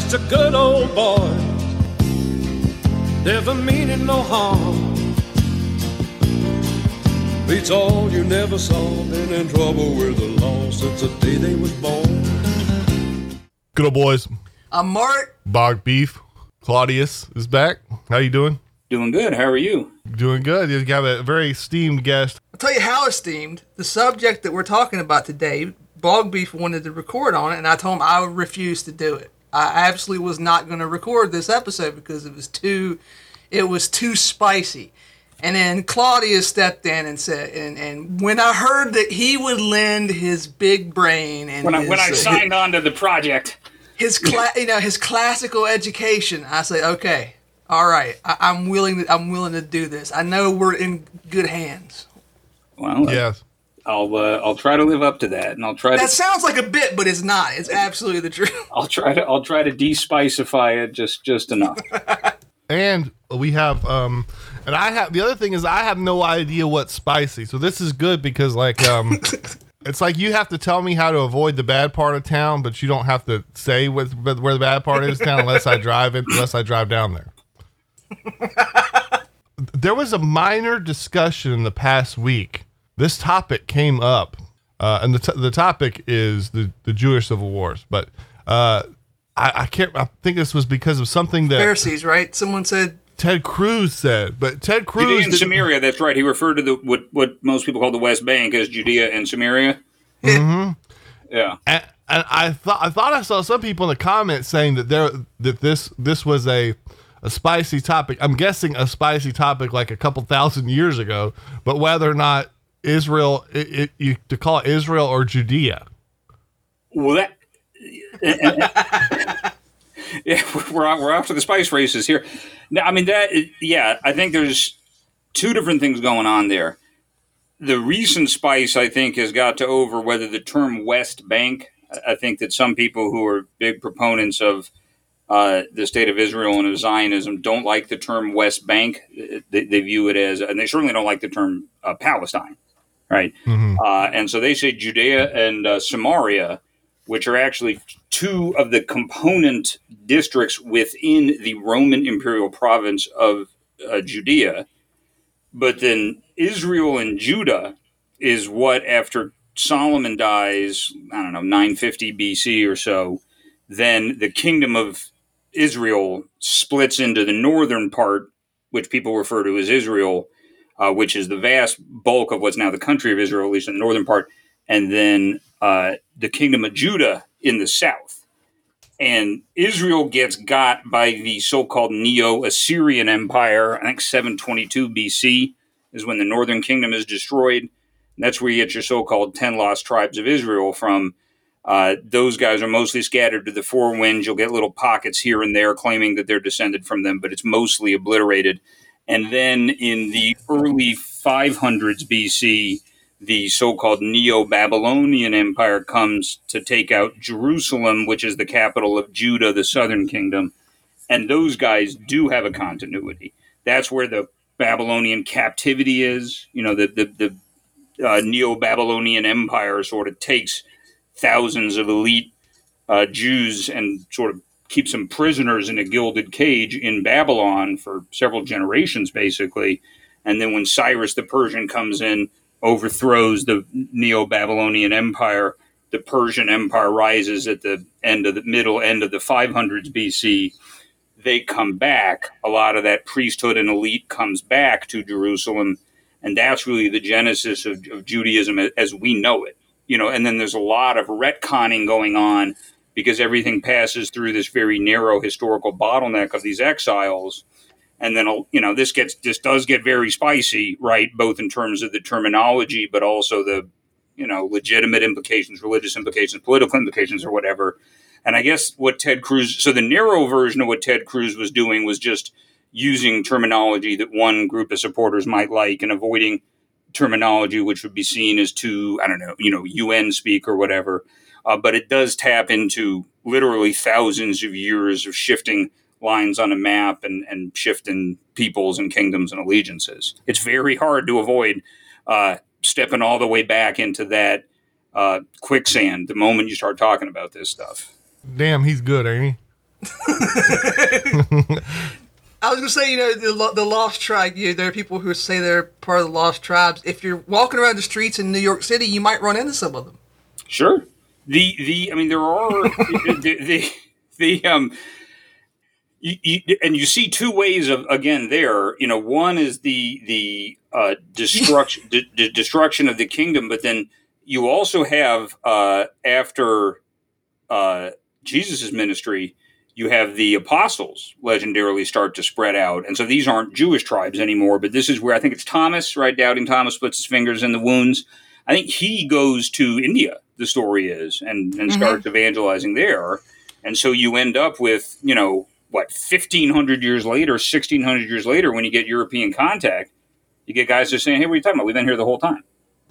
just a good old boy, never meaning no harm. Beats all you never saw, been in trouble with the law since the day they was born. Good old boys. I'm Mart. Bog Beef. Claudius is back. How you doing? Doing good. How are you? Doing good. You got a very esteemed guest. I'll tell you how esteemed. The subject that we're talking about today, Bog Beef wanted to record on it, and I told him I would refuse to do it. I absolutely was not going to record this episode because it was too, it was too spicy. And then Claudius stepped in and said, and, and when I heard that he would lend his big brain and When I his, when I uh, signed on to the project, his cla- you know his classical education, I say, okay, all right, I- I'm willing to I'm willing to do this. I know we're in good hands. well, Yes. I'll uh, I'll try to live up to that, and I'll try That to sounds like a bit, but it's not. It's absolutely the truth. I'll try to I'll try to de-spicify it just just enough. And we have um and I have the other thing is I have no idea what's spicy. So this is good because like um it's like you have to tell me how to avoid the bad part of town, but you don't have to say what, where the bad part is town unless I drive it unless I drive down there. there was a minor discussion in the past week. This topic came up, uh, and the, t- the topic is the, the Jewish civil wars. But uh, I, I can't. I think this was because of something that Pharisees, right? Someone said Ted Cruz said, but Ted Cruz Judea and didn't- Samaria. That's right. He referred to the what what most people call the West Bank as Judea and Samaria. Mm-hmm. Yeah. and, and I thought I thought I saw some people in the comments saying that there that this this was a a spicy topic. I'm guessing a spicy topic like a couple thousand years ago, but whether or not Israel, it, it, you to call it Israel or Judea. Well, that. yeah, we're we're off to the spice races here. Now, I mean that. Yeah, I think there's two different things going on there. The recent spice, I think, has got to over whether the term West Bank. I- I think that some people who are big proponents of uh, the state of Israel and of Zionism don't like the term West Bank. They, they view it as, and they certainly don't like the term uh, Palestine, right? Uh, and so they say Judea and uh, Samaria, which are actually two of the component districts within the Roman imperial province of uh, Judea. But then Israel and Judah is what, after Solomon dies, I don't know, 950 BC or so, then the kingdom of Israel splits into the northern part, which people refer to as Israel, uh, which is the vast bulk of what's now the country of Israel, at least in the northern part, and then uh, the kingdom of Judah in the south. And Israel gets got by the so called Neo Assyrian Empire, I think 722 BC is when the northern kingdom is destroyed. And that's where you get your so called 10 lost tribes of Israel from. Uh, those guys are mostly scattered to the four winds. You'll get little pockets here and there claiming that they're descended from them, but it's mostly obliterated. And then in the early 500s BC, the so called Neo Babylonian Empire comes to take out Jerusalem, which is the capital of Judah, the southern kingdom. And those guys do have a continuity. That's where the Babylonian captivity is. You know, the, the, the uh, Neo Babylonian Empire sort of takes thousands of elite uh, Jews and sort of keeps them prisoners in a gilded cage in Babylon for several generations, basically. And then when Cyrus the Persian comes in, overthrows the Neo Babylonian Empire, the Persian Empire rises at the end of the middle end of the 500s BC. They come back. A lot of that priesthood and elite comes back to Jerusalem. And that's really the genesis of, of Judaism as we know it you know, and then there's a lot of retconning going on because everything passes through this very narrow historical bottleneck of these exiles. And then, you know, this gets, this does get very spicy, right? Both in terms of the terminology, but also the, you know, legitimate implications, religious implications, political implications, or whatever. And I guess what Ted Cruz, so the narrow version of what Ted Cruz was doing was just using terminology that one group of supporters might like and avoiding terminology which would be seen as too i don't know you know un speak or whatever uh, but it does tap into literally thousands of years of shifting lines on a map and, and shifting peoples and kingdoms and allegiances it's very hard to avoid uh, stepping all the way back into that uh, quicksand the moment you start talking about this stuff Damn, he's good, ain't he? I was gonna say, you know, the, the lost tribe. You know, there are people who say they're part of the lost tribes. If you're walking around the streets in New York City, you might run into some of them. Sure. The the I mean there are the, the the um you, you, and you see two ways of again there. You know one is the the uh, destruction de, de- destruction of the kingdom but then you also have uh, after uh, Jesus' ministry you have the apostles legendarily start to spread out. And so these aren't Jewish tribes anymore but this is where I think it's Thomas right doubting Thomas puts his fingers in the wounds I think he goes to India the story is and and Mhm. starts evangelizing there and so you end up with you know what 1500 years later 1600 years later when you get european contact you get guys just saying hey what are you talking about we've been here the whole time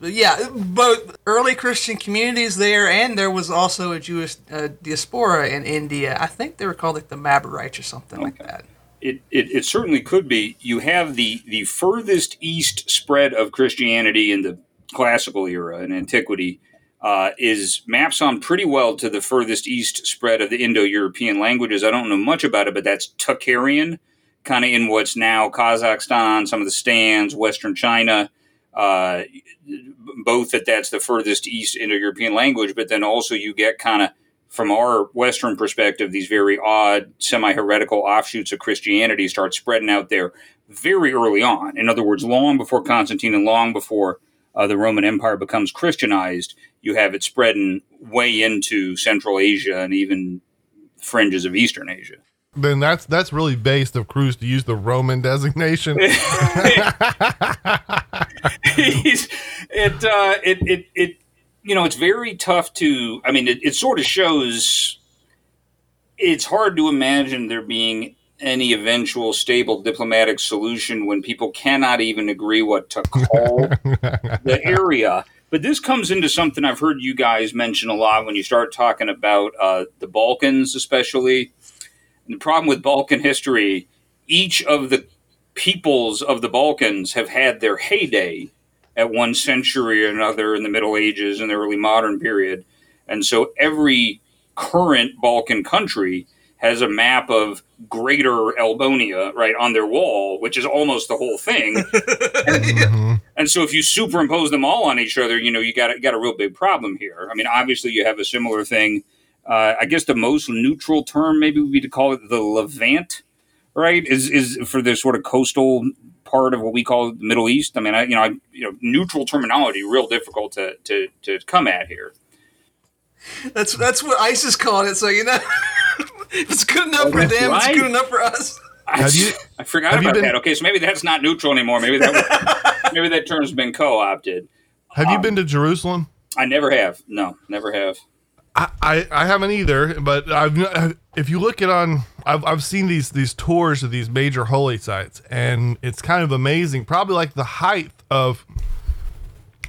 yeah, both early Christian communities there, and there was also a Jewish uh, diaspora in India. I think they were called like the Mabarites or something like that. it, it, it certainly could be you have the the furthest east spread of christianity in the classical era and antiquity uh, is maps on pretty well to the furthest east spread of the indo-european languages i don't know much about it but that's Tocharian, kind of in what's now kazakhstan some of the stands western china uh, both that that's the furthest east indo-european language but then also you get kind of from our Western perspective, these very odd, semi heretical offshoots of Christianity start spreading out there very early on. In other words, long before Constantine and long before uh, the Roman Empire becomes Christianized, you have it spreading way into Central Asia and even fringes of Eastern Asia. Then that's that's really based of Cruz to use the Roman designation. It, uh, it, it, it, you know, it's very tough to, I mean, it, it sort of shows, it's hard to imagine there being any eventual stable diplomatic solution when people cannot even agree what to call the area. But this comes into something I've heard you guys mention a lot when you start talking about uh, the Balkans, especially. And the problem with Balkan history, each of the peoples of the Balkans have had their heyday at one century or another in the Middle Ages and the early modern period. And so every current Balkan country has a map of greater Albania right on their wall, which is almost the whole thing. Mhm. And so if you superimpose them all on each other, you know, you got a, got a real big problem here. I mean, obviously you have a similar thing. Uh, I guess the most neutral term maybe would be to call it the Levant, right? Is is for the sort of coastal part of what we call the Middle East. I mean, I, you know, I, you know, neutral terminology real difficult to to to come at here. That's that's what ISIS called it. So you know, if it's good enough for them, right. it's good enough for us. Have you- I forgot have you about been- that. Okay, so maybe that's not neutral anymore. Maybe that maybe that term's been co-opted. Have you um, been to Jerusalem? I never have. No, never have. I, I, I haven't either, but I've if you look at on I've, I've seen these these tours of these major holy sites, and it's kind of amazing. Probably like the height of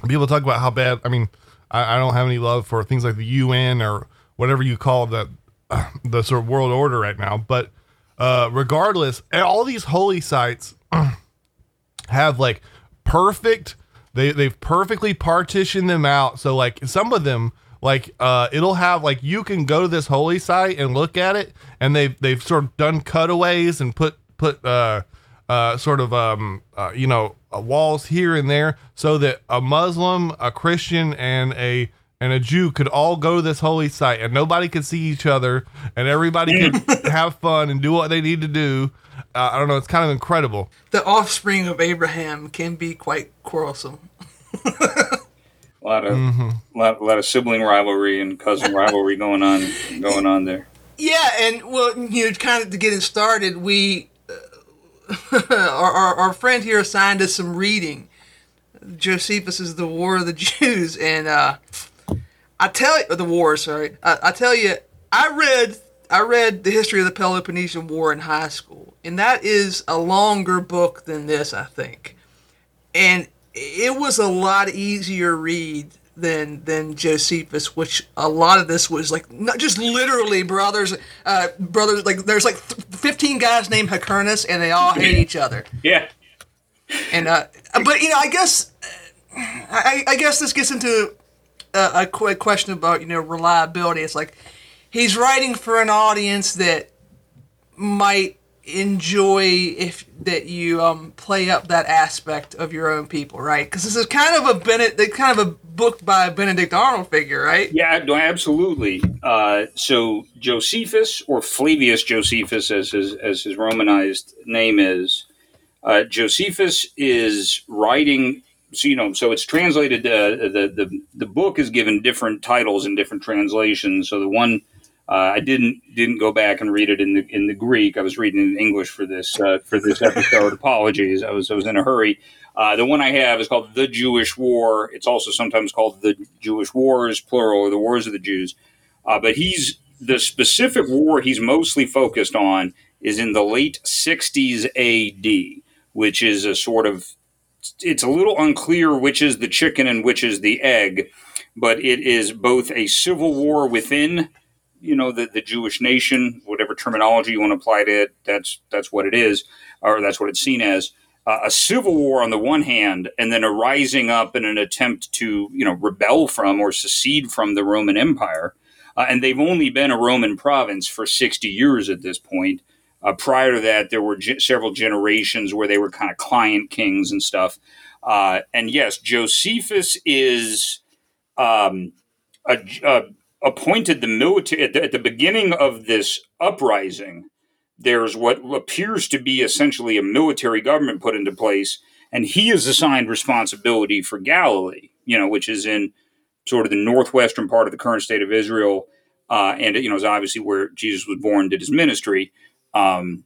people talk about how bad. I mean, I, I don't have any love for things like the UN or whatever you call the the sort of world order right now, but uh, regardless, all these holy sites have like perfect they they've perfectly partitioned them out. So like some of them like uh it'll have like you can go to this holy site and look at it and they've they've sort of done cutaways and put put uh uh sort of um uh, you know uh, walls here and there so that a muslim a christian and a and a Jew could all go to this holy site and nobody could see each other and everybody could have fun and do what they need to do. Uh, I don't know. It's kind of incredible. The offspring of Abraham can be quite quarrelsome. A lot of lot, lot of sibling rivalry and cousin rivalry going on going on there. Yeah, and well, you know, kind of to get it started, we our, our our friend here assigned us some reading. Josephus is the War of the Jews, and uh, I tell you, the war. Sorry, I, I tell you, I read I read the history of the Peloponnesian War in high school, and that is a longer book than this, I think, and it was a lot easier read than than Josephus, which a lot of this was like not just literally brothers, uh, brothers. Like there's like th- fifteen guys named Hyrcanus, and they all hate each other. Yeah, And uh, but you know, I guess uh, I, I guess this gets into a, a quick question about you know reliability. It's like he's writing for an audience that might enjoy if that you um, play up that aspect of your own people, right? Because this is kind of a Benedict, kind of a book by a Benedict Arnold figure, right? Yeah, no, absolutely. Uh, so Josephus or Flavius Josephus, as his as his Romanized name is, uh, Josephus is writing. So you know, so it's translated. Uh, the the the book is given different titles in different translations. So the one uh, I didn't didn't go back and read it in the in the Greek. I was reading in English for this uh, for this episode. Apologies, I was I was in a hurry. Uh, the one I have is called The Jewish War. It's also sometimes called The Jewish Wars, plural, or The Wars of the Jews. Uh, but he's the specific war he's mostly focused on is in the late 60s AD, which is a sort of it's a little unclear which is the chicken and which is the egg, but it is both a civil war within you know the, the Jewish nation, whatever terminology you want to apply to it, that's that's what it is, or that's what it's seen as. Uh, a civil war on the one hand, and then a rising up in an attempt to you know rebel from or secede from the Roman Empire. Uh, and they've only been a Roman province for 60 years at this point. Uh, prior to that, there were ge- several generations where they were kind of client kings and stuff. Uh, and yes, Josephus is um, a, a appointed the military at the, at the beginning of this uprising. There's what appears to be essentially a military government put into place, and he is assigned responsibility for Galilee, you know, which is in sort of the northwestern part of the current state of Israel, uh, and you know is obviously where Jesus was born, did his ministry, um,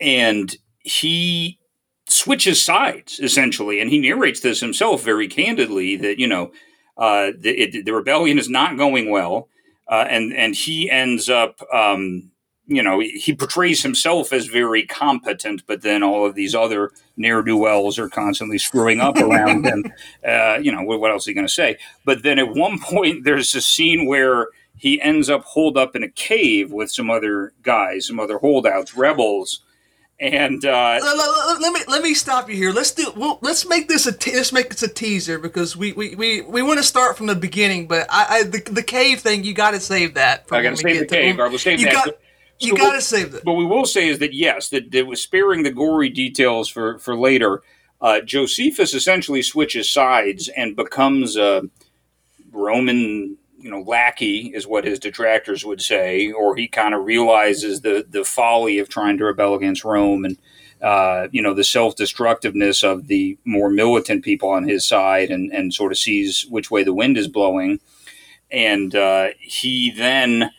and he switches sides essentially, and he narrates this himself very candidly that you know uh, the, it, the, rebellion is not going well, uh, and and he ends up. Um, you know, he portrays himself as very competent, but then all of these other ne'er do wells are constantly screwing up around him. Uh, you know, what, what else are you going to say? But then at one point, there's a scene where he ends up holed up in a cave with some other guys, some other holdouts, rebels, and uh, let, let, let, me let me stop you here. Let's do. Well, let's make this a te- let's make this a teaser because we we, we, we want to start from the beginning. But I, I the, the cave thing you got to save that. I got to save the cave. I will save you that. Got, you got to save that. But we will say is that yes, that, that was sparing the gory details for for later. Uh, Josephus essentially switches sides and becomes a Roman you know lackey is what his detractors would say, or he kind of realizes the the folly of trying to rebel against Rome and uh, you know the self destructiveness of the more militant people on his side, and and sort of sees which way the wind is blowing, and uh, he then.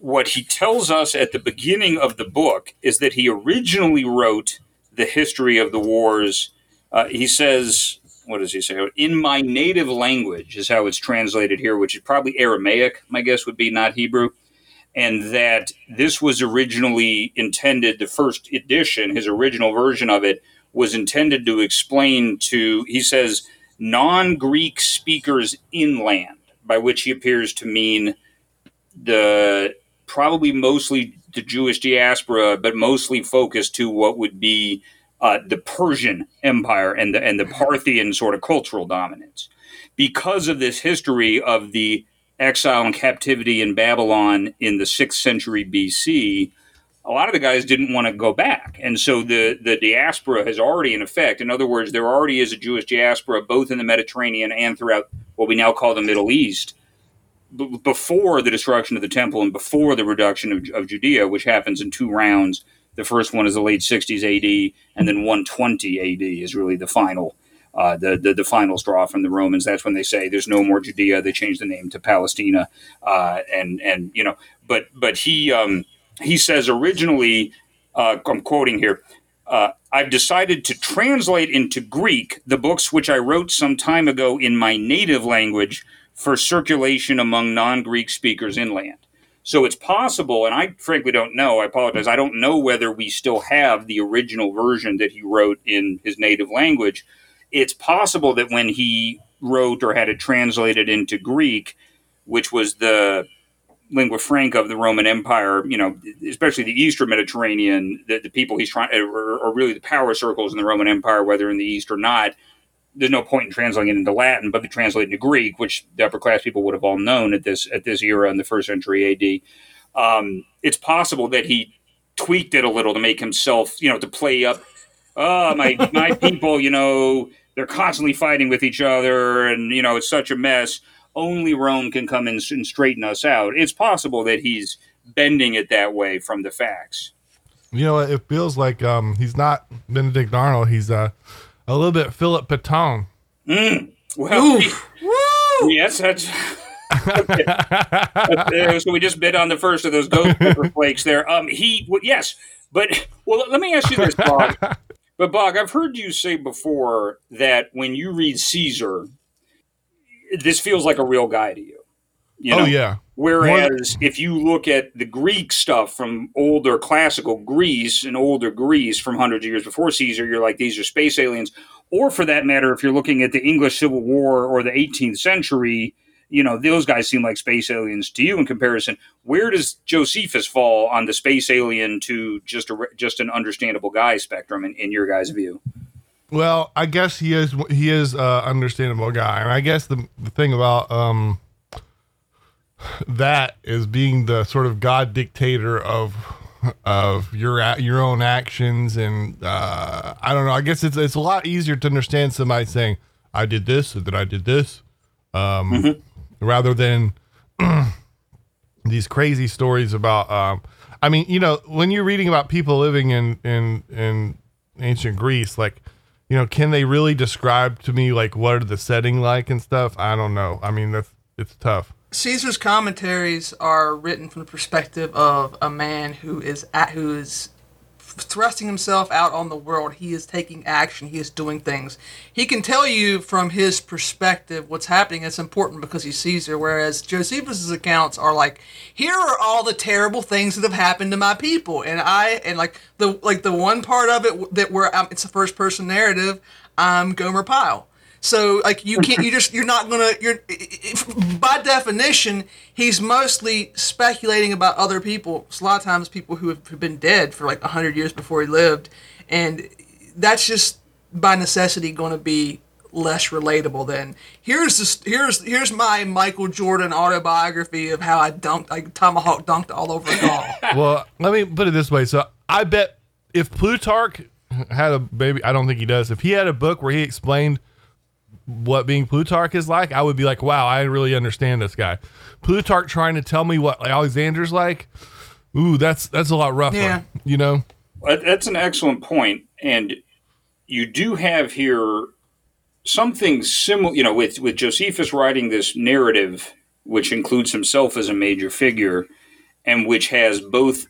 What he tells us at the beginning of the book is that he originally wrote the history of the wars. Uh, he says what does he say? In my native language is how it's translated here, which is probably Aramaic, my guess would be, not Hebrew. And that this was originally intended, the first edition, his original version of it, was intended to explain to, he says, non Greek speakers inland, by which he appears to mean the probably mostly the Jewish diaspora, but mostly focused to what would be uh, the Persian Empire and the and the Parthian sort of cultural dominance, because of this history of the exile and captivity in Babylon in the sixth century BC. A lot of the guys didn't want to go back, and so the the diaspora has already in effect. In other words, there already is a Jewish diaspora both in the Mediterranean and throughout what we now call the Middle East. B- before the destruction of the temple and before the reduction of, of Judea, which happens in two rounds the first one is the late 60s AD, and then 120 AD is really the final. Uh, the, the, the final straw from the Romans. That's when they say there's no more Judea. They change the name to Palestina, uh, and and you know, but but he um, he says originally, uh, I'm quoting here. Uh, I've decided to translate into Greek the books which I wrote some time ago in my native language for circulation among non-Greek speakers inland. So it's possible, and I frankly don't know. I apologize. I don't know whether we still have the original version that he wrote in his native language. It's possible that when he wrote or had it translated into Greek, which was the lingua franca of the Roman Empire, you know, especially the Eastern Mediterranean, the, the people he's trying, or, or really the power circles in the Roman Empire, whether in the East or not, there's no point in translating it into Latin, but they translate into Greek, which the upper class people would have all known at this at this era in the first century AD. Um, it's possible that he tweaked it a little to make himself, you know, to play up. Oh, my my people, you know, they're constantly fighting with each other, and you know, it's such a mess. Only Rome can come in and straighten us out. It's possible that he's bending it that way from the facts. You know, it feels like um, he's not Benedict Arnold. He's uh, a little bit Philippe Pétain. Well, yes, that's. Uh, so we just bid on the first of those ghost pepper flakes there. Um, he, well, yes, but well, let me ask you this, Bog. But Bog, I've heard you say before that when you read Caesar, this feels like a real guy to you. you Oh yeah, Whereas if you look at the Greek stuff from older classical Greece and older Greece from hundreds of years before Caesar, you're like, these are space aliens. Or for that matter, if you're looking at the English Civil War or the 18th century, you know, those guys seem like space aliens to you in comparison. Where does Josephus fall on the space alien to just a, just an understandable guy spectrum in, in your guys' view? Well, I guess he is he is uh understandable guy, and I guess the the thing about um that is being the sort of god dictator of of your your own actions, and uh I don't know. I guess it's it's a lot easier to understand somebody saying I did this and then I did this, um, rather than these crazy stories about um I mean, you know, when you're reading about people living in in in ancient Greece, like, you know, can they really describe to me like what are the setting like and stuff? I don't know. I mean, that's it's tough. Caesar's commentaries are written from the perspective of a man who is at, who is thrusting himself out on the world. He is taking action. He is doing things. He can tell you from his perspective what's happening. It's important because he's Caesar. Whereas Josephus's accounts are like, here are all the terrible things that have happened to my people, and I and like the like the one part of it that where um, it's a first person narrative. I'm Gomer Pyle. So like you can't you just you're not gonna you're if, by definition he's mostly speculating about other people. It's a lot of times people who have been dead for like hundred years before he lived, and that's just by necessity going to be less relatable than here's this here's here's my Michael Jordan autobiography of how I dunked I tomahawk dunked all over a ball. well, let me put it this way. So I bet if Plutarch had a baby, I don't think he does. If he had a book where he explained what being Plutarch is like, I would be like, wow, I really understand this guy. Plutarch trying to tell me what Alexander's like, ooh, that's that's a lot rougher. Yeah. You know? That's an excellent point, and you do have here something similar. You know, with with Josephus writing this narrative, which includes himself as a major figure, and which has both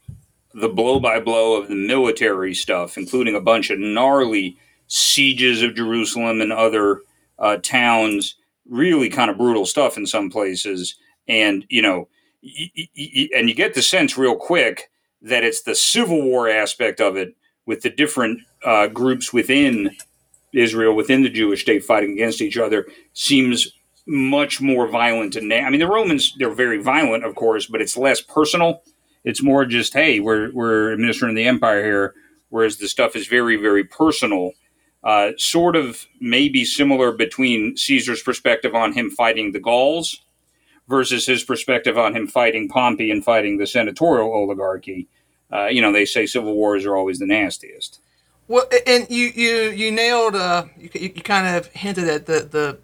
the blow by blow of the military stuff, including a bunch of gnarly sieges of Jerusalem and other uh, towns, really kind of brutal stuff in some places, and you know, y- y- y- and you get the sense real quick that it's the civil war aspect of it with the different uh, groups within Israel, within the Jewish state fighting against each other, seems much more violent. And I mean, the Romans, they're very violent, of course, but it's less personal. It's more just, hey, we're, we're administering the empire here, whereas the stuff is very, very personal. Uh, sort of maybe similar between Caesar's perspective on him fighting the Gauls versus his perspective on him fighting Pompey and fighting the senatorial oligarchy. Uh, you know, they say civil wars are always the nastiest. Well, and you you you nailed. Uh, you, you kind of hinted at the the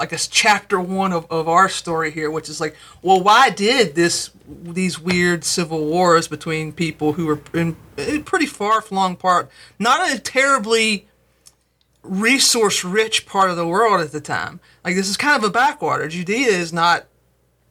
I guess chapter one of, of our story here, which is like, well, why did this these weird civil wars between people who were in a pretty far flung part, not a terribly resource rich part of the world at the time. Like this is kind of a backwater. Judea is not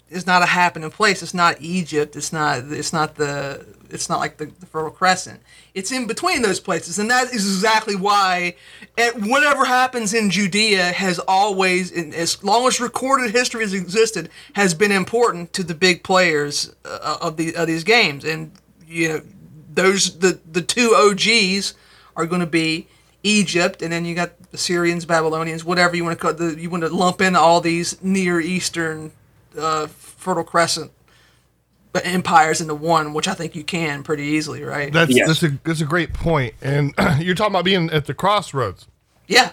is not a happening place. It's not Egypt. It's not. It's not the. It's not like the, the Fertile Crescent. It's in between those places, and that is exactly why eh, whatever happens in Judea has always, in, as long as recorded history has existed, has been important to the big players uh, of the of these games. And you know, those the the two OGs are going to be Egypt, and then you got the Syrians, Babylonians, whatever you want to call the, you want to lump in all these Near Eastern uh, Fertile Crescent empires into one, which I think you can pretty easily, right? That's Yes. that's a that's a great. And you're talking about being at the crossroads. yeah,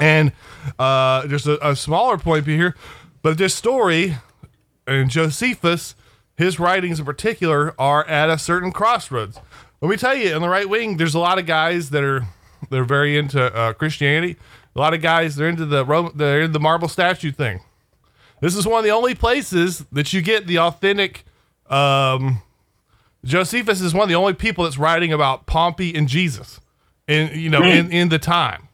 And uh, just a, a smaller point here, but this story and Josephus, his writings in particular, are at a certain crossroads. let me tell you, on the right wing, there's a lot of guys that are they're very into uh, Christianity. A lot of guys they're into the Rome, they're into the marble statue thing. This is one of the only places that you get the authentic. Um, Josephus is one of the only people that's writing about Pompey and Jesus, in you know in, in the time,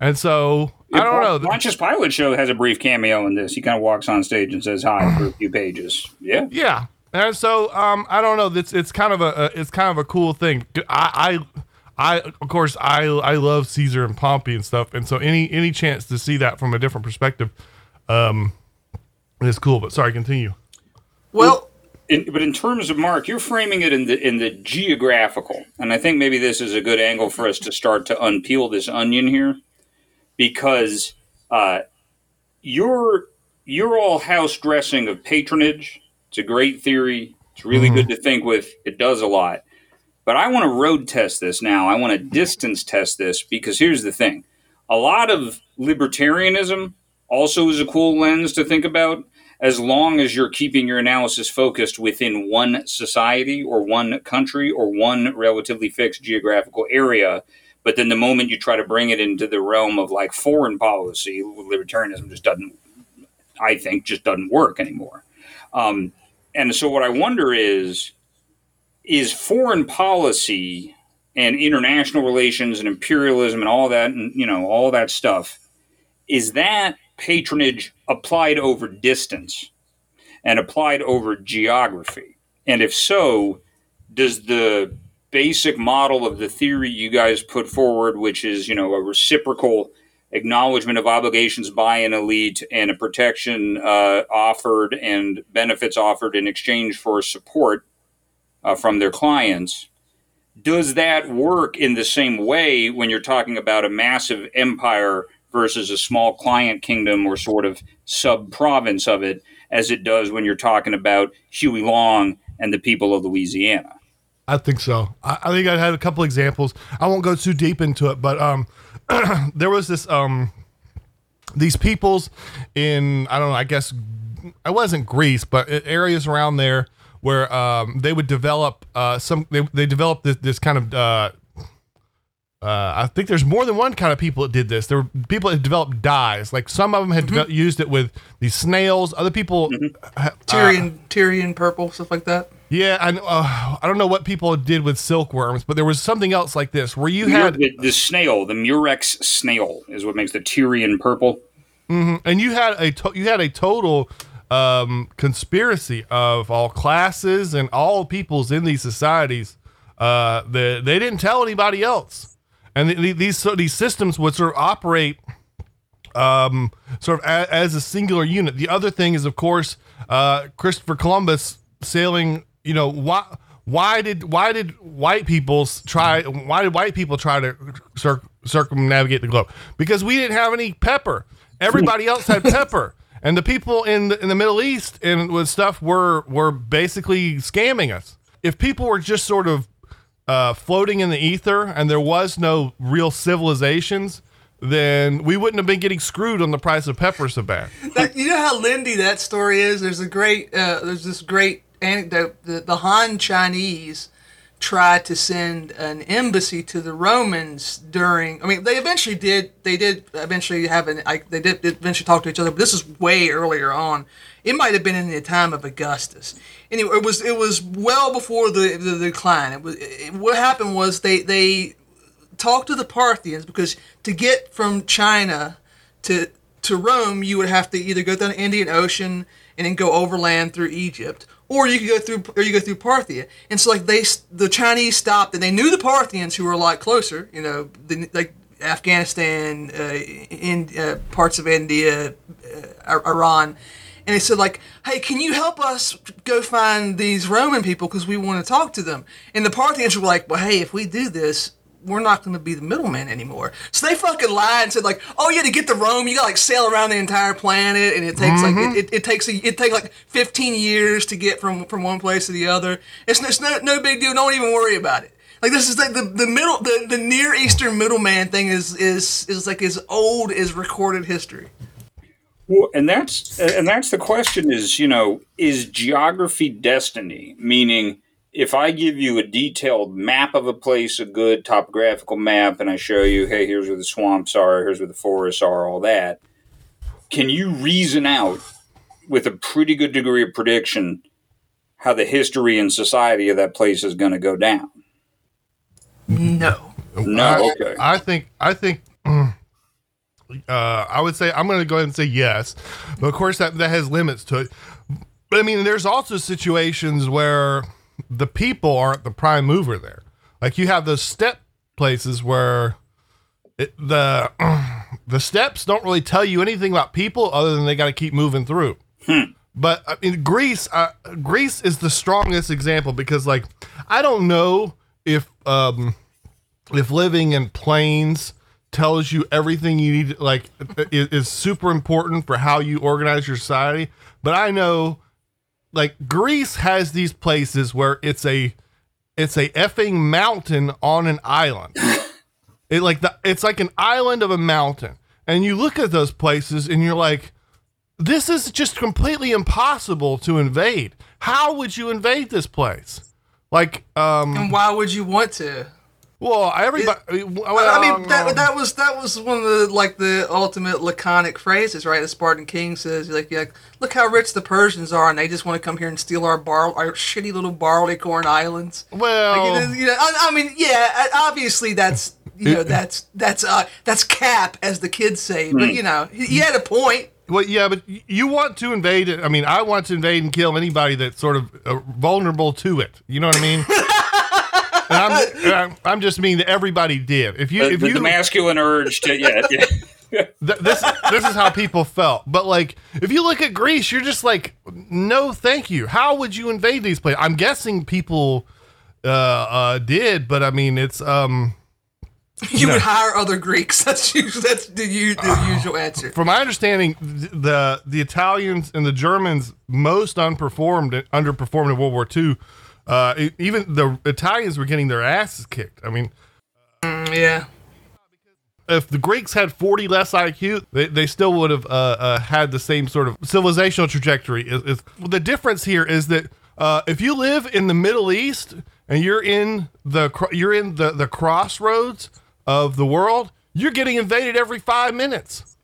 and so I don't know. Pontius Pilate show has a brief cameo in this. He kind of walks on stage and says hi for a few pages. Yeah, Yeah, and so um, I don't know. It's it's kind of a, a it's kind of a cool thing. I I, I of course I I love Caesar and Pompey and stuff, and so any any chance to see that from a different perspective, um, is cool. But sorry, continue. Well, in, but in terms of Mark, you're framing it in the in the geographical, and I think maybe this is a good angle for us to start to unpeel this onion here, because uh, you're you're all house dressing of patronage. It's a great theory. It's really good to think with. It does a lot, but I want to road test this now. I want to distance test this because here's the thing: a lot of libertarianism also is a cool lens to think about as long as you're keeping your analysis focused within one society or one country or one relatively fixed geographical area. But then the moment you try to bring it into the realm of like foreign policy, libertarianism just doesn't, I think, just doesn't work anymore. Um, and so what I wonder is, is foreign policy and international relations and imperialism and all that, and you know, all that stuff, is that patronage applied over distance and applied over geography? And if so, does the basic model of the theory you guys put forward, which is, you know, a reciprocal acknowledgement of obligations by an elite and a protection uh, offered and benefits offered in exchange for support uh, from their clients, does that work in the same way when you're talking about a massive empire versus a small client kingdom or sort of sub province of it as it does when you're talking about Huey Long and the people of Louisiana. I think so. I, I think I had a couple examples. I won't go too deep into it, but um, there was this um, these peoples in I don't know. I guess I wasn't Greece, but areas around there where um, they would develop uh, some. They they developed this, this kind of. Uh, uh, I think there's more than one kind of people that did this. There were people that developed dyes. Like some of them had devel- used it with these snails. Other people, uh, Tyrian, Tyrian purple, stuff like that. yeah, I, uh, I don't know what people did with silkworms, but there was something else like this where you had the, the snail, the Murex snail, is what makes the Tyrian purple. Mm-hmm. and you had a to- you had a total um, conspiracy of all classes and all peoples in these societies. Uh, the, they didn't tell anybody else, and the, the- these so these systems would sort of operate um, sort of a, as a singular unit. The other thing is, of course, uh, Christopher Columbus sailing. You know why? Why did why did white people try? Why did white people try to cir- circumnavigate the globe? Because we didn't have any pepper. Everybody else had pepper, and the people in the, in the Middle East and with stuff were were basically scamming us. If people were just sort of uh, floating in the ether and there was no real civilizations, then we wouldn't have been getting screwed on the price of pepper so bad. That, you know how Lindy that story is. There's a great. Uh, there's this great anecdote. The, the Han Chinese tried to send an embassy to the Romans during. I mean, they eventually did. They did eventually have an. Like, they did eventually talk to each other. But this is way earlier on. It might have been in the time of Augustus. Anyway, it was it was well before the the, decline. It was it, what happened was they they talked to the Parthians because to get from China to to Rome, you would have to either go down the Indian Ocean and then go overland through Egypt, or you could go through or you go through Parthia. And so like they the Chinese stopped and they knew the Parthians who were a lot closer, you know, the, like Afghanistan, uh, in uh, parts of India, uh, Iran. And they said like, "Hey, can you help us go find these Roman people because we want to talk to them?" And the Parthians were like, "Well, hey, if we do this, we're not going to be the middleman anymore. So they fucking lied and said like, oh yeah, to get to Rome, you got to like sail around the entire planet, and it takes like it, mm-hmm. it, it takes a, it takes like 15 years to get from from one place to the other. It's, it's no no big deal. Don't even worry about it. Like this is like the, the middle the, the near Eastern middleman thing is is is like as old as recorded history. Well, and that's and that's the question is you know is geography destiny meaning if I give you a detailed map of a place, a good topographical map, and I show you, hey, here's where the swamps are, here's where the forests are, all that, can you reason out with a pretty good degree of prediction how the history and society of that place is going to go down? No. No, I, okay. I think I think mm, uh, I would say I'm going to go ahead and say yes, but of course that that has limits to it. But I mean, there's also situations where the people aren't the prime mover there. Like you have those steppe places where it, the the steppes don't really tell you anything about people other than they got to keep moving through. But I mean, Greece, uh, Greece is the strongest example because, like, I don't know if um, if living in plains tells you everything you need, like, is, is super important for how you organize your society. But I know, like, Greece has these places where it's a it's a effing mountain on an island. It like the it's like an island of a mountain, and you look at those places and you're like, this is just completely impossible to invade. How would you invade this place? Like, um, And why would you want to? Well, everybody. well, I mean, that, that was that was one of the like the ultimate laconic phrases, right? The Spartan king says, like, like, look how rich the Persians are, and they just want to come here and steal our bar, our shitty little barley corn islands. well, Like, you know, you know, I, I mean, yeah, obviously that's you know that's that's uh that's cap as the kids say, but you know he, he had a point. well, yeah, but you want to invade it. I mean, I want to invade and kill anybody that's sort of uh, vulnerable to it. You know what I mean? and I'm, I'm, I'm just mean that everybody did. If you, The, if the- you, the masculine urge to, yeah. yeah. Th- this this is how people felt. But like, if you look at Greece, you're just like, no, thank you. How would you invade these places? I'm guessing people uh, uh, did, but I mean, it's um, You would hire other Greeks. That's usually that's the, u- the usual answer. from my understanding, the the Italians and the Germans most unperformed underperformed in World War II. Uh, even the Italians were getting their asses kicked. I mean, Yeah. if the Greeks had 40 less IQ, they, they still would have uh, uh, had the same sort of civilizational trajectory. Is, is, the difference here is that uh, if you live in the Middle East and you're in the you're in the, the crossroads of the world, you're getting invaded every five minutes.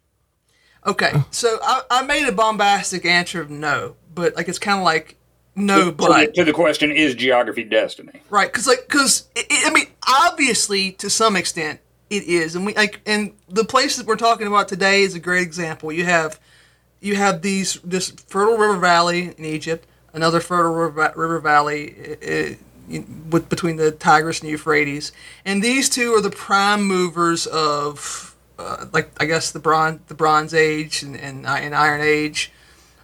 Okay. So I, I made a bombastic answer of no, but like it's kind of like no, but to the question, is geography destiny? Right, because like, because I mean, obviously to some extent it is, and we like, and the place that we're talking about today is a great example. You have, you have these this fertile river valley in Egypt, another fertile river, river valley uh, uh, with between the Tigris and Euphrates, and these two are the prime movers of, uh, like I guess the bronze the Bronze Age and and, and Iron Age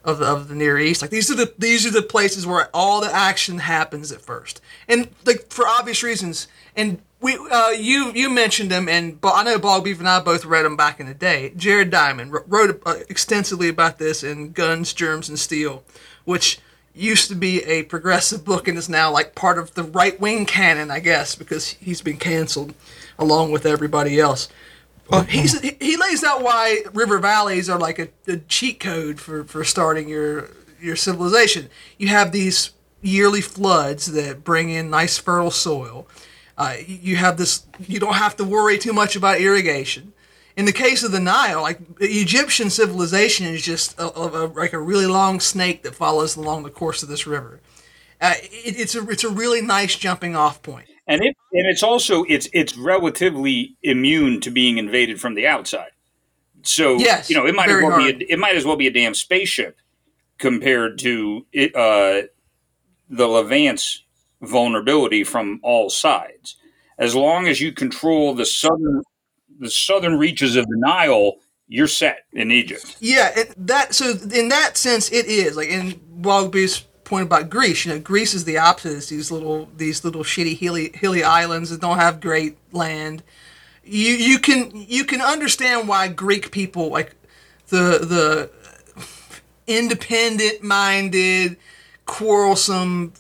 of the, of the Near East. Like these are the these are the places where all the action happens at first, and like for obvious reasons. And we uh, you you mentioned them, and I know Bog Beef and I both read them back in the day. Jared Diamond wrote uh, extensively about this in Guns, Germs, and Steel, which used to be a progressive book and is now like part of the right wing canon, I guess, because he's been canceled along with everybody else. Uh, he's, he lays out why river valleys are like a, a cheat code for, for starting your your civilization. You have these yearly floods that bring in nice fertile soil. Uh, you have this. You don't have to worry too much about irrigation. In the case of the Nile, like Egyptian civilization is just a, a- like a really long snake that follows along the course of this river. Uh, it, it's a it's a really nice jumping off point. And it and it's also it's it's relatively immune to being invaded from the outside. So Yes, you know it might as well be a, it might as well be a damn spaceship compared to it, uh, the Levant's vulnerability from all sides. As long as you control the southern the southern reaches of the Nile, you're set in Egypt. Yeah, it, that so in that sense it is like in Bog Beef's point about Greece. You know, Greece is the opposite. It's these little these little shitty hilly hilly islands that don't have great land. You you can you can understand why Greek people like the the independent minded, quarrelsome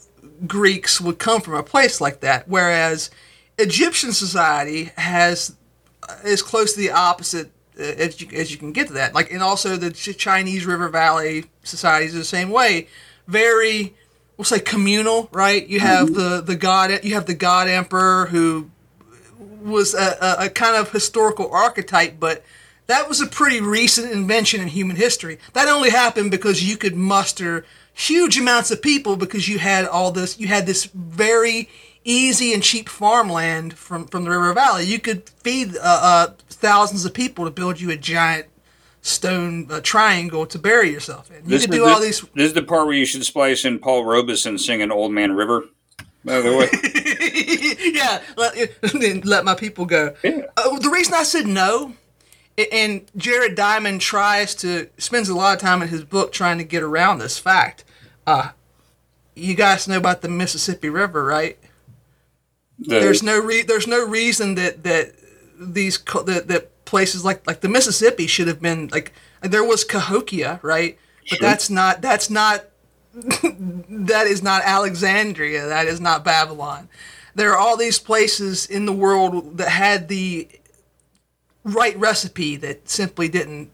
Greeks would come from a place like that, whereas Egyptian society has is close to the opposite uh, as you, as you can get to that. Like, and also the Chinese River Valley societies are the same way. Very we'll say communal, right? You have the the god, you have the god emperor who was a, a, a kind of historical archetype, but that was a pretty recent invention in human history. That only happened because you could muster huge amounts of people because you had all this, you had this very easy and cheap farmland from from the river valley. You could feed uh, uh, thousands of people to build you a giant stone uh, triangle to bury yourself in. You This, could do all these. This is the part where you should splice in Paul Robeson singing "Old Man River." By the way, yeah, let, let my people go. Yeah. Uh, the reason I said no, and Jared Diamond tries to spends a lot of time in his book trying to get around this fact. Uh, you guys know about the Mississippi River, right? the, there's no re- there's no reason that that these that, that places like like the Mississippi should have been like there was Cahokia, right? But Sure. that's not that's not that is not Alexandria. That is not Babylon. There are all these places in the world that had the right recipe that simply didn't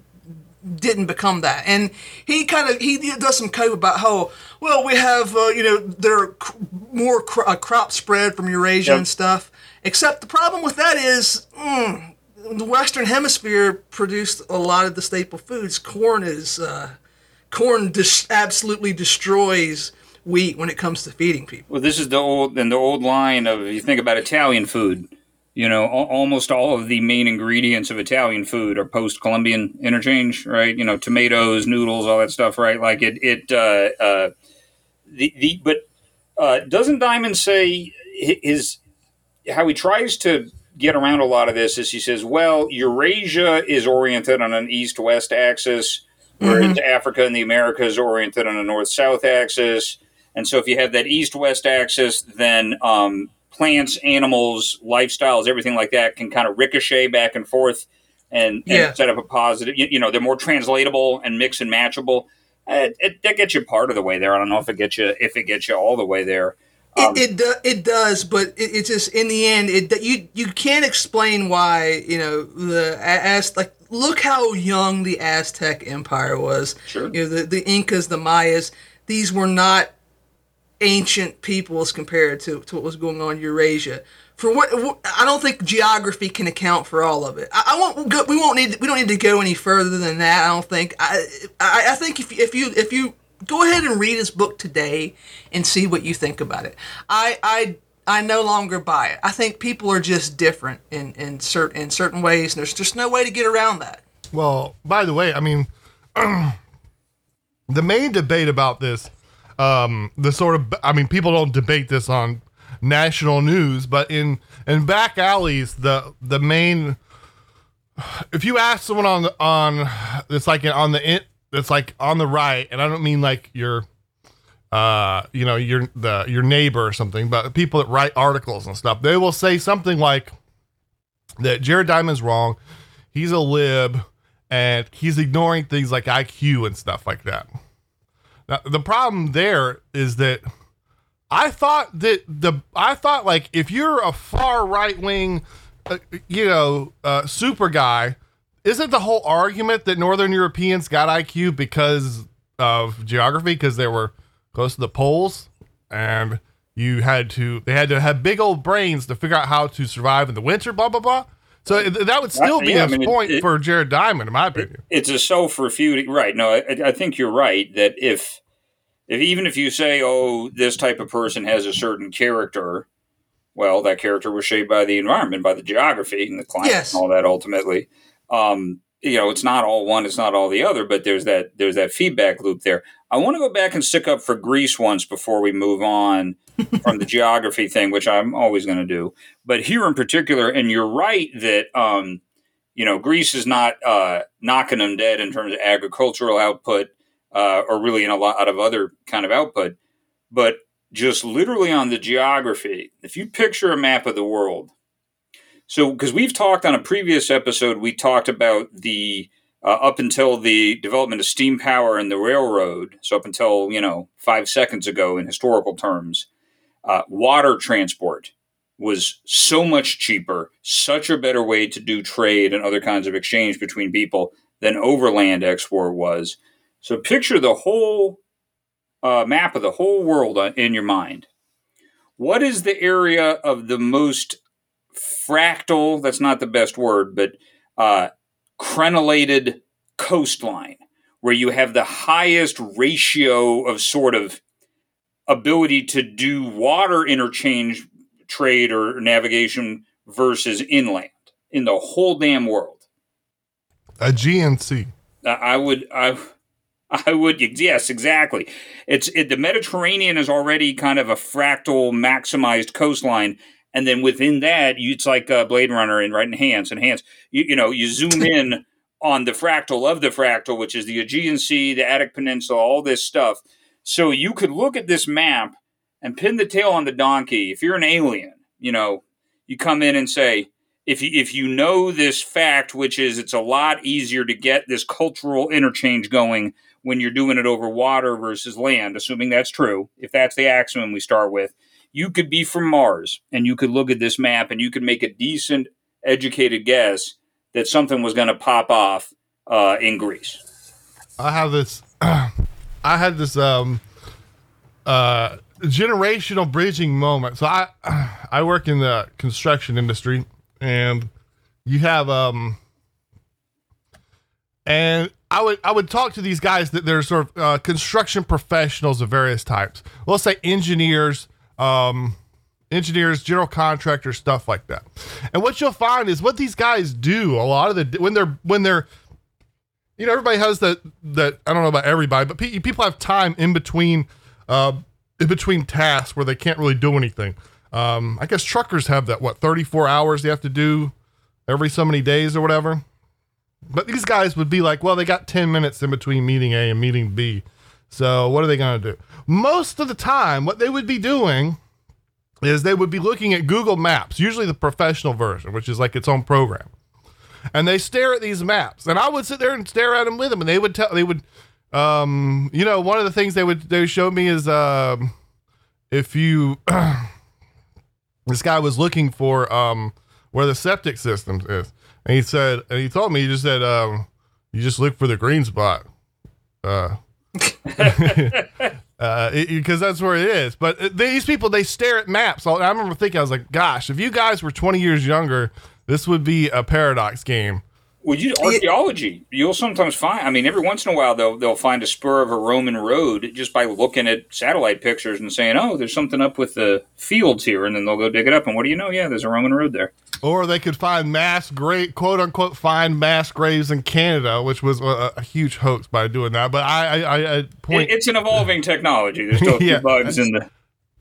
didn't become that. And he kind of he does some cope about how well we have uh, you know there are more cro- uh, crop spread from Eurasia Yep. and stuff. Except the problem with that is mm, the Western Hemisphere produced a lot of the staple foods. Corn is uh, corn dis- absolutely destroys wheat when it comes to feeding people. well, this is the old and the old line of you think about Italian food. You know, al- almost all of the main ingredients of Italian food are post-Columbian interchange, right? You know, tomatoes, noodles, all that stuff, right? Like it, it, uh, uh, the the. But uh, doesn't Diamond say hi- his how he tries to get around a lot of this is he says, well, Eurasia is oriented on an east-west axis, whereas Africa and the Americas are oriented on a north-south axis. And so if you have that east-west axis, then um, plants, animals, lifestyles, everything like that can kind of ricochet back and forth and, and Yeah. set up a positive. You, you know, they're more translatable and mix and matchable. Uh, it, that gets you part of the way there. I don't know if it gets you if it gets you all the way there. Um, It it, do, it does, but it, it's just in the end, it you you can't explain why you know the as like look how young the Aztec Empire was. Sure. You know the the Incas, the Mayas. These were not ancient peoples compared to, to what was going on in Eurasia. For what I don't think geography can account for all of it. I, I won't go, we won't need we don't need to go any further than that. I don't think. I I, I think if if you if you go ahead and read his book today and see what you think about it. I I I no longer buy it. I think people are just different in in certain in certain ways, and there's just no way to get around that. Well, by the way, I mean, the main debate about this, um, the sort of, I mean, people don't debate this on national news, but in in back alleys, the the main, if you ask someone on the on, it's like on the it's like on the right, and I don't mean like your, uh, you know, your the your neighbor or something, but people that write articles and stuff, they will say something like that Jared Diamond's wrong. He's a lib and he's ignoring things like IQ and stuff like that. Now, the problem there is that I thought that the I thought like if you're a far right wing, uh, you know, uh, super guy, isn't the whole argument that Northern Europeans got IQ because of geography because they were close to the poles and you had to they had to have big old brains to figure out how to survive in the winter, blah blah blah. So that would still be Yeah, I a mean, point it- for Jared Diamond, in my opinion. it's a self-refuting right no I, I think you're right that if if even if you say oh this type of person has a certain character well that character was shaped by the environment by the geography and the climate Yes. and all that ultimately um you know it's not all one it's not all the other but there's that there's that feedback loop there i want to go back and stick up for greece once before we move on from the geography thing which i'm always going to do but here in particular and you're right that um you know, Greece is not uh, knocking them dead in terms of agricultural output uh, or really in a lot of other kind of output, but just literally on the geography. If you picture a map of the world, so because we've talked on a previous episode, we talked about the uh, up until the development of steam power and the railroad. So up until you know five seconds ago, in historical terms, uh, water transport was so much cheaper, such a better way to do trade and other kinds of exchange between people than overland export was. So picture the whole uh, map of the whole world uh, in your mind, what is the area of the most fractal? That's not the best word, but uh, crenellated coastline, where you have the highest ratio of sort of ability to do water interchange trade or navigation versus inland in the whole damn world. Aegean Sea. I would, I, I would, yes, exactly. It's it, the Mediterranean is already kind of a fractal, maximized coastline, and then within that, you, it's like uh, Blade Runner and right enhance, enhance. You, you know, you zoom in on the fractal of the fractal, which is the Aegean Sea, the Attic Peninsula, all this stuff. So you could look at this map and pin the tail on the donkey. If you're an alien, you know, you come in and say, if you, if you know this fact, which is it's a lot easier to get this cultural interchange going when you're doing it over water versus land, assuming that's true, if that's the axiom we start with, you could be from Mars and you could look at this map and you could make a decent, educated guess that something was going to pop off uh, in Greece. I have this. I had this um uh generational bridging moment. So I I work in the construction industry, and you have um and I would I would talk to these guys that they're sort of uh, construction professionals of various types. Let's say engineers, um, engineers, general contractors, stuff like that. And what you'll find is what these guys do a lot of the when they're when they're you know everybody has that that I don't know about everybody, but pe- people have time in between uh, in between tasks where they can't really do anything. Um, I guess truckers have that what 34 hours they have to do every so many days or whatever. But these guys would be like, well, they got 10 minutes in between meeting A and meeting B. So what are they going to do? Most of the time, what they would be doing is they would be looking at Google Maps, usually the professional version, which is like its own program. And they stare at these maps, and I would sit there and stare at them with them, and they would tell, they would, um, you know, one of the things they would they show me is, um, if you, this guy was looking for, um, where the septic system is, and he said, and he told me, he just said, um, you just look for the green spot, uh, because that's where it is. But uh, these people, they stare at maps. I remember thinking, I was like, gosh, if you guys were 20 years younger, this would be a paradox game. Well, you archaeology, you'll sometimes find. I mean, every once in a while, they'll they'll find a spur of a Roman road just by looking at satellite pictures and saying, "Oh, there's something up with the fields here," and then they'll go dig it up. And what do you know? Yeah, there's a Roman road there. Or they could find mass grave, quote unquote, find mass graves in Canada, which was a, a huge hoax by doing that. But I, I, I point. It, it's an evolving technology. There's still a few Yeah. bugs in the.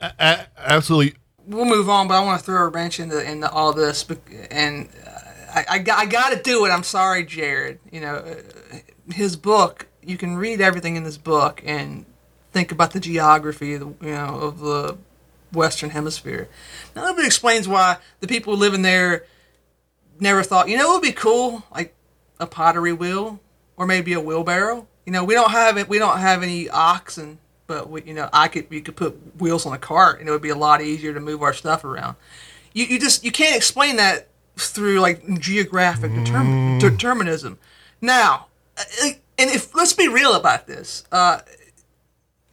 a- a- absolutely. we'll move on, but I want to throw a wrench into into all this, and I, I, I got to do it. I'm sorry, Jared. You know, uh, his book. You can read everything in this book and think about the geography, you know, of the Western Hemisphere. Now, it explains why the people living there never thought, you know, it would be cool, like a pottery wheel or maybe a wheelbarrow. You know, we don't have it. We don't have any oxen, but we, you know, I could you could put wheels on a cart, and it would be a lot easier to move our stuff around. You you just you can't explain that through like geographic determin- determinism. Now, uh, and if let's be real about this, uh,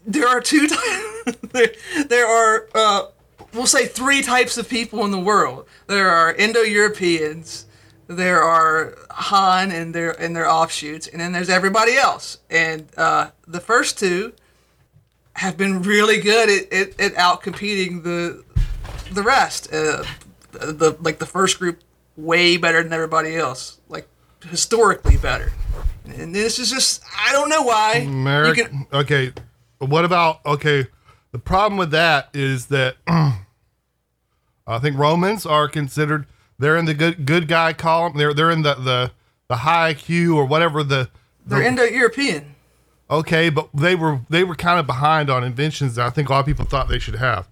there are two there, there are uh, we'll say three types of people in the world. There are Indo-Europeans, there are Han and their and their offshoots, and then there's everybody else. And uh, the first two have been really good at, at, at out competing the the rest. Uh, the like the first group way better than everybody else, like historically better. And this is just I don't know why. America. can- okay. What about okay? The problem with that is that I think Romans are considered they're in the good good guy column. They're they're in the the the high IQ or whatever the. they're Indo-European. okay, but they were they were kind of behind on inventions that I think a lot of people thought they should have.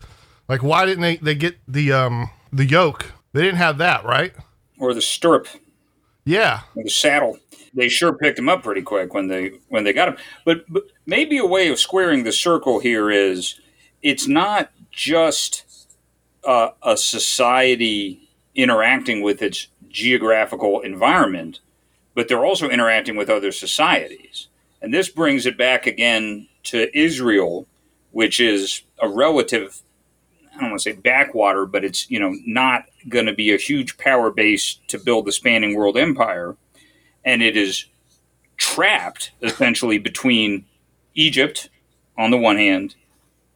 Like why didn't they they get the um the yoke? They didn't have that, right? Or the stirrup. Yeah. the saddle. They sure picked him up pretty quick when they when they got him. But, but maybe a way of squaring the circle here is it's not just uh, a society interacting with its geographical environment, but they're also interacting with other societies. And this brings it back again to Israel, which is a relative I don't want to say backwater, but it's you know not going to be a huge power base to build the spanning world empire, and it is trapped essentially between Egypt on the one hand,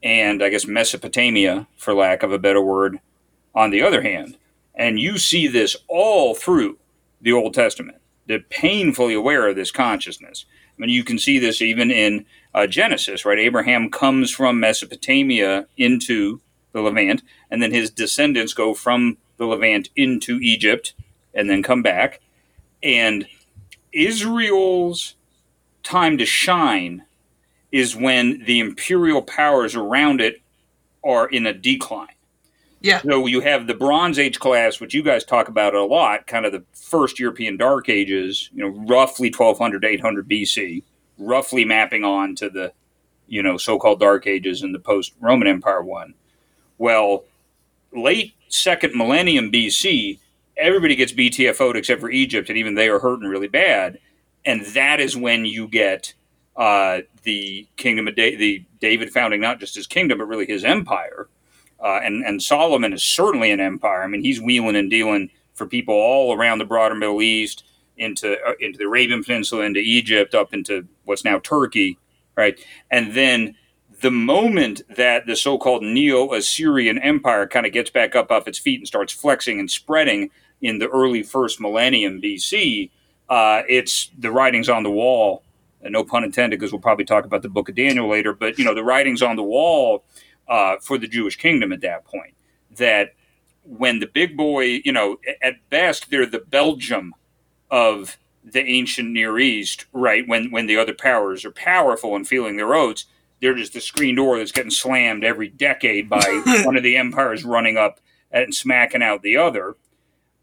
and I guess Mesopotamia, for lack of a better word, on the other hand. And you see this all through the Old Testament. They're painfully aware of this consciousness. I mean, you can see this even in uh, Genesis, right? Abraham comes from Mesopotamia into the Levant, and then his descendants go from the Levant into Egypt and then come back. And Israel's time to shine is when the imperial powers around it are in a decline. Yeah. So you have the Bronze Age class, which you guys talk about a lot, kind of the first European Dark Ages, you know, roughly 1200 to 800 BC, roughly mapping on to the, you know, so-called Dark Ages and the post-Roman Empire one. Well, late second millennium BC, everybody gets BTFO'd except for Egypt, and even they are hurting really bad. And that is when you get uh, the kingdom of da- the David founding not just his kingdom, but really his empire. Uh, and and Solomon is certainly an empire. I mean, he's wheeling and dealing for people all around the broader Middle East, into uh, into the Arabian Peninsula, into Egypt, up into what's now Turkey, right? And then the moment that the so-called Neo-Assyrian Empire kind of gets back up off its feet and starts flexing and spreading in the early first millennium BC, uh, it's the writings on the wall. And no pun intended, because we'll probably talk about the Book of Daniel later. But you know, the writings on the wall uh, for the Jewish kingdom at that point. That when the big boy, you know, at best they're the Belgium of the ancient Near East, right? When when the other powers are powerful and feeling their oats, they're just the screen door that's getting slammed every decade by one of the empires running up and smacking out the other.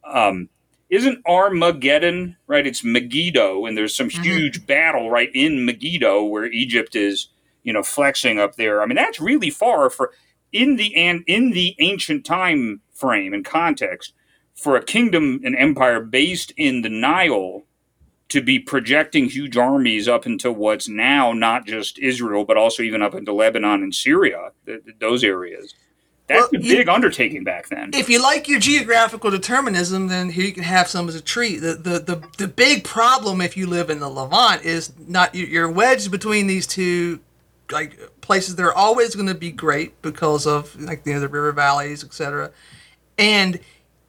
Um, isn't Armageddon right? It's Megiddo, and there's some huge battle right in Megiddo where Egypt is, you know, flexing up there. I mean, that's really far for in the and in the ancient time frame and context for a kingdom and empire based in the Nile to be projecting huge armies up into what's now not just Israel, but also even up into Lebanon and Syria, th- th- those areas. That's Well, a you- big undertaking back then. if you like your geographical determinism, then here you can have some as a treat. The, the the the big problem if you live in the Levant is not you- you're wedged between these two like places. They're always going to be great because of like you know, the river valleys, etc. And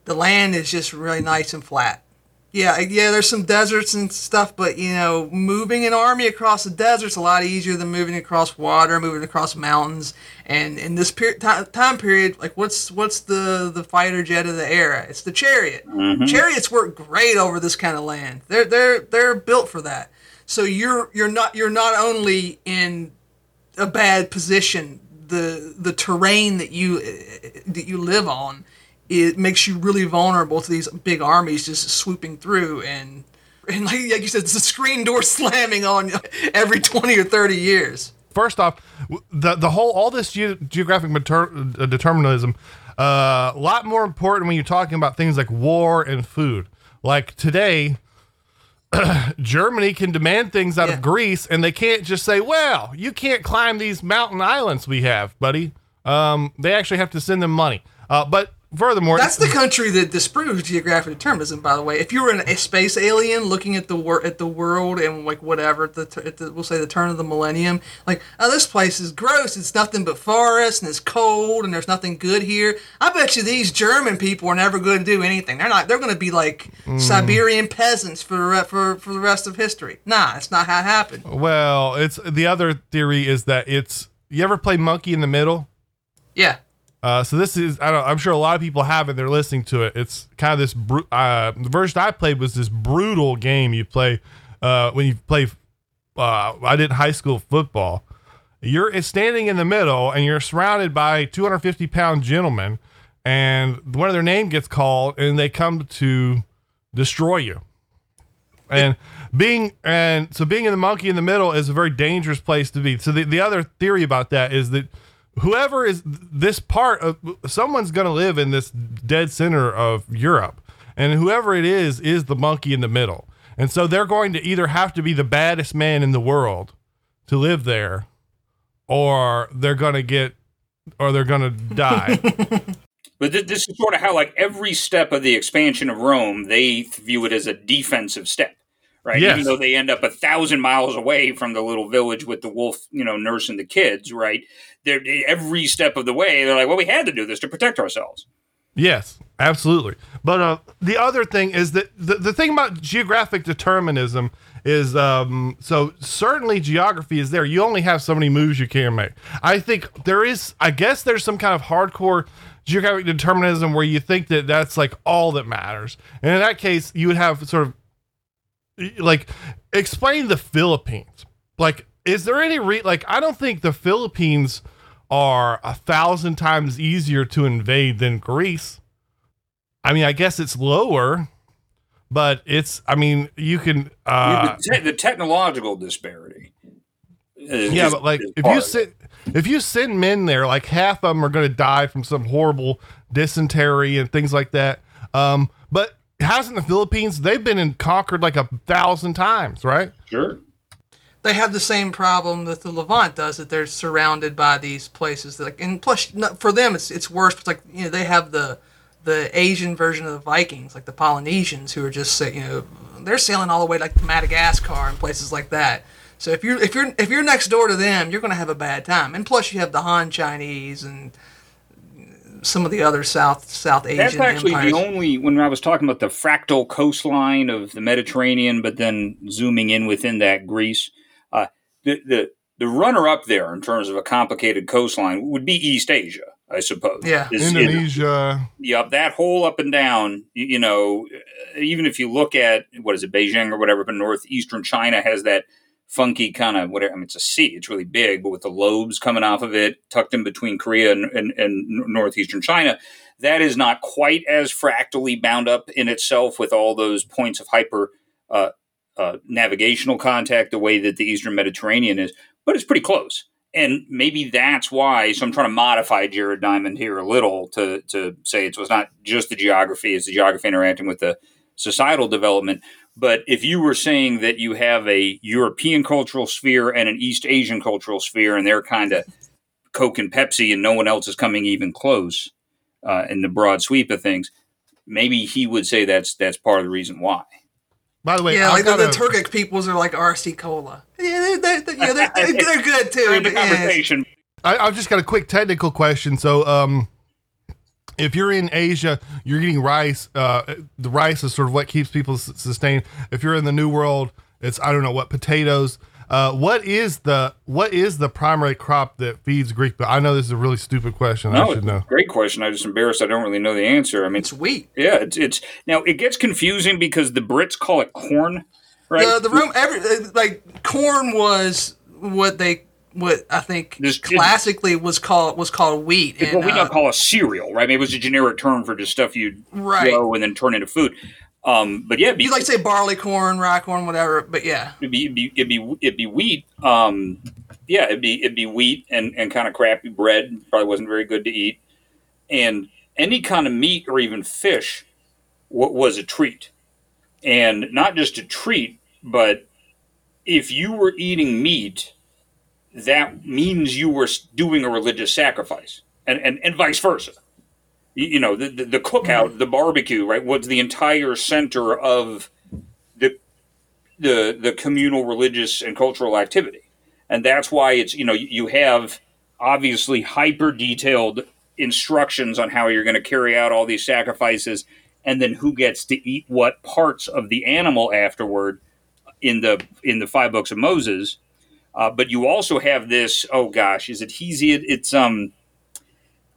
the land is just really nice and flat. Yeah, yeah. There's some deserts and stuff, but you know, moving an army across the desert's a lot easier than moving across water, moving across mountains. And in this per- time, time period, like what's what's the the fighter jet of the era? It's the chariot. Mm-hmm. Chariots work great over this kind of land. They're they're they're built for that. So you're you're not you're not only in a bad position. The the terrain that you that you live on, it makes you really vulnerable to these big armies just swooping through and and like, like you said, it's a screen door slamming on you every twenty or thirty years. First off, the the whole all this ge- geographic mater- uh, determinism, uh, a lot more important when you're talking about things like war and food. Like today, Germany can demand things out Yeah. of Greece, and they can't just say, "Well, you can't climb these mountain islands we have, buddy." Um, they actually have to send them money. Uh, but furthermore, That's the country that disproves geographic determinism. By the way, if you were an, a space alien looking at the wor- at the world and like whatever at the, t- at the we'll say the turn of the millennium, like oh this place is gross. It's nothing but forest and it's cold and there's nothing good here. I bet you these German people are never going to do anything. They're not. They're going to be like hmm. Siberian peasants for the re- for for the rest of history. Nah, it's not how it happened. well, it's the other theory is that it's. You ever play Monkey in the Middle? Yeah. Uh, so this is I I'm sure a lot of people have it. They're listening to it. It's kind of this bru- uh, the version I played was this brutal game you play uh, when you play. Uh, I did high school football. You're standing in the middle and you're surrounded by 250 pound gentlemen, and one of their name gets called and they come to destroy you. And being and so being in the monkey in the middle is a very dangerous place to be. So the, the other theory about that is that whoever is this part of someone's going to live in this dead center of Europe, and whoever it is is the monkey in the middle. And so they're going to either have to be the baddest man in the world to live there, or they're gonna get or they're gonna die. But th- this is sort of how, like, every step of the expansion of Rome, they view it as a defensive step, right? Yes. Even though they end up a thousand miles away from the little village with the wolf, you know, nursing the kids, right? They're every step of the way, they're like, well, we had to do this to protect ourselves. Yes, absolutely. But uh, the other thing is that the, the thing about geographic determinism is um, so certainly geography is there. You only have so many moves you can make. I think there is, I guess there's some kind of hardcore geographic determinism where you think that that's like all that matters. And in that case, you would have sort of like explain the Philippines. Like, is there any re like I don't think the Philippines are a thousand times easier to invade than Greece. I mean, I guess it's lower, but it's. I mean, you can. Uh, the, te- the technological disparity. is- yeah, but like if you sit, if you send men there, like half of them are going to die from some horrible dysentery and things like that. Um, but hasn't the Philippines? They've been in, conquered like a thousand times, right? sure. They have the same problem that the Levant does that they're surrounded by these places that, like and plus for them it's it's worse. It's like you know they have the the Asian version of the Vikings, like the Polynesians, who are just you know they're sailing all the way like to Madagascar and places like that. So if you're if you're if you're next door to them, you're going to have a bad time. And plus you have the Han Chinese and some of the other South South Asian That's actually empires. the only when I was talking about the fractal coastline of the Mediterranean, but then zooming in within that Greece. The the the runner up there in terms of a complicated coastline would be East Asia, I suppose. Yeah. Indonesia. Yep, that whole up and down, you, you know, even if you look at what is it, Beijing or whatever, but northeastern China has that funky kind of whatever. I mean, it's a sea; it's really big, but with the lobes coming off of it, tucked in between Korea and, and, and northeastern China, that is not quite as fractally bound up in itself with all those points of hyper uh, uh, navigational contact the way that the Eastern Mediterranean is, but it's pretty close. And maybe that's why. So I'm trying to modify Jared Diamond here a little to to say it was not just the geography; it's the geography interacting with the societal development. But if you were saying that you have a European cultural sphere and an East Asian cultural sphere, and they're kind of Coke and Pepsi, and no one else is coming even close uh, in the broad sweep of things, maybe he would say that's that's part of the reason why. By the way, yeah, I like the, the Turkic peoples are like RC Cola. Yeah, they're, they're, yeah, they're, they're, they're good too. In the but yeah, conversation, I, I've just got a quick technical question. So, um, if you're in Asia, you're eating rice. Uh, the rice is sort of what keeps people s- sustained. If you're in the New World, it's I don't know what potatoes. Uh, what is the what is the primary crop that feeds Greek? But I know this is a really stupid question. I no, should know. great question. I'm just embarrassed. I don't really know the answer. I mean, it's wheat. yeah, it's it's now it gets confusing because the Brits call it corn, right? The the room every uh, like corn was what they what I think This- classically was called was called wheat. It's And, what we uh, don't call a cereal, right? Maybe it was a generic term for just stuff you'd Right. grow and then turn into food. Um, but yeah, be, you like say barley corn, rye corn, whatever. But yeah, it'd be, it'd be it'd be it'd be wheat. Um, yeah, it'd be it'd be wheat and, and kind of crappy bread. Probably wasn't very good to eat. And any kind of meat or even fish wa was a treat, and not just a treat, but if you were eating meat, that means you were doing a religious sacrifice, and and, and vice versa. You, know, the, the the cookout, the barbecue, right, was the entire center of the the the communal religious and cultural activity, and that's why it's you know you, you have obviously hyper detailed instructions on how you're going to carry out all these sacrifices, and then who gets to eat what parts of the animal afterward in the in the five books of Moses. Uh, but you also have this. Oh gosh, is it Hesiod? It's um,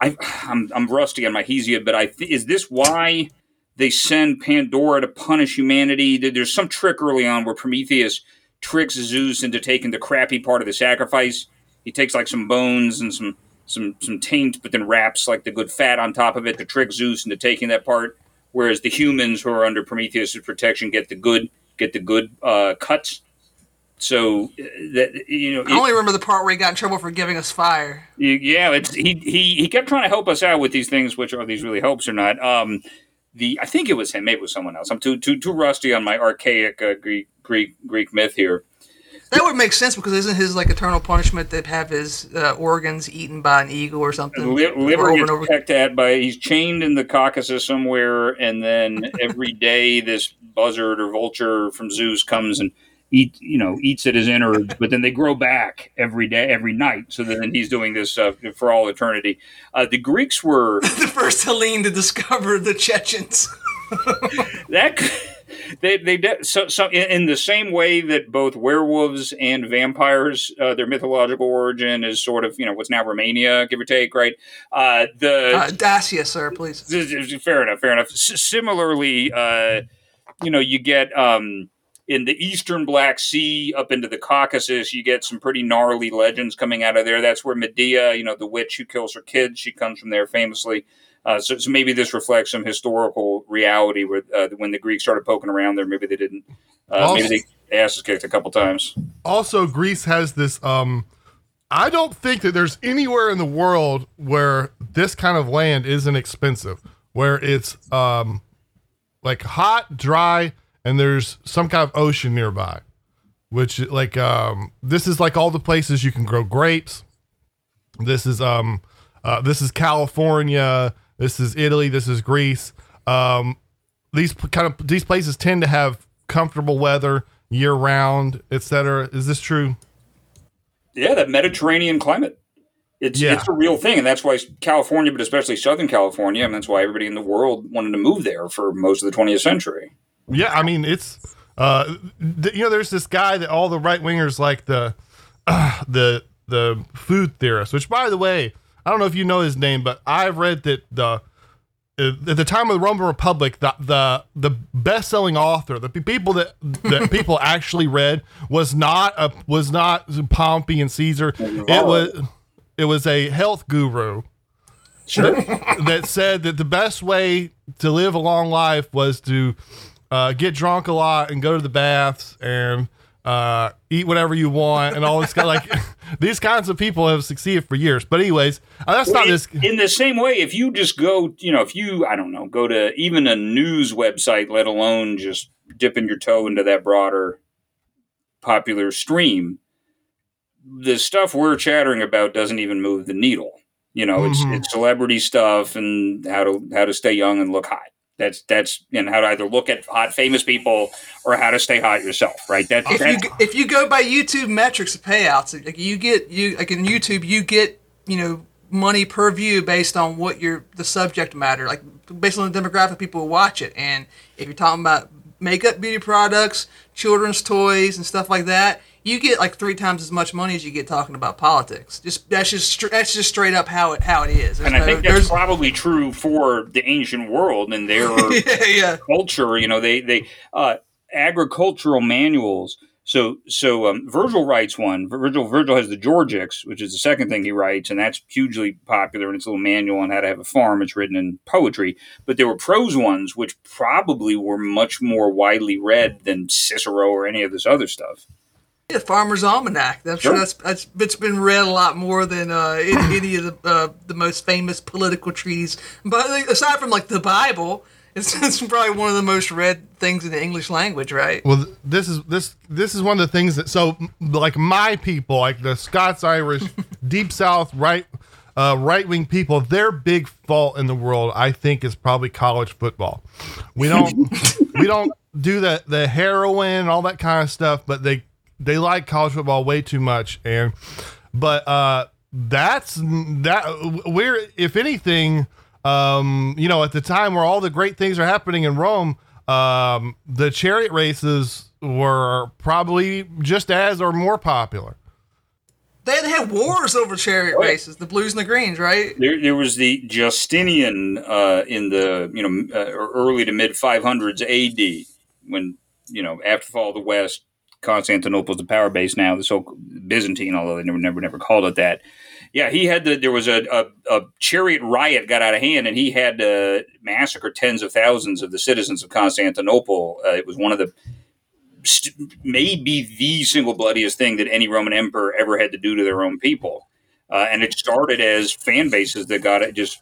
I, I'm I'm rusty on my Hesiod, but I th- is this why they send Pandora to punish humanity? There's some trick early on where Prometheus tricks Zeus into taking the crappy part of the sacrifice. He takes like some bones and some some some taint, but then wraps like the good fat on top of it to trick Zeus into taking that part. Whereas the humans who are under Prometheus' protection get the good get the good uh, cuts. So uh, that you know, I only remember the part where he got in trouble for giving us fire. Yeah, it's he, he he kept trying to help us out with these things, which are these really helps or not. Um, the I think it was him, maybe it was someone else. I'm too too too rusty on my archaic uh, Greek Greek Greek myth here. That would make sense because isn't his like eternal punishment that have his uh, organs eaten by an eagle or something? Li- liver over gets over. pecked at by he's chained in the Caucasus somewhere, and then every day this buzzard or vulture from Zeus comes and eat you know eats at his innards, but then they grow back every day, every night. So then he's doing this uh, for all eternity. Uh, the Greeks were the first Helene to discover the Chechens. that they they de- so, so in, in the same way that both werewolves and vampires uh, their mythological origin is sort of you know what's now Romania give or take right uh, the Uh, Dacia, sir, please. fair enough fair enough S- similarly uh, you know you get um, in the eastern Black Sea up into the Caucasus you get some pretty gnarly legends coming out of there that's where Medea you know the witch who kills her kids she comes from there famously uh, so, so maybe this reflects some historical reality where uh, when the Greeks started poking around there, maybe they didn't. Uh, Also- maybe they asses kicked a couple times. also Greece has this um I don't think that there's anywhere in the world where this kind of land isn't expensive, where it's um like hot, dry, and there's some kind of ocean nearby. Which like um this is like all the places you can grow grapes. This is um uh, this is California, this is Italy, this is Greece. Um these kind of these places tend to have comfortable weather year round, etc. Is this true? Yeah, that Mediterranean climate. It's Yeah. it's a real thing, and that's why California, but especially Southern California, and that's why everybody in the world wanted to move there for most of the 20th century. Yeah, I mean it's uh th- you know there's this guy that all the right wingers like the uh, the the food theorist, which by the way, I don't know if you know his name, but I've read that the uh, at the time of the Roman Republic, the the the best-selling author, the people that that people actually read was not a was not Pompey and Caesar. It was it was a health guru Sure. that said that the best way to live a long life was to uh, get drunk a lot and go to the baths and uh, eat whatever you want and all this kind of like these kinds of people have succeeded for years. But anyways, uh, that's not in, this. in the same way, if you just go, you know, if you, I don't know, go to even a news website, let alone just dipping your toe into that broader popular stream, the stuff we're chattering about doesn't even move the needle. You know, it's Mhm. it's celebrity stuff and how to how to stay young and look hot. That's that's and how to either look at hot famous people or how to stay hot yourself, right? That, If that's you if you go by YouTube metrics of payouts, like you get you like in YouTube you get you know money per view based on what your the subject matter like based on the demographic people who watch it. And if you're talking about makeup, beauty products, children's toys, and stuff like that, you get like three times as much money as you get talking about politics. Just that's just that's just straight up how it how it is. There's and I no- think that's probably true for the ancient world and their yeah, yeah. culture. You know, they they uh, agricultural manuals. So so um, Virgil writes one. Virgil Virgil has the Georgics, which is the second thing he writes, and that's hugely popular. And it's a little manual on how to have a farm. It's written in poetry, but there were prose ones, which probably were much more widely read than Cicero or any of this other stuff. Yeah, Farmer's Almanac. I'm sure Sure. that's, that's it's been read a lot more than uh, any, any of the uh, the most famous political treaties. But like, aside from like the Bible, it's, it's probably one of the most read things in the English language, right? Well, this is this this is one of the things that so like my people, like the Scots Irish, deep South right uh, right wing people, their big fault in the world, I think, is probably college football. We don't we don't do the the heroin and all that kind of stuff, but they they like college football way too much, and but uh, that's that we're if anything, um, you know, at the time where all the great things are happening in Rome, um, the chariot races were probably just as or more popular. They had, had wars over chariot Right. races, the blues and the greens, right? There, there was the Justinian uh, in the you know uh, early to mid 500s AD when you know after the fall of the West, Constantinople's the power base now, the so Byzantine, although they never never never called it that. Yeah, he had the there was a, a, a chariot riot got out of hand, and he had to massacre tens of thousands of the citizens of Constantinople. Uh, it was one of the st- maybe the single bloodiest thing that any Roman emperor ever had to do to their own people. Uh, and it started as fan bases that got it just,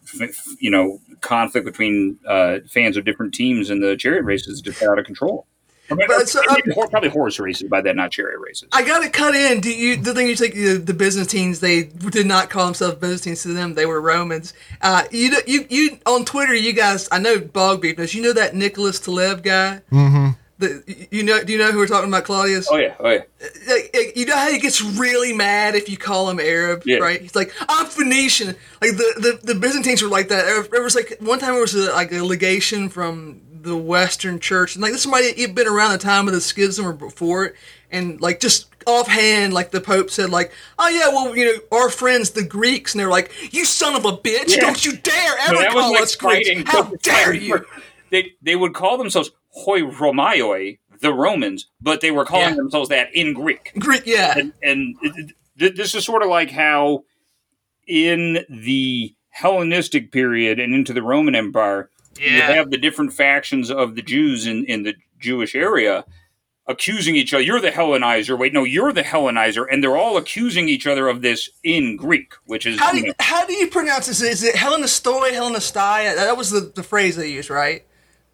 you know, conflict between uh, fans of different teams and the chariot races just out of control. But so, uh, probably horse races by that, not chariot races. I got to cut in. Do you the thing you take the, the Byzantines? They did not call themselves Byzantines to them. They were Romans. Uh, you know- you you on Twitter, you guys. I know Bog Beef knows. You know that Nicholas Taleb guy. Mm-hmm. The, you know? Do you know who we're talking about, Claudius? Oh yeah, oh yeah. like, like, you know how he gets really mad if you call him Arab, Yeah. right? He's like, I'm Phoenician. Like the, the, the Byzantines were like that. There there was like one time there was a, like a legation from the Western Church, and like this might have been around the time of the schism or before it, and like just offhand, like the Pope said, like, oh yeah, well you know our friends the Greeks, and they're like, you son of a bitch, Yeah. don't you dare ever So that was call like us Greeks! How dare you? They they would call themselves hoi Romaioi, the Romans, but they were calling Yeah. themselves that in Greek. Greek, yeah, and, and it- it- this is sort of like how in the Hellenistic period and into the Roman Empire, you have the different factions of the Jews in, in the Jewish area accusing each other. You're the Hellenizer. Wait, no, you're the Hellenizer, and they're all accusing each other of this in Greek, which is How do you you, know, how do you pronounce this? Is it Hellenistoi, Hellenistai? That was the, the phrase they used, right?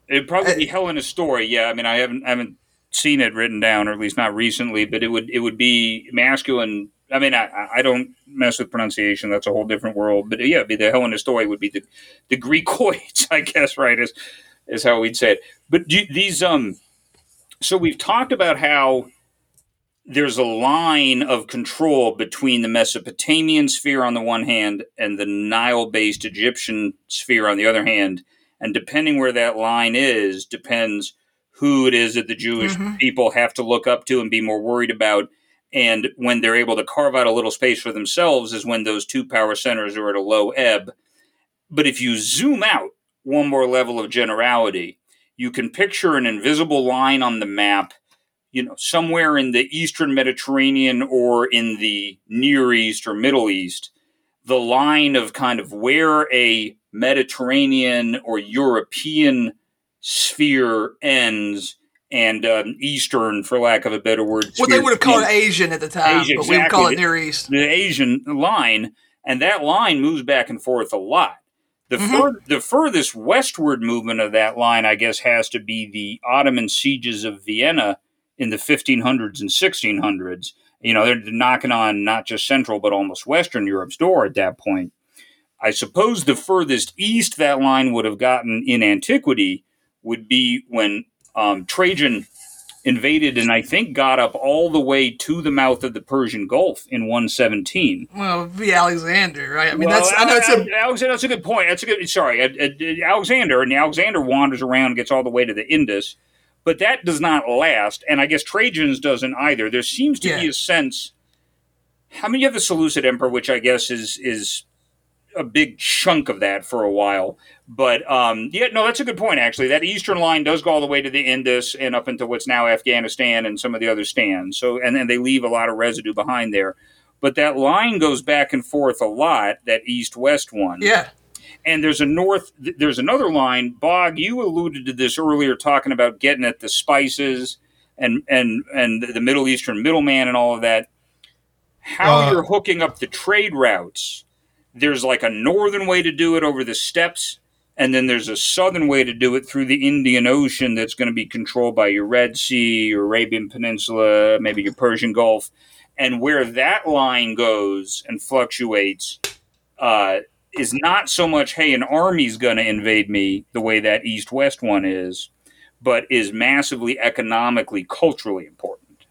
it'd probably uh, be Helena's story. Yeah, I mean, I haven't I haven't seen it written down, or at least not recently. But it would it would be masculine. I mean, I, I don't mess with pronunciation. That's a whole different world. But yeah, be the Helena story would be the the Greekoids, I guess. Right is is how we'd say it. But do, these um, so we've talked about how there's a line of control between the Mesopotamian sphere on the one hand and the Nile based Egyptian sphere on the other hand. And depending where that line is, depends who it is that the Jewish people have to look up to and be more worried about. And when they're able to carve out a little space for themselves, is when those two power centers are at a low ebb. But if you zoom out one more level of generality, you can picture an invisible line on the map you know, somewhere in the Eastern Mediterranean or in the Near East or Middle East, the line of kind of where a Mediterranean or European sphere ends and um, Eastern, for lack of a better word, What they would have called. Asian at the time, Asia, but we would call it exactly. Near East. the Asian line, and that line moves back and forth a lot. The, Mhm. fur- the furthest westward movement of that line, I guess, has to be the Ottoman sieges of Vienna in the 1500s and 1600s. You know, they're knocking on not just Central, but almost Western Europe's door at that point. I suppose the furthest east that line would have gotten in antiquity would be when um, Trajan invaded and I think got up all the way to the mouth of the Persian Gulf in 117. Well, be Alexander, right? I mean, Well, that's I know it's a Alexander. That's a good point. That's a good. Sorry, uh, uh, Alexander, and Alexander wanders around, and gets all the way to the Indus, but that does not last. And I guess Trajan's doesn't either. There seems to be a sense. I mean, you have the Seleucid Emperor, which I guess is is a big chunk of that for a while. But um, yeah, no, that's a good point. Actually, that eastern line does go all the way to the Indus and up into what's now Afghanistan and some of the other stands. So, and then they leave a lot of residue behind there. But that line goes back and forth a lot. That east-west one yeah. and there's a north there's another line bog you alluded to this earlier talking about getting at the spices and and and the middle eastern middleman and all of that how Uh, you're hooking up the trade routes there's like a northern way to do it over the steppes and then there's a southern way to do it through the Indian Ocean that's going to be controlled by your Red Sea, your Arabian Peninsula, maybe your Persian Gulf. And where that line goes and fluctuates uh, is not so much, hey, an army's going to invade me the way that east west one is, but is massively economically, culturally important.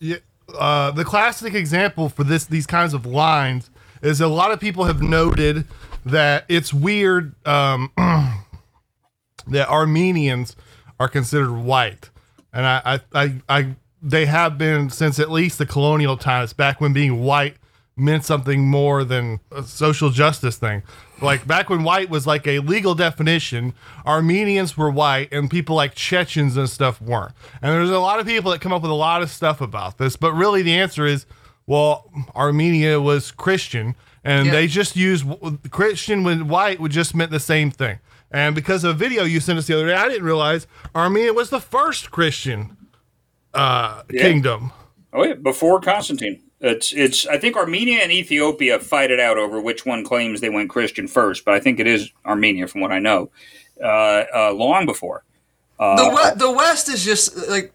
Yeah, uh, the classic example for this these kinds of lines is a lot of people have noted that it's weird um, that Armenians are considered white, and I, I, I, I, they have been since at least the colonial times, back when being white meant something more than a social justice thing. Like back when white was like a legal definition, Armenians were white and people like Chechens and stuff weren't. And there's a lot of people that come up with a lot of stuff about this, but really the answer is well, Armenia was Christian and Yeah. they just used Christian when white would just meant the same thing. And because of a video you sent us the other day, I didn't realize Armenia was the first Christian uh, Yeah. kingdom. Oh yeah, before Constantine. It's it's. I think Armenia and Ethiopia fight it out over which one claims they went Christian first, but I think it is Armenia, from what I know. Uh, uh, long before. the we- the West is just like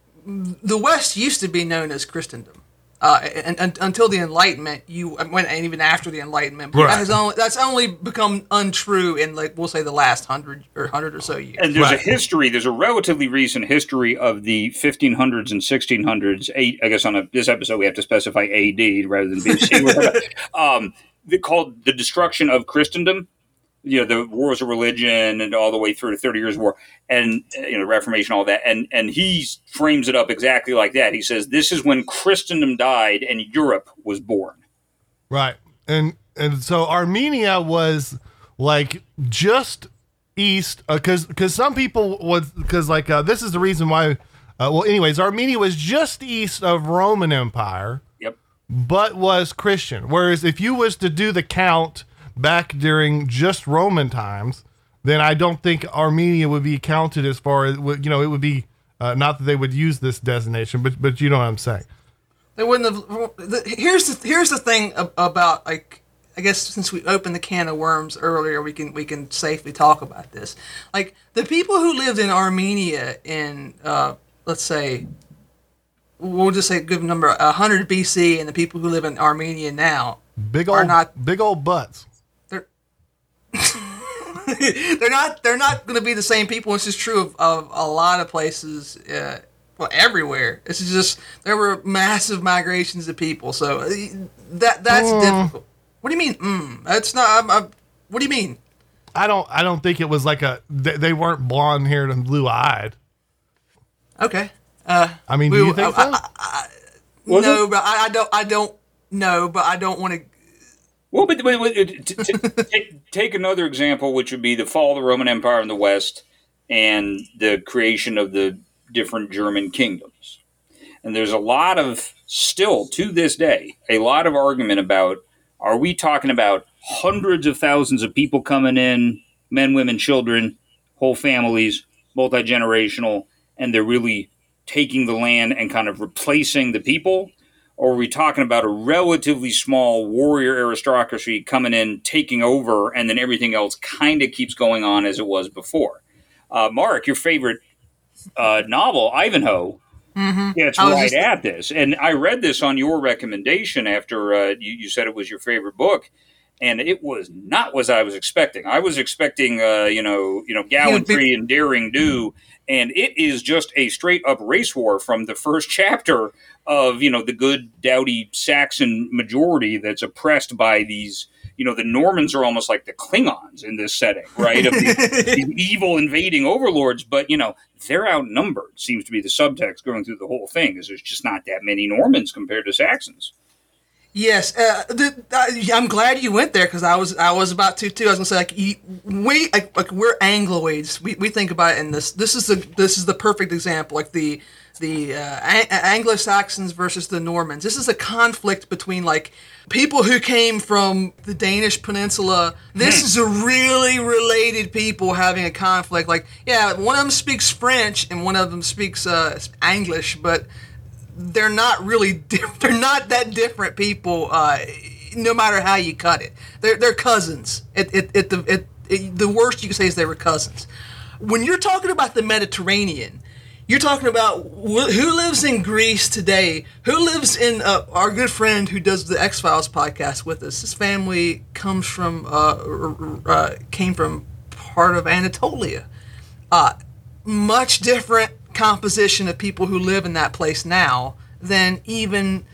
the West used to be known as Christendom. Uh, and, and until the Enlightenment, you went and even after the Enlightenment, but Right. that has only that's only become untrue in like we'll say the last hundred or hundred or so years. And there's Right. a history. There's a relatively recent history of the 1500s and 1600s. I guess on a, this episode we have to specify AD rather than BC. um, they called the destruction of Christendom. You know, the wars of religion and all the way through to Thirty Years' War and uh, you know Reformation, all that. And and he frames it up exactly like that. He says this is when Christendom died and Europe was born. Right. And and so Armenia was like just east because because some people was because like uh, this is the reason why. Uh, well, anyways, Armenia was just east of Roman Empire, Yep. but was Christian. Whereas if you was to do the count back during just Roman times, then I don't think Armenia would be counted as far as you know. It would be uh, not that they would use this designation, but but you know what I'm saying. They wouldn't have. The, here's the here's the thing about like I guess since we opened the can of worms earlier, we can we can safely talk about this. Like the people who lived in Armenia in uh, let's say we'll just say a good number 100 BC, and the people who live in Armenia now Big Are old not- big old butts. They're they're not they're not going to be the same people. This is true of, of a lot of places. Uh, well, everywhere. This is just there were massive migrations of people, so uh, that that's difficult. What do you mean? Mm, that's not. I'm, I'm, what do you mean? I don't. I don't think it was like a. They, they weren't blonde haired and blue eyed. Okay. Uh, I mean, We- do you think I- so? Was no, it? but I, I don't. I don't know, but I don't want to. Well, but, but, but uh, t- t- t- take another example, which would be the fall of the Roman Empire in the West and the creation of the different German kingdoms. And there's a lot of, still to this day, a lot of argument about are we talking about hundreds of thousands of people coming in, men, women, children, whole families, multi generational, and they're really taking the land and kind of replacing the people? Or are we talking about a relatively small warrior aristocracy coming in, taking over, and then everything else kind of keeps going on as it was before? Uh, Mark, your favorite uh, novel, Ivanhoe, gets I was right just- at this. And I read this on your recommendation after uh, you, you said it was your favorite book. And it was not what I was expecting. I was expecting, uh, you know, you know, gallantry and daring do, and it is just a straight up race war from the first chapter of you know the good dowdy Saxon majority that's oppressed by these. You know, the Normans are almost like the Klingons in this setting, right? Of the, these evil invading overlords, but you know they're outnumbered. Seems to be the subtext going through the whole thing. Is there's just not that many Normans compared to Saxons. Yes, uh, the, uh, I'm glad you went there because I was I was about to too. I was gonna say like you, we like, like we're Angloids. We, we think about it in this. This is the this is the perfect example. Like the the uh, Ang- Anglo Saxons versus the Normans. This is a conflict between like people who came from the Danish peninsula. This is a really related people having a conflict. Like yeah, one of them speaks French and one of them speaks uh, English, but they're not really they're not that different people uh, no matter how you cut it. They're, they're cousins. It, it, it, the, it, it, the worst you can say is they were cousins. When you're talking about the mediterranean you're talking about wh- who lives in greece today who lives in uh, our good friend who does the x-files podcast with us. His family comes from uh, uh, came from part of anatolia. Uh, much different composition of people who live in that place now than even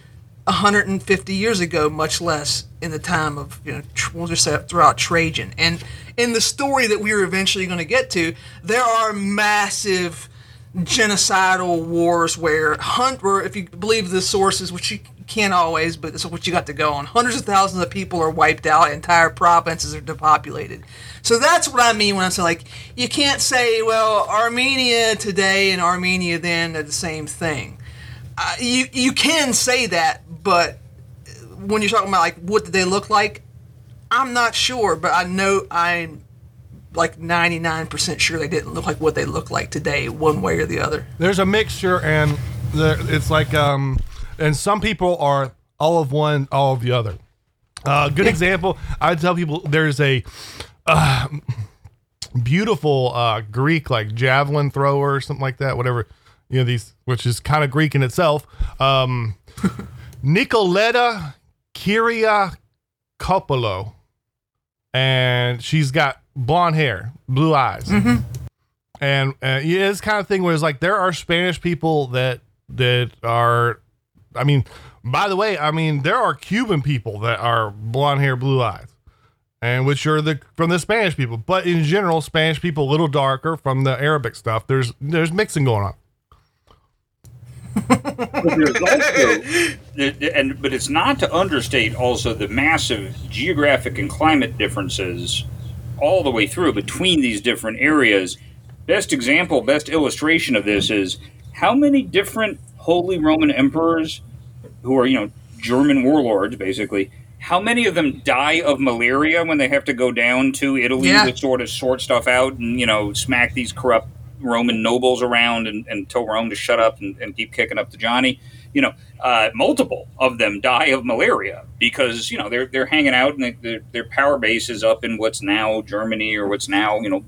150 years ago, much less in the time of, you know, we'll just say throughout Trajan. And in the story that we are eventually going to get to, there are massive genocidal wars where, hunt, or if you believe the sources, which you can't always, but it's what you got to go on, hundreds of thousands of people are wiped out, entire provinces are depopulated. So that's what I mean when I say like you can't say well Armenia today and Armenia then are the same thing. Uh, you you can say that, but when you're talking about like what did they look like, I'm not sure, but I know I'm like 99% sure they didn't look like what they look like today, one way or the other. There's a mixture, and it's like um, and some people are all of one, all of the other. Uh, good example. I tell people there's a uh, beautiful uh, Greek like javelin thrower or something like that. Whatever you know these, which is kind of Greek in itself. Um, Nicoletta Kyria Coppola, and she's got blonde hair, blue eyes, and uh, yeah, it's kind of thing where it's like there are Spanish people that that are, I mean, by the way, I mean there are Cuban people that are blonde hair, blue eyes, and which are the from the Spanish people, but in general, Spanish people a little darker from the Arabic stuff. There's there's mixing going on. But and but it's not to understate also the massive geographic and climate differences all the way through between these different areas. Best example, best illustration of this is how many different Holy Roman emperors, who are you know German warlords, basically. How many of them die of malaria when they have to go down to Italy Yeah. to sort of sort stuff out and you know smack these corrupt Roman nobles around and, and tell Rome to shut up and, and keep kicking up to Johnny. You know, uh, multiple of them die of malaria because you know they're they're hanging out and they, their their power base is up in what's now Germany or what's now you know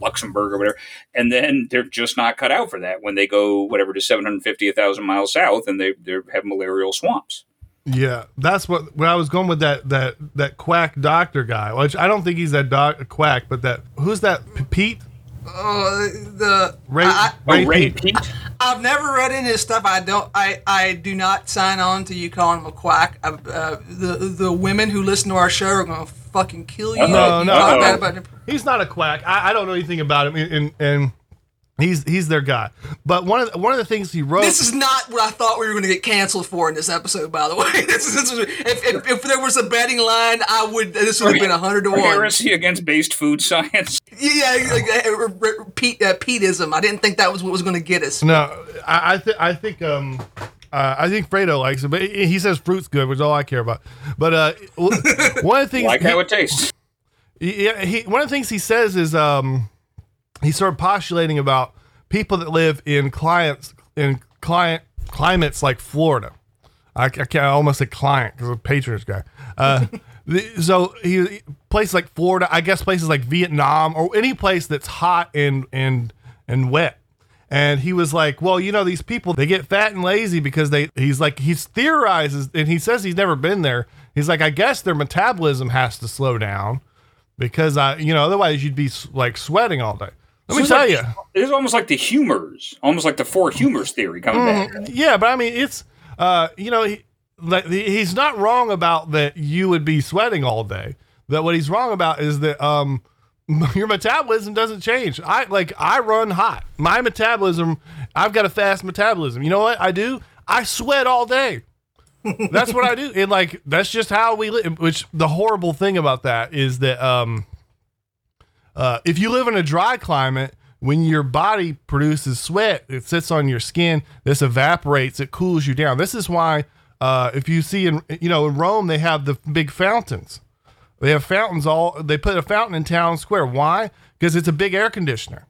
Luxembourg or whatever, and then they're just not cut out for that when they go whatever to seven hundred fifty thousand miles south and they they have malarial swamps. Yeah, that's what when I was going with that that that quack doctor guy. Which I don't think he's that doc quack, but that who's that Peat Oh, the Ray I, Oh, Ray, Ray Peat. Peat. I've never read any of his stuff. I don't. I, I do not sign on to you calling him a quack. I, uh, the the women who listen to our show are gonna fucking kill you. Uh-oh. No, no, talk uh-oh. bad about him. He's not a quack. I, I don't know anything about him, and and he's he's their guy. But one of the, one of the things he wrote. This is not what I thought we were going to get canceled for in this episode. By the way, this is, this is if, if, if there was a betting line, I would. This would have been hundred to one. Heresy against based food science. Yeah, like uh, uh, uh, Peat, uh, Peatism. I didn't think that was what was going to get us. no, I I, th- I think um. Uh, I think Fredo likes it, but he he says fruit's good, which is all I care about. But uh, one of the things Like he- how it tastes. Yeah, he one of the things he says is um he's started postulating about people that live in clients in client climates like Florida. I, I can't I almost say client because a patronage guy. Uh, so he places like Florida, I guess places like Vietnam or any place that's hot and and and wet. And he was like, "Well, you know, these people they get fat and lazy because they." He's like, he's theorizes, and he says he's never been there. He's like, I guess their metabolism has to slow down because I, you know, otherwise you'd be like sweating all day. Let me tell like- you, It's almost like the humors, almost like the four humors theory coming back. yeah, but I mean, it's, uh, you know, he, like he's not wrong about that. You would be sweating all day. That what he's wrong about is that um, your metabolism doesn't change. I like I run hot. My metabolism, I've got a fast metabolism. You know what I do? I sweat all day. That's what I do. And like that's just how we live. Which the horrible thing about that is that um, uh, if you live in a dry climate, when your body produces sweat, it sits on your skin. This evaporates. It cools you down. This is why uh, if you see in you know in Rome they have the big fountains. They have fountains all. They put a fountain in town square. Why? Because it's a big air conditioner.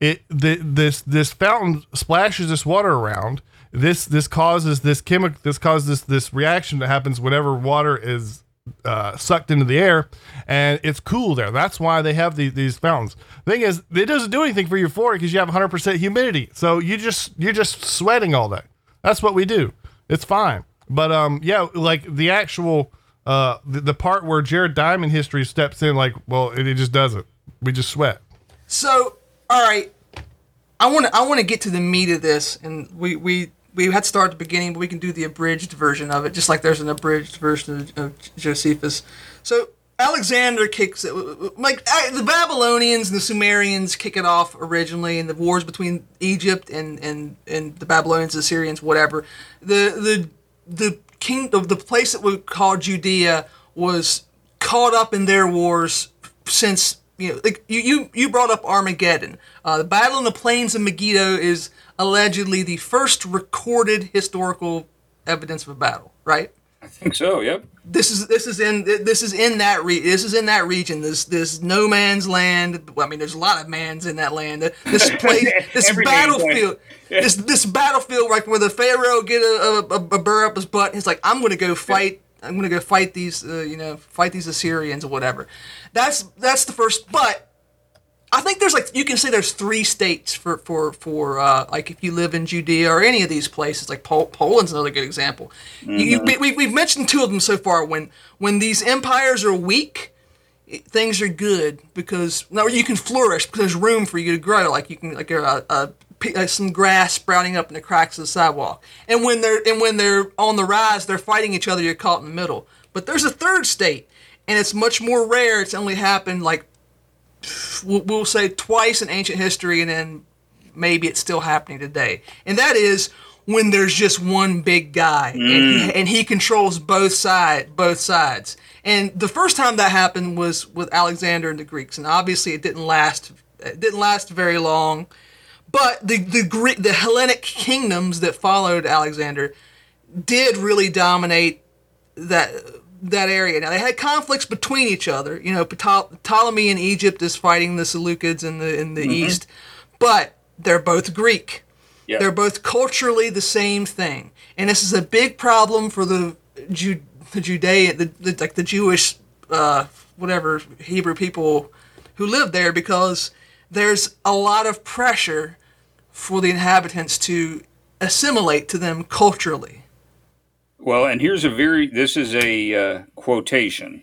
It the, this this fountain splashes this water around. This this causes this chemical. This causes this this reaction that happens whenever water is uh, sucked into the air, and it's cool there. That's why they have these these fountains. Thing is, it doesn't do anything for your floor because you have 100 percent humidity. So you just you're just sweating all day. That's what we do. It's fine. But um, yeah, like the actual uh the, the part where Jared Diamond history steps in, like, well, it, it just doesn't. We just sweat. So, all right, I want to I want to get to the meat of this, and we we we had to start at the beginning, but we can do the abridged version of it, just like there's an abridged version of, of Josephus. So Alexander kicks it, like the Babylonians and the Sumerians kick it off originally, and the wars between Egypt and and and the Babylonians, the Syrians, whatever. The the the king of the place that we call Judea was caught up in their wars since you know like you you, you brought up Armageddon. Uh, the battle in the plains of Megiddo is allegedly the first recorded historical evidence of a battle, right? I think so. Yep. This is this is in this is in that re- this is in that region. This this no man's land. Well, I mean, there's a lot of man's in that land. This place, this battlefield, this this battlefield, like where the pharaoh get a, a, a burr up his butt. He's like, I'm gonna go fight. I'm gonna go fight these, uh, you know, fight these Assyrians or whatever. That's that's the first. But I think there's like you can say there's three states for for for uh, like if you live in Judea or any of these places like Pol- Poland's another good example. You, you, we, we've mentioned two of them so far. When when these empires are weak, things are good because now you can flourish because there's room for you to grow. Like you can like a, a, Uh, some grass sprouting up in the cracks of the sidewalk. And when they're and when they're on the rise, they're fighting each other. You're caught in the middle. But there's a third state, and it's much more rare. It's only happened like we'll, say twice in ancient history, and then maybe it's still happening today. And that is when there's just one big guy, and, he, mm. and he controls both side, both sides. And the first time that happened was with Alexander and the Greeks, and obviously it didn't last. It didn't last very long. But the the Greek, the Hellenic kingdoms that followed Alexander did really dominate that that area. Now they had conflicts between each other. You know, Ptolemy in Egypt is fighting the Seleucids in the in the east, but they're both Greek. Yeah. They're both culturally the same thing, and this is a big problem for the Ju- the Judean, the, the like the Jewish, uh, whatever Hebrew people who live there, because there's a lot of pressure for the inhabitants to assimilate to them culturally. Well, and here's a very this is a uh, quotation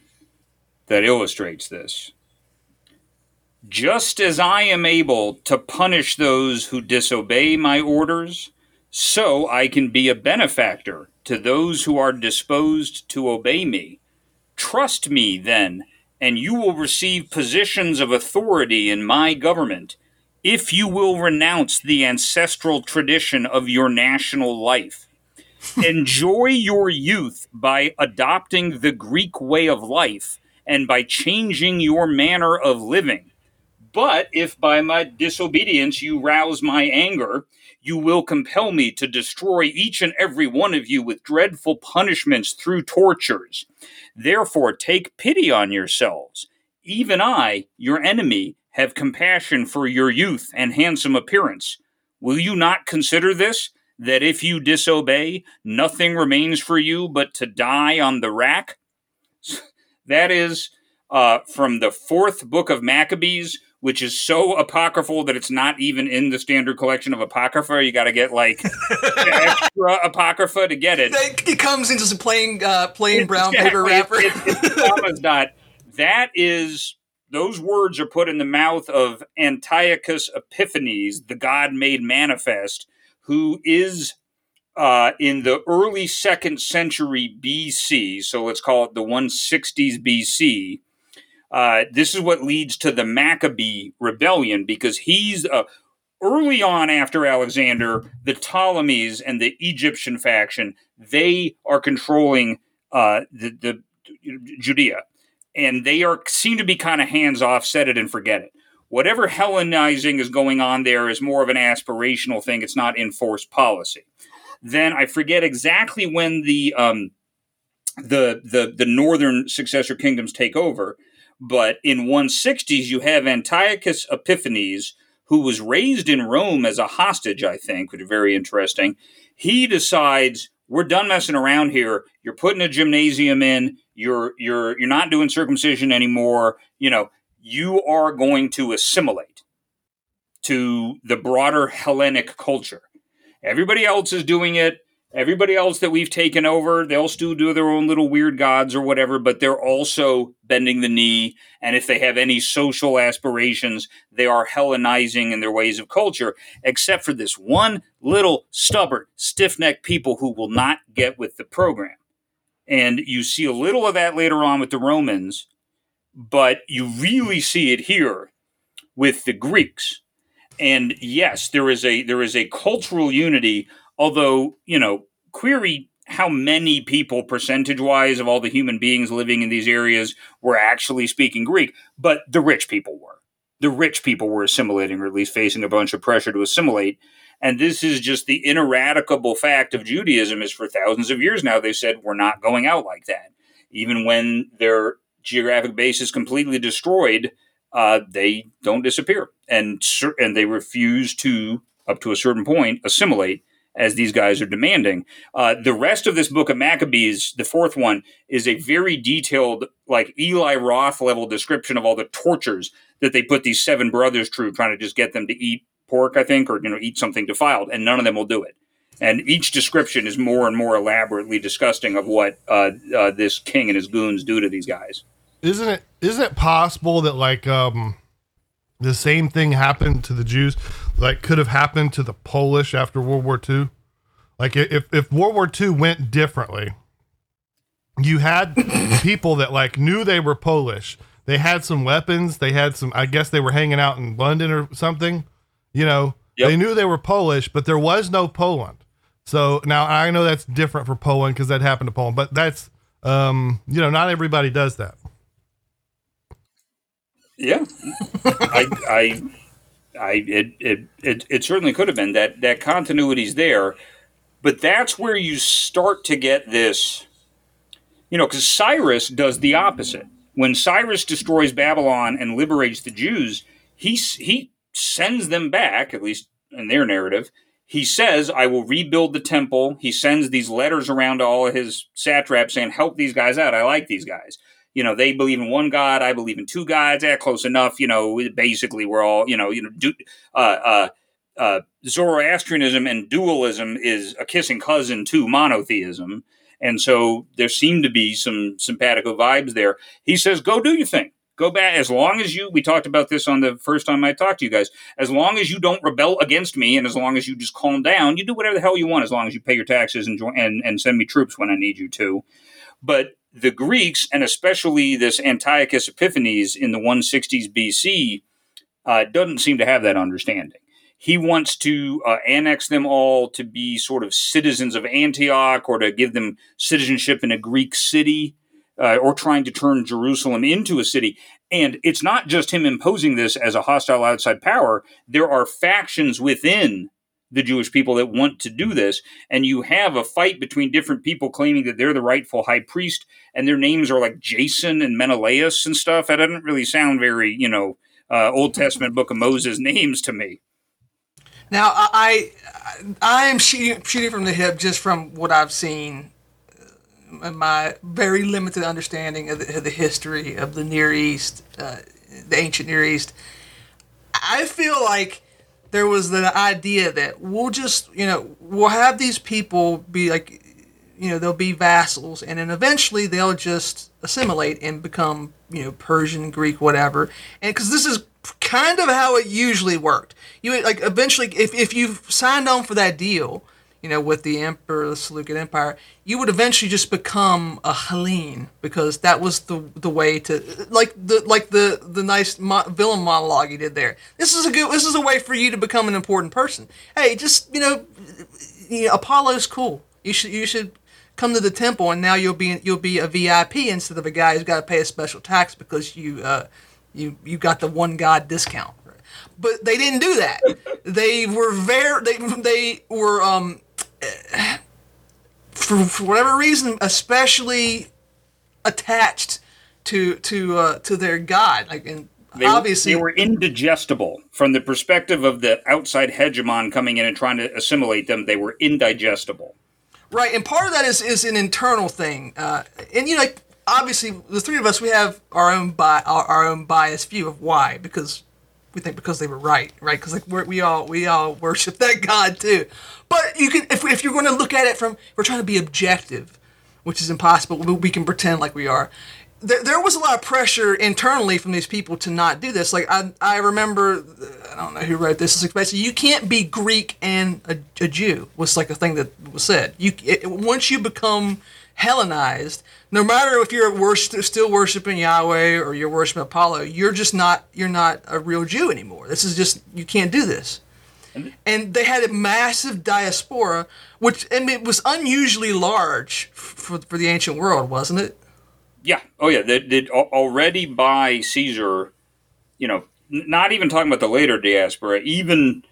that illustrates this. Just as I am able to punish those who disobey my orders, so I can be a benefactor to those who are disposed to obey me. Trust me, then, and you will receive positions of authority in my government if you will renounce the ancestral tradition of your national life. Enjoy your youth by adopting the Greek way of life and by changing your manner of living. But if by my disobedience you rouse my anger, you will compel me to destroy each and every one of you with dreadful punishments through tortures. Therefore, take pity on yourselves. Even I, your enemy, have compassion for your youth and handsome appearance. Will you not consider this? That if you disobey, nothing remains for you but to die on the rack? That is uh, from the fourth book of Maccabees, which is so apocryphal that it's not even in the standard collection of apocrypha. You got to get like extra apocrypha to get it. It comes into some plain uh, plain brown Exactly. paper wrapper. It- it- it's commas dot. That is those words are put in the mouth of Antiochus Epiphanes, the God made manifest, who is uh, in the early second century BC. So let's call it the 160s BC. Uh, this is what leads to the Maccabee rebellion because he's uh, early on after Alexander, the Ptolemies and the Egyptian faction they are controlling uh, the, the Judea, and they are seem to be kind of hands off, set it and forget it. Whatever Hellenizing is going on there is more of an aspirational thing. It's not enforced policy. Then I forget exactly when the um, the the the northern successor kingdoms take over, but in 160s you have Antiochus Epiphanes, who was raised in Rome as a hostage, I think, which is very interesting. He decides we're done messing around here. You're putting a gymnasium in. You're you're you're not doing circumcision anymore. You know, you are going to assimilate to the broader Hellenic culture. Everybody else is doing it. Everybody else that we've taken over, they'll still do their own little weird gods or whatever, but they're also bending the knee. And if they have any social aspirations, they are Hellenizing in their ways of culture, except for this one little stubborn, stiff necked people who will not get with the program. And you see a little of that later on with the Romans, but you really see it here with the Greeks. And yes, there is a there is a cultural unity although you know query how many people percentage wise of all the human beings living in these areas were actually speaking greek but the rich people were. The rich people were assimilating or at least facing a bunch of pressure to assimilate. And this is just the ineradicable fact of judaism is for thousands of years now they said we're not going out like that. Even when their geographic base is completely destroyed uh, they don't disappear. And and they refuse to up to a certain point assimilate as these guys are demanding. Uh, the rest of this book of Maccabees, the fourth one, is a very detailed, like Eli Roth level description of all the tortures that they put these seven brothers through, trying to just get them to eat pork, I think, or you know, eat something defiled, and none of them will do it. And each description is more and more elaborately disgusting of what uh, uh, this king and his goons do to these guys. Isn't it? Isn't it possible that like um, the same thing happened to the Jews? Like could have happened to the Polish after World War II. Like if if World War II went differently, you had people that like knew they were Polish. They had some weapons. They had some. I guess they were hanging out in London or something. You know, Yep. they knew they were Polish, but there was no Poland. So now I know that's different for Poland because that happened to Poland, but that's um, you know, not everybody does that. Yeah, I, I, I, it, it, it, it certainly could have been that that continuity's there, but that's where you start to get this, you know, because Cyrus does the opposite. When Cyrus destroys Babylon and liberates the Jews, he he sends them back, at least in their narrative. He says, "I will rebuild the temple." He sends these letters around to all of his satraps saying, "Help these guys out. I like these guys." You know they believe in one god i believe in two gods yeah close enough you know basically we're all you know you know do, uh, uh, uh, zoroastrianism and dualism is a kissing cousin to monotheism. And so there seem to be some simpatico vibes there. He says go do your thing. Go back as long as you we talked about this on the first time i talked to you guys as long as you don't rebel against me and as long as you just calm down you do whatever the hell you want as long as you pay your taxes and join, and, and send me troops when i need you to. But the Greeks, and especially this Antiochus Epiphanes in the 160s BC, uh, doesn't seem to have that understanding. He wants to uh, annex them all to be sort of citizens of Antioch or to give them citizenship in a Greek city uh, or trying to turn Jerusalem into a city. And it's not just him imposing this as a hostile outside power, there are factions within the Jewish people that want to do this. And you have a fight between different people claiming that they're the rightful high priest, and their names are like Jason and Menelaus and stuff. That doesn't really sound very, you know, uh, Old Testament Book of Moses names to me. Now, I I, am shooting, shooting from the hip just from what I've seen, uh, my very limited understanding of the, of the history of the Near East, uh, the ancient Near East. I feel like there was the idea that we'll just, you know, we'll have these people be like, you know, they'll be vassals, and then eventually they'll just assimilate and become, you know, Persian, Greek, whatever. And because this is kind of how it usually worked. You like eventually, if if you signed on for that deal, you know, with the emperor, the Seleucid Empire, you would eventually just become a Hellene because that was the the way to like the like the the nice mo- villain monologue you did there. This is a good. This is a way for you to become an important person. Hey, just you know, you know Apollo's cool. You should you should come to the temple and now you'll be you'll be a VIP instead of a guy who's got to pay a special tax because you uh, you you got the one god discount. But they didn't do that. they were very they they were um for, for whatever reason especially attached to to uh, to their god like and They, obviously they were indigestible from the perspective of the outside hegemon coming in and trying to assimilate them. They were indigestible. Right, and part of that is is an internal thing, uh, and you know, like obviously the three of us we have our own bi- our, our own biased view of why because we think because they were right, right? Because like we're, we all we all worship that God too. But you can if if you're going to look at it from we're trying to be objective, which is impossible. We we can pretend like we are. There, there was a lot of pressure internally from these people to not do this. Like I, I remember, I don't know who wrote this. It's like basically you can't be Greek and a, a Jew was like a thing that was said. You it, once you become Hellenized, no matter if you're worship, still worshiping Yahweh or you're worshiping Apollo, you're just not you're not a real Jew anymore. This is just you can't do this. And they had a massive diaspora, which and it was unusually large for for the ancient world, wasn't it? Yeah. Oh, yeah. That did already by Caesar. You know, not even talking about the later diaspora. Even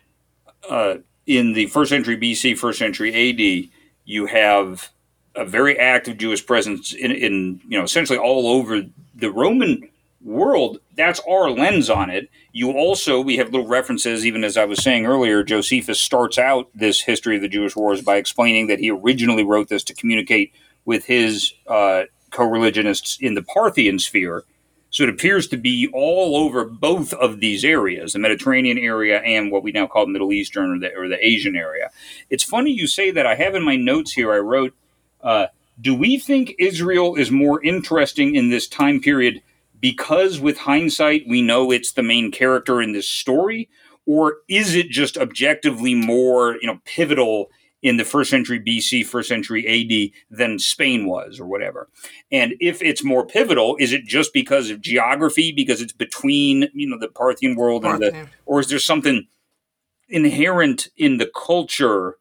uh, in the first century BC, first century AD, you have a very active Jewish presence in, in you know essentially all over the Roman world. That's our lens on it. You also, we have little references, even as I was saying earlier, Josephus starts out this history of the Jewish wars by explaining that he originally wrote this to communicate with his uh, co religionists in the Parthian sphere. So it appears to be all over both of these areas, the Mediterranean area and what we now call the Middle Eastern or the, or the Asian area. It's funny you say that. I have in my notes here, I wrote, uh, Do we think Israel is more interesting in this time period because with hindsight we know it's the main character in this story or is it just objectively more you know pivotal in the first century BC, first century AD than Spain was, or whatever. And if it's more pivotal, is it just because of geography, because it's between you know the Parthian world and the, or is there something inherent in the culture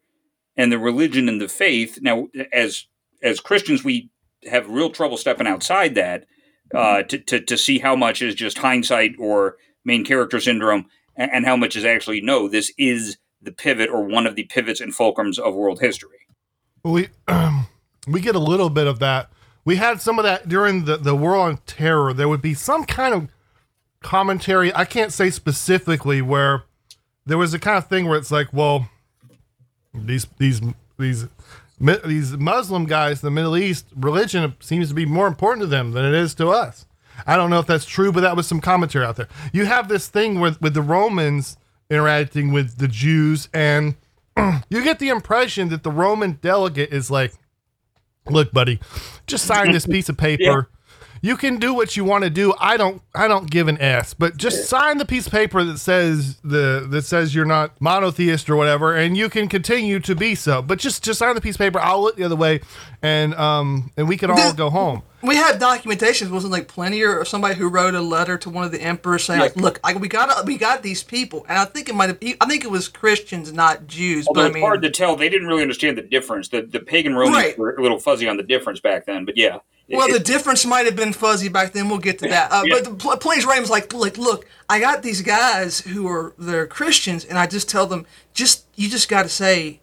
and the religion and the faith? Now, as as Christians, we have real trouble stepping outside that uh, to, to, to see how much is just hindsight or main character syndrome and, and how much is actually no, this is the pivot or one of the pivots and fulcrums of world history. We um, we get a little bit of that. We had some of that during the the War on Terror. There would be some kind of commentary. I can't say specifically where there was a kind of thing where it's like, well, these these these these Muslim guys, in the Middle East religion seems to be more important to them than it is to us. I don't know if that's true, but that was some commentary out there. You have this thing with with the Romans interacting with the Jews, and you get the impression that the Roman delegate is like, "Look, buddy, just sign this piece of paper." yeah you can do what you want to do. I don't I don't give an S, but just sign the piece of paper that says the that says you're not monotheist or whatever, and you can continue to be so. But just just sign the piece of paper. I'll look the other way, and um and we can all go home. We had documentation. Wasn't like Pliny or somebody who wrote a letter to one of the emperors saying, like, "Look, I, we got we got these people," and I think it might have. I think it was Christians, not Jews. Although but it's I mean, hard to tell. They didn't really understand the difference. The the pagan Romans right. were a little fuzzy on the difference back then. But yeah. Well, the difference might have been fuzzy back then. We'll get to that. Uh, yeah. But the Plains Raymond's like, like, look, I got these guys who are they're Christians, and I just tell them, just you just got to say,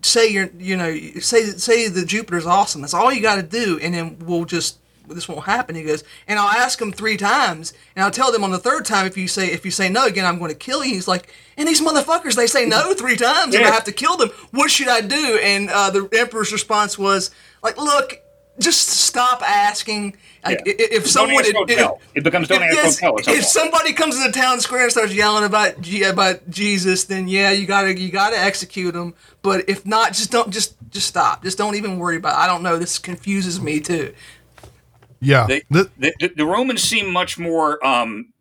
say you're, you know, say say the Jupiter's awesome. That's all you got to do, and then we'll just this won't happen. He goes, and I'll ask them three times, and I'll tell them on the third time if you say if you say no again, I'm going to kill you. He's like, and these motherfuckers, they say no three times, yeah. and I have to kill them. What should I do? And uh, the emperor's response was like, look just stop asking. Like, yeah. If someone, it, it, it, becomes don't if, ask yes, If somebody comes to the town square and starts yelling about about Jesus, then yeah, you gotta you gotta execute them. But if not, just don't just just stop. Just don't even worry about. It. I don't know. This confuses me too. Yeah, the, the, the Romans seem much more um,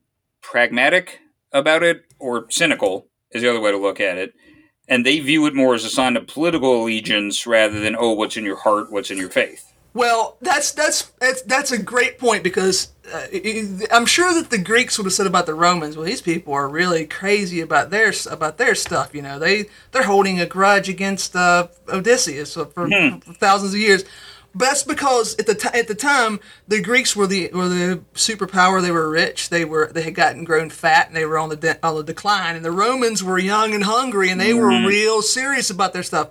pragmatic about it, or cynical is the other way to look at it and they view it more as a sign of political allegiance rather than oh what's in your heart what's in your faith well, that's that's that's, that's a great point because uh, I'm sure that the Greeks would have said about the Romans, well, these people are really crazy about their about their stuff. You know, they they're holding a grudge against uh, Odysseus for, mm-hmm. for, thousands of years. But that's because at the t- at the time the Greeks were the were the superpower. They were rich. They were they had gotten grown fat and they were on the de- on the decline. And the Romans were young and hungry and they mm-hmm. were real serious about their stuff.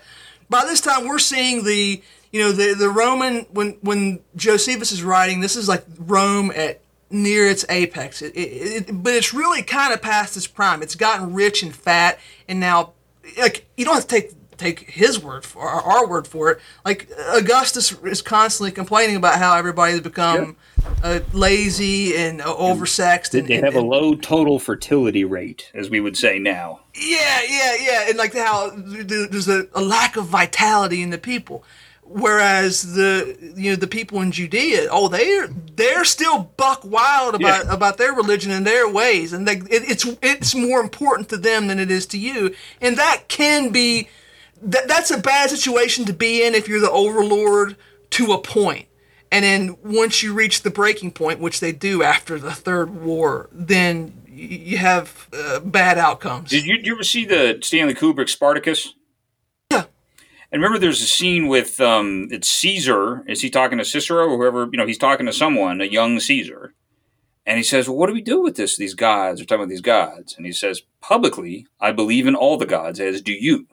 By this time, we're seeing the you know the the Roman when when Josephus is writing, this is like Rome at near its apex. It, it, it, but it's really kind of past its prime. It's gotten rich and fat, and now like you don't have to take take his word for our word for it. Like Augustus is constantly complaining about how everybody has become uh, lazy and uh, oversexed. And, they and, have and, a low total fertility rate, as we would say now. Yeah, yeah, yeah, and like how there's a, a lack of vitality in the people. Whereas the you know the people in Judea, oh they're they're still buck wild about yeah. about their religion and their ways, and they, it, it's it's more important to them than it is to you, and that can be that that's a bad situation to be in if you're the overlord to a point, and then once you reach the breaking point, which they do after the third war, then you have uh, bad outcomes. Did you, did you ever see the Stanley Kubrick Spartacus? And remember, there's a scene with um, it's Caesar. Is he talking to Cicero or whoever? You know, he's talking to someone, a young Caesar, and he says, "Well, what do we do with this? These gods? We're talking about these gods." And he says, "Publicly, I believe in all the gods, as do you.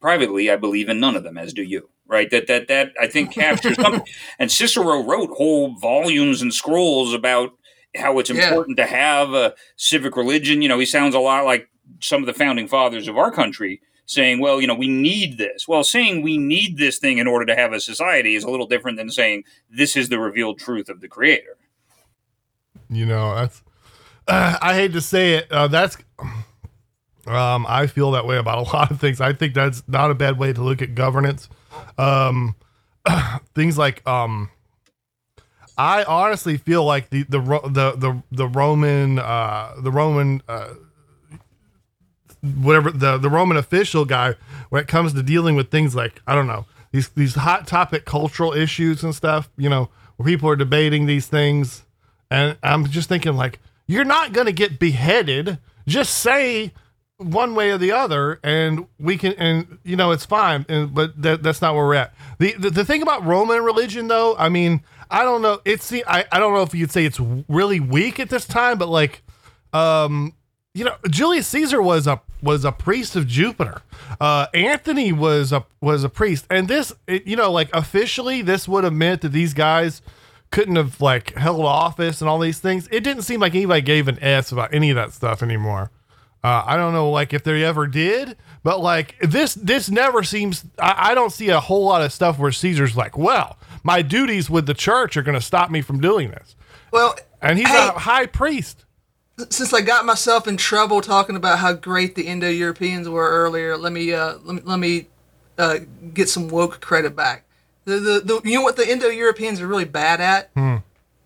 Privately, I believe in none of them, as do you." Right? That that that I think captures something. And Cicero wrote whole volumes and scrolls about how it's Yeah. important to have a civic religion. You know, he sounds a lot like some of the founding fathers of our country saying, well, you know, we need this. Well, saying we need this thing in order to have a society is a little different than saying this is the revealed truth of the creator. You know, that's. I hate to say it. Uh, that's. Um, I feel that way about a lot of things. I think that's not a bad way to look at governance. Um, things like um, I honestly feel like the the the the the Roman uh the Roman uh whatever the the Roman official guy when it comes to dealing with things like I don't know these these hot topic cultural issues and stuff. You know, where people are debating these things, and I'm just thinking like you're not gonna get beheaded. Just say one way or the other, and we can, and you know, it's fine. And but that, that's not where we're at. The, the the thing about Roman religion, though, I mean, I don't know. It's the I, I don't know if you'd say it's really weak at this time, but like, um, you know, Julius Caesar was a was a priest of Jupiter. Uh, Anthony was a was a priest, and this, it, you know, like officially, this would have meant that these guys couldn't have like held office and all these things. It didn't seem like anybody gave an s about any of that stuff anymore. Uh, I don't know, like if they ever did, but like this, this never seems. I, I don't see a whole lot of stuff where Caesar's like, "Well, my duties with the church are going to stop me from doing this," Well, and he's Hey. a high priest. Since I got myself in trouble talking about how great the Indo-Europeans were earlier, let me uh, let me, let me uh, get some woke credit back. The, the, the you know what the Indo-Europeans are really bad at?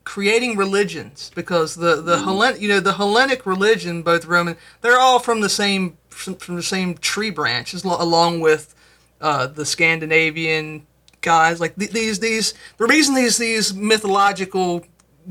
Creating religions because the the Hellen you know the Hellenic religion, both Roman, they're all from the same from, from the same tree branch, along with uh, the Scandinavian guys. Like th- these these the reason these these mythological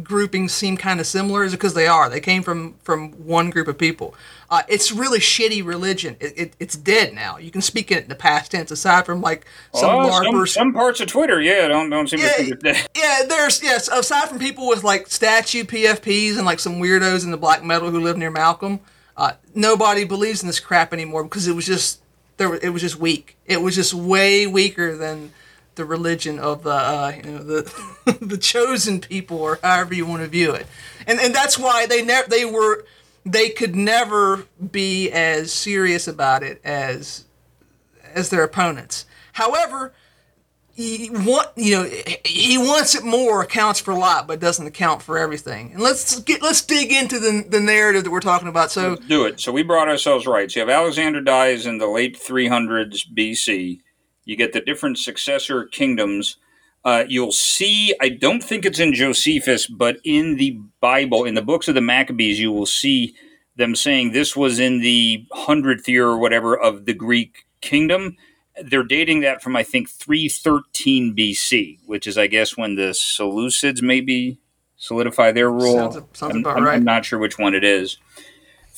groupings seem kind of similar is because they are. They came from from one group of people. Uh, it's really shitty religion. It, it, it's dead now. You can speak it in the past tense, aside from like some Oh, some, some parts of Twitter, yeah, don't don't seem to Yeah, think that. yeah, there's yes. Aside from people with like statue PFPs and like some weirdos in the black metal who live near Malcolm, uh, nobody believes in this crap anymore because it was just there. It was just weak. It was just way weaker than the religion of the uh, you know the the chosen people or however you want to view it, and and that's why they never they were they could never be as serious about it as as their opponents. However, he want you know he wants it more accounts for a lot but doesn't account for everything and let's get let's dig into the, the narrative that we're talking about so do it. So we brought ourselves right. So you have Alexander dies in the late 300s BC. You get the different successor kingdoms. Uh, you'll see, I don't think it's in Josephus, but in the Bible, in the books of the Maccabees, you will see them saying this was in the hundredth year or whatever of the Greek kingdom. They're dating that from, I think, 313 BC, which is, I guess, when the Seleucids maybe solidify their rule. Sounds- sounds I'm, about I'm- right. I'm not sure which one it is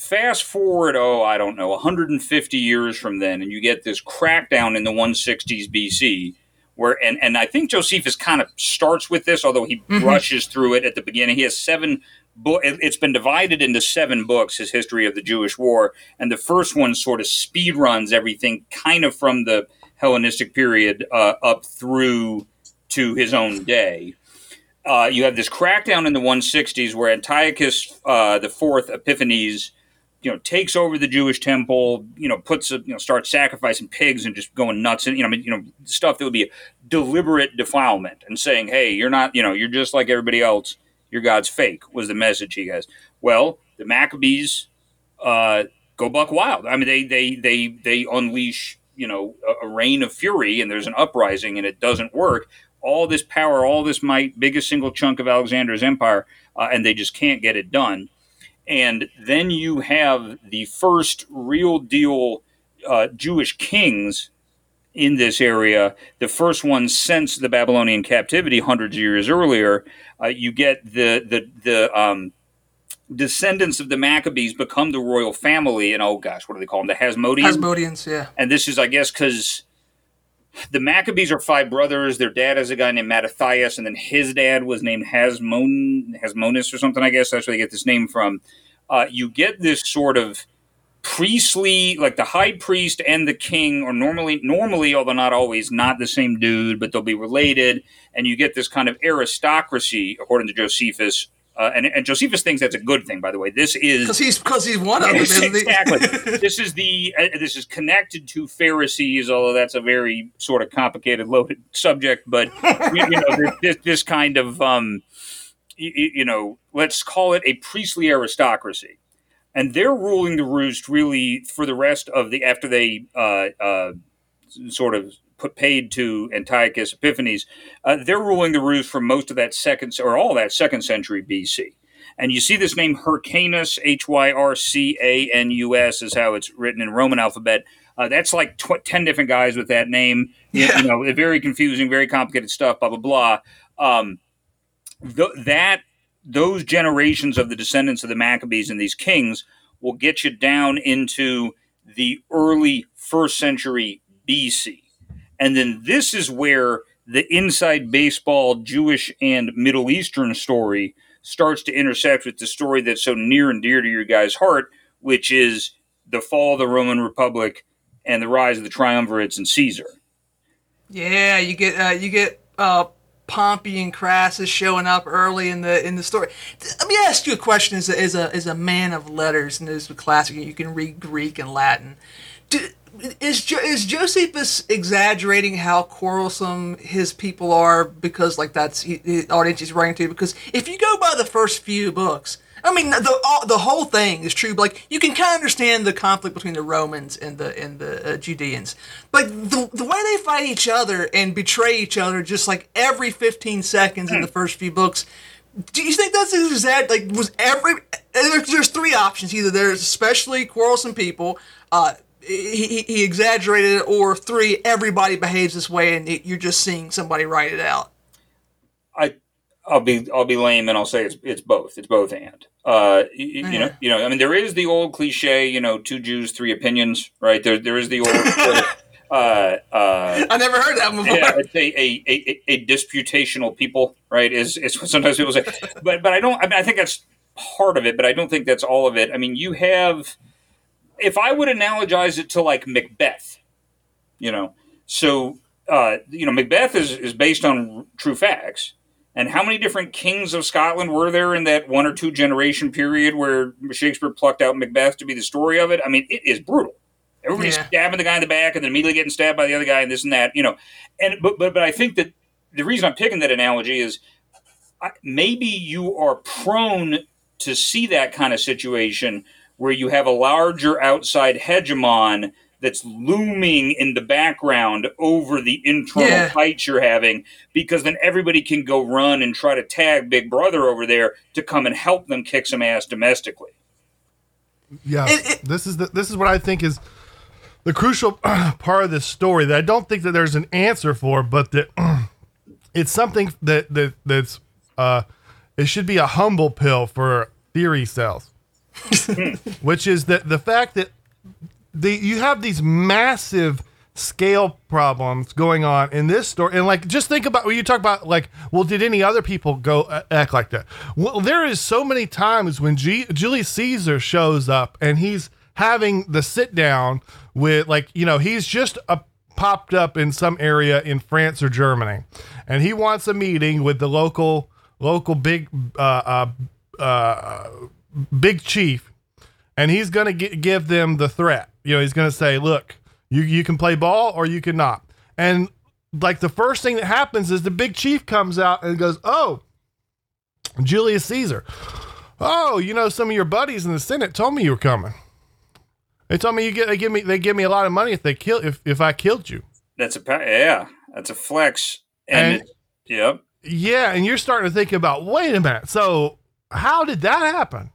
fast forward oh i don't know 150 years from then and you get this crackdown in the 160s bc where and, and i think josephus kind of starts with this although he brushes through it at the beginning. He has seven book it's been divided into seven books his history of the jewish war and the first one sort of speed runs everything kind of from the hellenistic period uh, up through to his own day. Uh, you have this crackdown in the 160s where Antiochus uh, the Fourth Epiphanes, you know, takes over the Jewish temple. You know, puts a, you know starts sacrificing pigs and just going nuts and you know, I mean, you know, stuff that would be a deliberate defilement and saying, hey, you're not, you know, you're just like everybody else. Your God's fake was the message he has. Well, the Maccabees uh, go buck wild. I mean, they they they they unleash you know a, a reign of fury, and there's an uprising, and it doesn't work. All this power, all this might, biggest single chunk of Alexander's empire, uh, and they just can't get it done. And then you have the first real deal uh, Jewish kings in this area. The first one since the Babylonian captivity, hundreds of years earlier. Uh, you get the the the um, descendants of the Maccabees become the royal family, and oh gosh, what do they call them? The Hasmoneans. Hasmoneans, yeah and this is, I guess, because the Maccabees are five brothers. Their dad is a guy named Mattathias, and then his dad was named Hasmon Hasmonus or something. I guess that's where they get this name from. Uh, you get this sort of priestly, like the high priest and the king are normally, normally, although not always, not the same dude, but they'll be related, and you get this kind of aristocracy, according to Josephus, uh, and and Josephus thinks that's a good thing. By the way, this is Because he's because he's one of them, isn't he? exactly. this is the uh, this is connected to Pharisees, although that's a very sort of complicated, loaded subject. But you, you know, this, this, this kind of um, you, you know, let's call it a priestly aristocracy, and they're ruling the roost really for the rest of the after they uh, uh, sort of put paid to Antiochus Epiphanes. Uh, they're ruling the roost for most of that second or all that second century BC. And you see this name Hyrcanus, H Y R C A N U S, is how it's written in Roman alphabet. Uh, that's like tw- 10 different guys with that name. You- Yeah. You know, very confusing, very complicated stuff, blah, blah, blah. Um, th- that those generations of the descendants of the Maccabees and these kings will get you down into the early first century BC. And then this is where the inside baseball Jewish and Middle Eastern story starts to intersect with the story that's so near and dear to your guys' heart, which is the fall of the Roman Republic and the rise of the triumvirates and Caesar. Yeah, you get uh, you get uh, Pompey and Crassus showing up early in the in the story. Let me ask you a question: as a as a, as a man of letters and as a classic, you can read Greek and Latin. Do, is jo- is Josephus exaggerating how quarrelsome his people are because like that's he, the audience he's writing to? Because if you go by the first few books. I mean, the all, the whole thing is true. But like, you can kind of understand the conflict between the Romans and the and the uh, Judeans. But the the way they fight each other and betray each other, just like every fifteen seconds in the first few books. Do you think that's exact? Like, was every there's, there's three options. Either there's especially quarrelsome people. Uh, he, he, he exaggerated it, or three, everybody behaves this way, and it, you're just seeing somebody write it out. I I'll be I'll be lame and I'll say it's it's both. It's both and. Uh, you, you know, you know. I mean, there is the old cliche, you know, two Jews, three opinions, right? There, there is the old. uh, uh, I never heard that before. yeah, it's a, a, a, a disputational people, right? Is is what sometimes people say, but but I don't. I mean, I think that's part of it, but I don't think that's all of it. I mean, you have, if I would analogize it to like Macbeth, you know, so uh, you know, Macbeth is is based on true facts. And how many different kings of Scotland were there in that one or two generation period where Shakespeare plucked out Macbeth to be the story of it? I mean, it is brutal. Everybody's Yeah. stabbing the guy in the back and then immediately getting stabbed by the other guy and this and that, you know. And but but but I think that the reason I'm picking that analogy is I, maybe you are prone to see that kind of situation where you have a larger outside hegemon that's looming in the background over the internal Yeah. fights you're having because then everybody can go run and try to tag big brother over there to come and help them kick some ass domestically Yeah, It- it- this is the, this is what I think is the crucial part of this story that I don't think that there's an answer for, but that it's something that that that's uh, it should be a humble pill for theory cells, which is that the fact that the you have these massive scale problems going on in this story and like just think about when you talk about like well did any other people go uh, act like that? Well there is so many times when G- julius caesar shows up and he's having the sit down with like you know he's just uh, popped up in some area in france or germany and he wants a meeting with the local local big uh, uh, uh, big chief and he's going to give them the threat. You know, he's going to say, "Look, you you can play ball or you cannot." And like the first thing that happens is the big chief comes out and goes, "Oh, Julius Caesar. Oh, you know, some of your buddies in the Senate told me you were coming. They told me you get they give me they give me a lot of money if they kill if if I killed you." that's a yeah that's a flex and, And- it- yep Yeah, and you're starting to think about, wait a minute. So, how did that happen?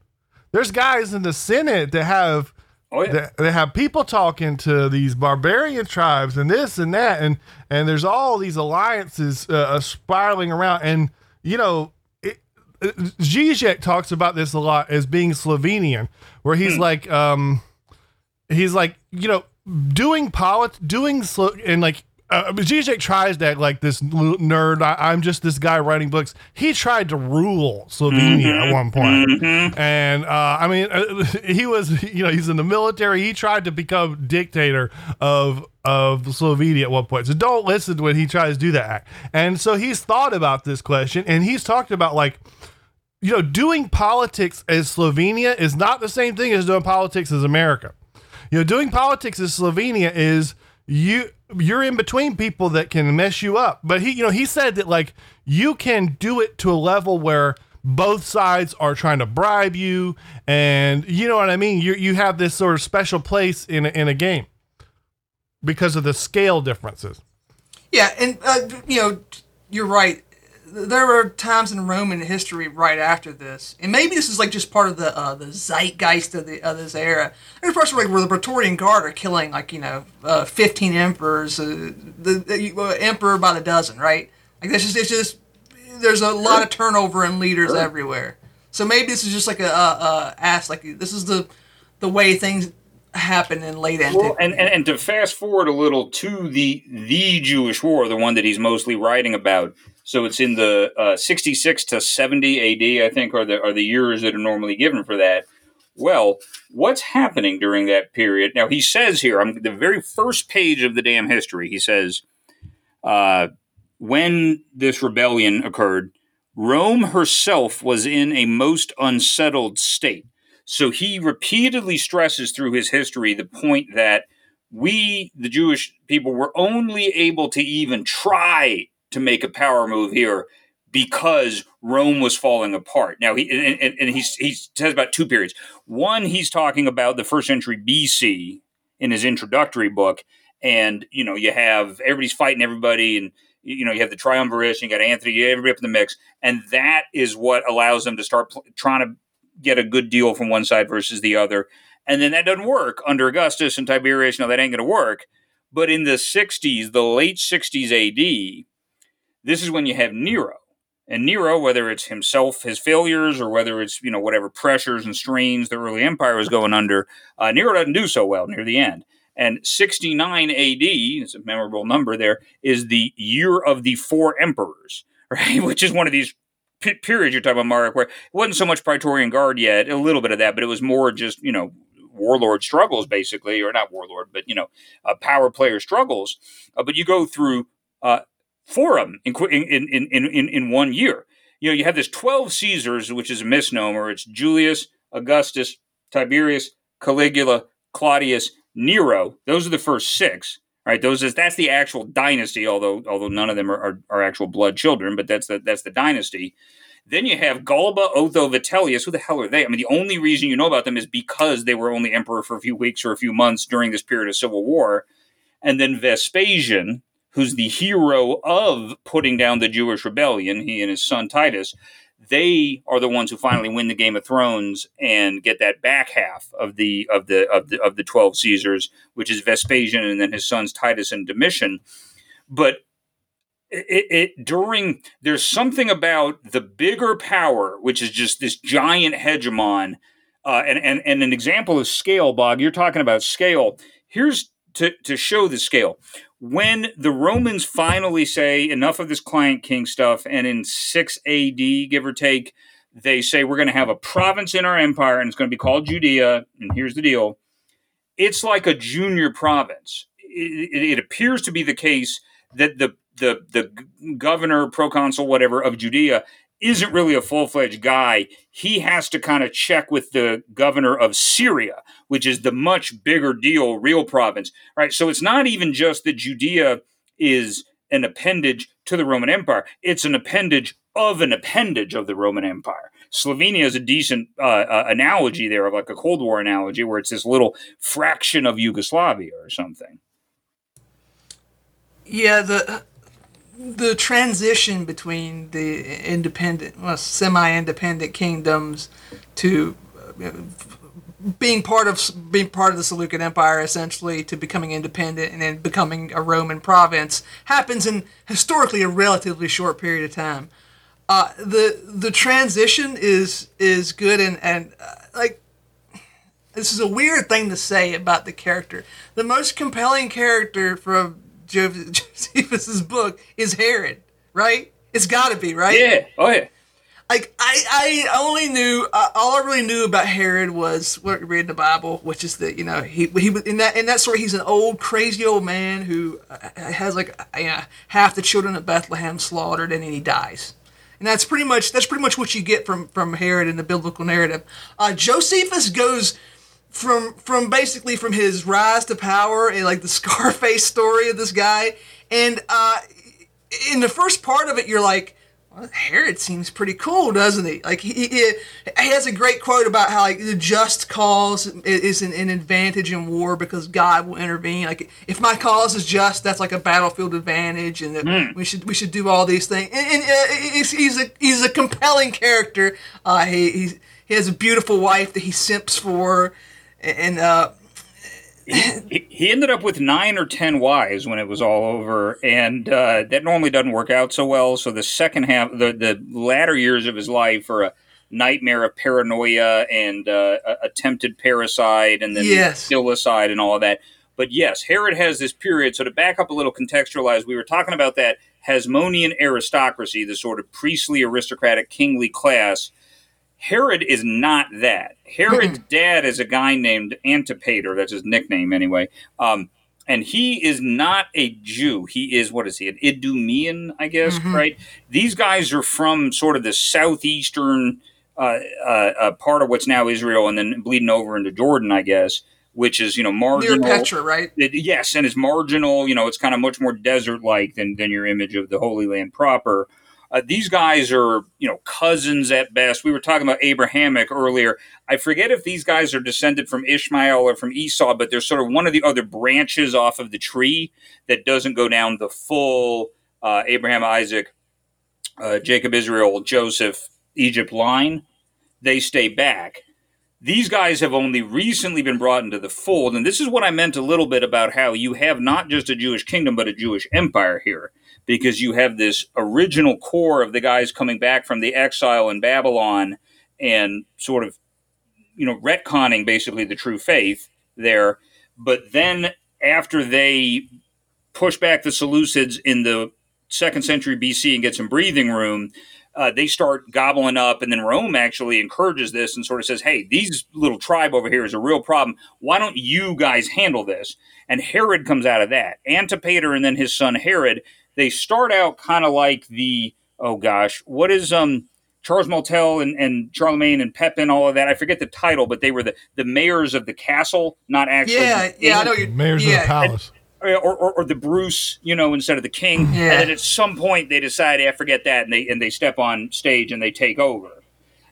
There's guys in the Senate that have oh yeah. that, that have people talking to these barbarian tribes and this and that. And and there's all these alliances uh, uh, spiraling around. And you know it, uh, Zizek talks about this a lot as being Slovenian where he's like um he's like you know doing polit doing Slo- and like uh, Zizek tries to act like this nerd. I, I'm just this guy writing books. He tried to rule Slovenia at one point. and uh, I mean, uh, he was you know he's in the military. He tried to become dictator of of Slovenia at one point. So don't listen to when he tries to do that act. And so he's thought about this question, and he's talked about like you know, doing politics as Slovenia is not the same thing as doing politics as America. You know, doing politics as Slovenia is you you're in between people that can mess you up. But he, you know, he said that like you can do it to a level where both sides are trying to bribe you, and you know what I mean. You you have this sort of special place in in a game because of the scale differences. Yeah, and uh, you know, you're right. There were times in Roman history right after this, and maybe this is like just part of the uh, the zeitgeist of the of this era. There's parts where, like, where the Praetorian Guard are killing like you know uh, 15 emperors, uh, the, the uh, emperor by the dozen, right? Like this is it's just there's a lot of turnover in leaders everywhere. So maybe this is just like a, a, a ass like this is the the way things happen in late antiquity. Well, and, and and to fast forward a little to the the Jewish War, the one that he's mostly writing about. So it's in the uh, 66 to 70 AD, I think, are the are the years that are normally given for that. Well, what's happening during that period? Now he says here, I'm the very first page of the damn history. He says, uh, when this rebellion occurred, Rome herself was in a most unsettled state. So he repeatedly stresses through his history the point that we, the Jewish people, were only able to even try to make a power move here because Rome was falling apart. Now he and, and, and he says about two periods. One, he's talking about the first century BC in his introductory book, and you know you have everybody's fighting everybody, and you know you have the triumvirate, and you got Antony, you everybody up in the mix, and that is what allows them to start pl- trying to get a good deal from one side versus the other. And then that doesn't work under Augustus and Tiberius. No, that ain't going to work. But in the 60s, the late 60s AD, this is when you have Nero. And Nero, whether it's himself, his failures, or whether it's, you know, whatever pressures and strains the early empire was going under, uh, Nero doesn't do so well near the end. And 69 AD, it's a memorable number there, is the year of the four emperors, right? Which is one of these p- periods you're talking about, Mark, where it wasn't so much Praetorian Guard yet, a little bit of that, but it was more just, you know, warlord struggles, basically, or not warlord, but, you know, uh, power player struggles. Uh, but you go through uh, forum in, in, in, in, in one year. You know, you have this 12 Caesars, which is a misnomer. It's Julius, Augustus, Tiberius, Caligula, Claudius, Nero. Those are the first six. Right, those is that's the actual dynasty. Although although none of them are, are, are actual blood children, but that's the that's the dynasty. Then you have Galba, Otho, Vitellius. Who the hell are they? I mean, the only reason you know about them is because they were only emperor for a few weeks or a few months during this period of civil war. And then Vespasian, who's the hero of putting down the Jewish rebellion, he and his son Titus, they are the ones who finally win the Game of Thrones and get that back half of the of the of the of the twelve Caesars, which is Vespasian and then his sons Titus and Domitian. But it, it, during there's something about the bigger power, which is just this giant hegemon, uh, and and and an example of scale. Bog, you're talking about scale. Here's to to show the scale when the Romans finally say enough of this client king stuff, and in 6 AD, give or take, they say we're going to have a province in our empire and it's going to be called Judea. And here's the deal it's like a junior province. It, it, it appears to be the case that the the the governor, proconsul, whatever of Judea isn't really a full fledged guy. He has to kind of check with the governor of Syria, which is the much bigger deal, real province, right? So it's not even just that Judea is an appendage to the Roman Empire, it's an appendage of an appendage of the Roman Empire. Slovenia is a decent uh, uh, analogy there, of like a Cold War analogy, where it's this little fraction of Yugoslavia or something. Yeah, the the transition between the independent, well, semi-independent kingdoms to uh, being part of being part of the Seleucid Empire, essentially, to becoming independent and then becoming a Roman province happens in historically a relatively short period of time. Uh, the the transition is is good and and uh, like this is a weird thing to say about the character. The most compelling character from Josephus's book is Herod, right? It's got to be, right? Yeah. Oh yeah. Like I, I only knew uh, all I really knew about Herod was what we read in the Bible, which is that you know he he in that in that story he's an old crazy old man who uh, has like uh, you know, half the children of Bethlehem slaughtered and then he dies, and that's pretty much that's pretty much what you get from from Herod in the biblical narrative. Uh, Josephus goes from from basically from his rise to power and like the Scarface story of this guy, and uh, in the first part of it, you're like. Well, Herod seems pretty cool, doesn't he? Like he, he, he has a great quote about how like the just cause is an, an advantage in war because God will intervene. Like if my cause is just, that's like a battlefield advantage, and mm. we should we should do all these things. And, and uh, he's, he's, a he's a compelling character. Uh, he he's, he has a beautiful wife that he simps for, and uh, he, he ended up with nine or ten wives when it was all over, and uh, that normally doesn't work out so well. So the second half, the the latter years of his life are a nightmare of paranoia and uh, attempted parricide, and then yes. filicide and all of that. But yes, Herod has this period. So to back up a little, contextualize, we were talking about that Hasmonean aristocracy, the sort of priestly aristocratic kingly class Herod is not that. Herod's dad is a guy named Antipater. That's his nickname, anyway. Um, and he is not a Jew. He is what is he? An Idumean, I guess. Mm-hmm. Right. These guys are from sort of the southeastern uh, uh, uh, part of what's now Israel, and then bleeding over into Jordan, I guess. Which is you know marginal. Near Petra, right? It, yes, and it's marginal. You know, it's kind of much more desert-like than than your image of the Holy Land proper. Uh, these guys are, you know, cousins at best. We were talking about Abrahamic earlier. I forget if these guys are descended from Ishmael or from Esau, but they're sort of one of the other branches off of the tree that doesn't go down the full uh, Abraham, Isaac, uh, Jacob, Israel, Joseph, Egypt line. They stay back. These guys have only recently been brought into the fold. And this is what I meant a little bit about how you have not just a Jewish kingdom, but a Jewish empire here because you have this original core of the guys coming back from the exile in Babylon and sort of, you know, retconning basically the true faith there. But then after they push back the Seleucids in the second century BC and get some breathing room, uh, they start gobbling up, and then Rome actually encourages this and sort of says, "Hey, these little tribe over here is a real problem. Why don't you guys handle this?" And Herod comes out of that. Antipater and then his son Herod they start out kind of like the oh gosh, what is um Charles Martel and, and Charlemagne and Pepin, all of that. I forget the title, but they were the, the mayors of the castle, not actually. Yeah, yeah, I know. You're, mayors yeah. of the palace. And, or, or, or, the Bruce, you know, instead of the king. Yeah. And then at some point they decide, I forget that, and they and they step on stage and they take over.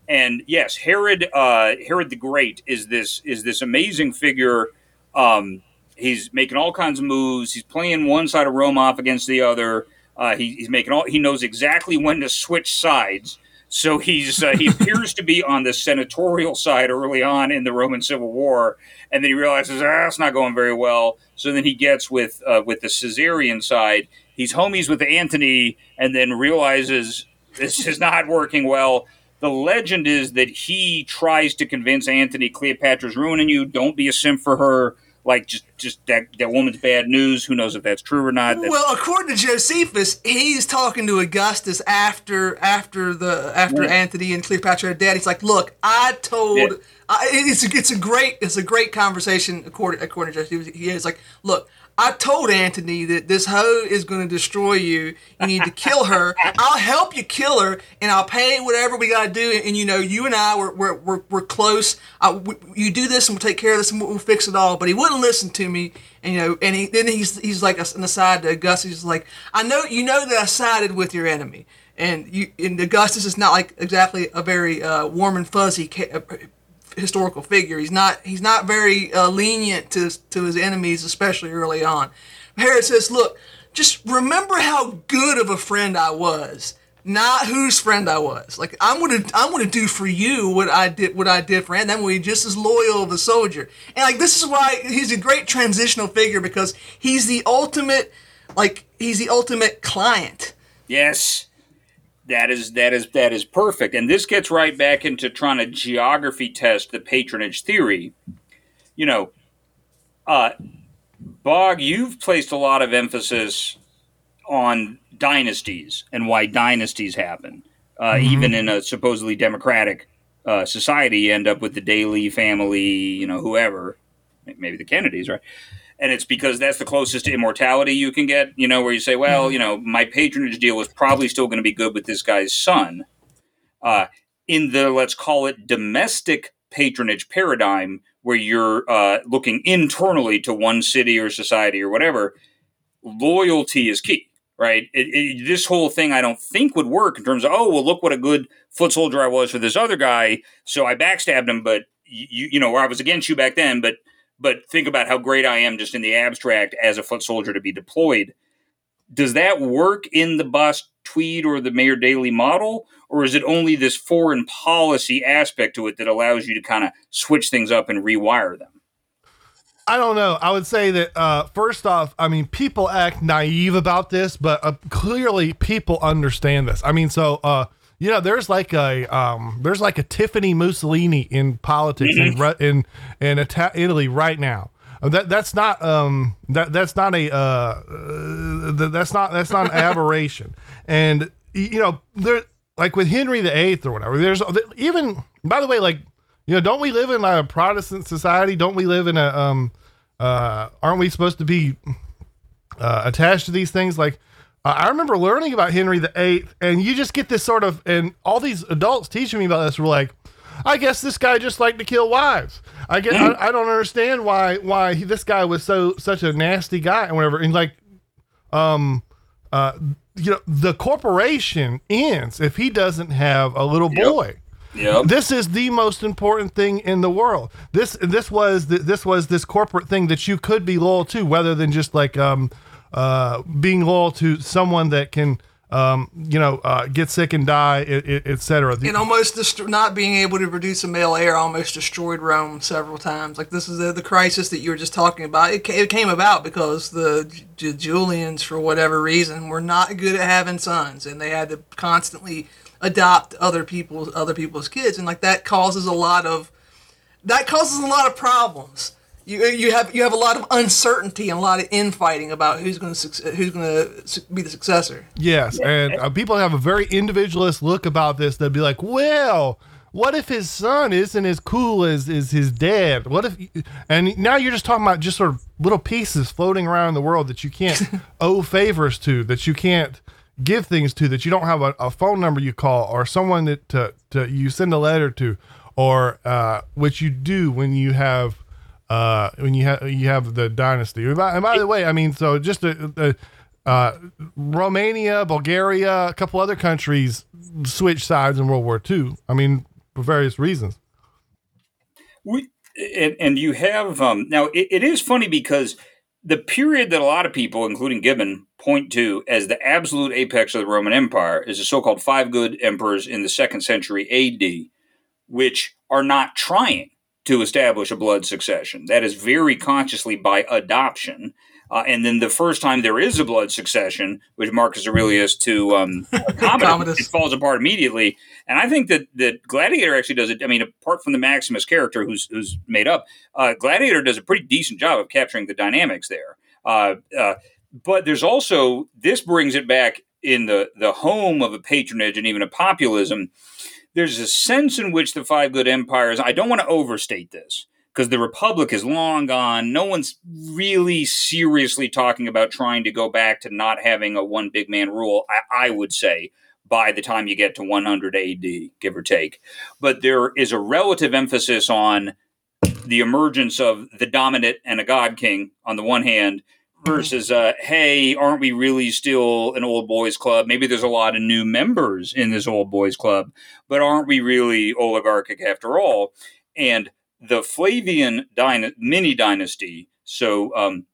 And yes, Herod, uh, Herod the Great is this is this amazing figure. Um, He's making all kinds of moves. He's playing one side of Rome off against the other. Uh, he, he's making all. He knows exactly when to switch sides. So he's uh, he appears to be on the senatorial side early on in the Roman Civil War, and then he realizes ah, that's not going very well. So then he gets with uh, with the Caesarian side. He's homies with Antony, and then realizes this is not working well. The legend is that he tries to convince Antony Cleopatra's ruining you. Don't be a simp for her like just just that that woman's bad news. Who knows if that's true or not? That's, well, according to Josephus, he's talking to Augustus after after the after yeah. Antony and Cleopatra are dead. He's like, "Look, I told." Yeah. I, it's a, it's a great it's a great conversation according according to Josephus. He is like, "Look, I told Antony that this hoe is going to destroy you. You need to kill her. I'll help you kill her, and I'll pay whatever we got to do. And, you know, you and I, we're, we're, we're, we're close. I, we, you do this, and we'll take care of this, and we'll, we'll, fix it all. But he wouldn't listen to me. And, you know, and he, then he's he's like an aside to Augustus. He's like, I know you know that I sided with your enemy. And you and Augustus is not like exactly a very uh, warm and fuzzy ca- historical figure. He's not he's not very uh, lenient to to his enemies, especially early on. Herod says, "Look, just remember how good of a friend I was." Not whose friend I was. Like I'm gonna, I'm gonna do for you what I did, what I did for him. That way, just as loyal of a soldier. And like this is why he's a great transitional figure because he's the ultimate, like he's the ultimate client. Yes, that is that is that is perfect, and this gets right back into trying to geography test the patronage theory. You know, uh, Bog, you've placed a lot of emphasis on dynasties and why dynasties happen. Uh, mm-hmm. Even in a supposedly democratic uh, society, you end up with the Daley family, you know, whoever, maybe the Kennedys, right? And it's because that's the closest to immortality you can get. You know, where you say, well, you know, my patronage deal is probably still going to be good with this guy's son. Uh, in the let's call it domestic patronage paradigm, where you're uh, looking internally to one city or society or whatever, loyalty is key right? It, it, this whole thing I don't think would work in terms of oh well look what a good foot soldier I was for this other guy, so I backstabbed him, but you you know where I was against you back then, but but think about how great I am just in the abstract as a foot soldier to be deployed. Does that work in the Boss Tweed or the Mayor Daley model, or is it only this foreign policy aspect to it that allows you to kind of switch things up and rewire them? I don't know. I would say that uh, first off, I mean, people act naive about this, but uh, clearly people understand this. I mean, so uh, you know, there's like a um, there's like a Tiffany Mussolini in politics mm-hmm. in in in Ita- Italy right now. Uh, that that's not um that that's not a uh, uh that's not that's not an aberration. And you know, there like with Henry the Eighth or whatever. There's even by the way, like you know, don't we live in a Protestant society? Don't we live in a um uh aren't we supposed to be uh, attached to these things like uh, I remember learning about Henry the Eighth, and you just get this sort of, and all these adults teaching me about this were like, I guess this guy just liked to kill wives. I get, I, I, don't understand why why he, this guy was so such a nasty guy and whatever. And like, um, uh, you know, the corporation ends if he doesn't have a little boy. Yep. This is the most important thing in the world. This this was the, this was this corporate thing that you could be loyal to, rather than just like um uh, being loyal to someone that can um, you know, uh, get sick and die, etc. Et and almost dest- not being able to produce a male heir almost destroyed Rome several times. Like this is the, the crisis that you were just talking about. It, it came about because the J- Julians, for whatever reason, were not good at having sons, and they had to constantly adopt other people's other people's kids, and like that causes a lot of that causes a lot of problems you you have you have a lot of uncertainty and a lot of infighting about who's going to who's going to be the successor. Yes, and uh, people have a very individualist look about this. They'd be like, "Well, what if his son isn't as cool as is his dad? What if?" And now you're just talking about just sort of little pieces floating around in the world that you can't owe favors to, that you can't give things to, that you don't have a, a phone number you call or someone that to, to you send a letter to, or uh, which you do when you have uh, when you have you have the dynasty. And by, the way, I mean so just uh, Romania, Bulgaria, a couple other countries switched sides in World War II. I mean for various reasons. We and, and you have um, now it, it is funny because the period that a lot of people, including Gibbon, point to as the absolute apex of the Roman Empire is the so-called five good emperors in the second century AD, which are not trying to establish a blood succession. That is very consciously by adoption. Uh, and then the first time there is a blood succession, which Marcus Aurelius to um, Commodus, it falls apart immediately. And I think that that Gladiator actually does it. I mean, apart from the Maximus character, who's who's made up, uh, Gladiator does a pretty decent job of capturing the dynamics there. Uh, uh but there's also this brings it back in the the home of a patronage and even a populism there's a sense in which the five good empires, I don't want to overstate this because the republic is long gone. No one's really seriously talking about trying to go back to not having a one big man rule, I, I would say, by the time you get to 100 AD, give or take. But there is a relative emphasis on the emergence of the dominant and a god king on the one hand versus uh, hey aren't we really still an old boys club? Maybe there's a lot of new members in this old boys club but aren't we really oligarchic after all? And the flavian mini dynasty so um,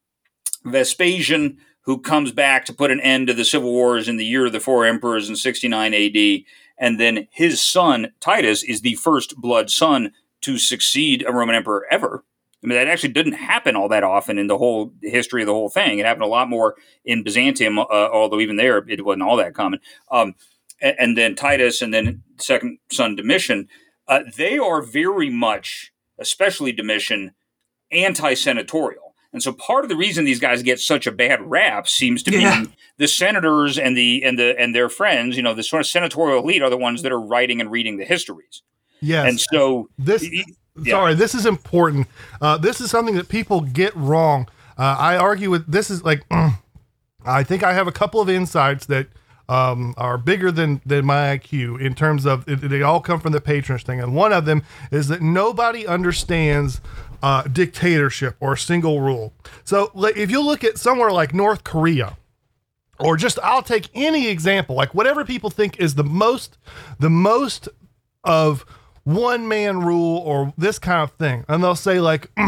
vespasian who comes back to put an end to the civil wars in the year of the four emperors in 69 ad and then his son titus is the first blood son to succeed a roman emperor ever I mean, that actually didn't happen all that often in the whole history of the whole thing. It happened a lot more in Byzantium, uh, although even there it wasn't all that common. Um, and, and, then Titus, and then second son Domitian, uh, they are very much, especially Domitian, anti-senatorial. And so part of the reason these guys get such a bad rap seems to yeah. be the senators and the and the and their friends, you know, the sort of senatorial elite are the ones that are writing and reading the histories. Yes. And so this Sorry, this is important. Uh, this is something that people get wrong. Uh, I argue with this is like, I think I have a couple of insights that um, are bigger than than my IQ in terms of they all come from the patronage thing, and one of them is that nobody understands uh, dictatorship or single rule. So if you look at somewhere like North Korea, or just I'll take any example, like whatever people think is the most the most of one man rule or this kind of thing, and they'll say like.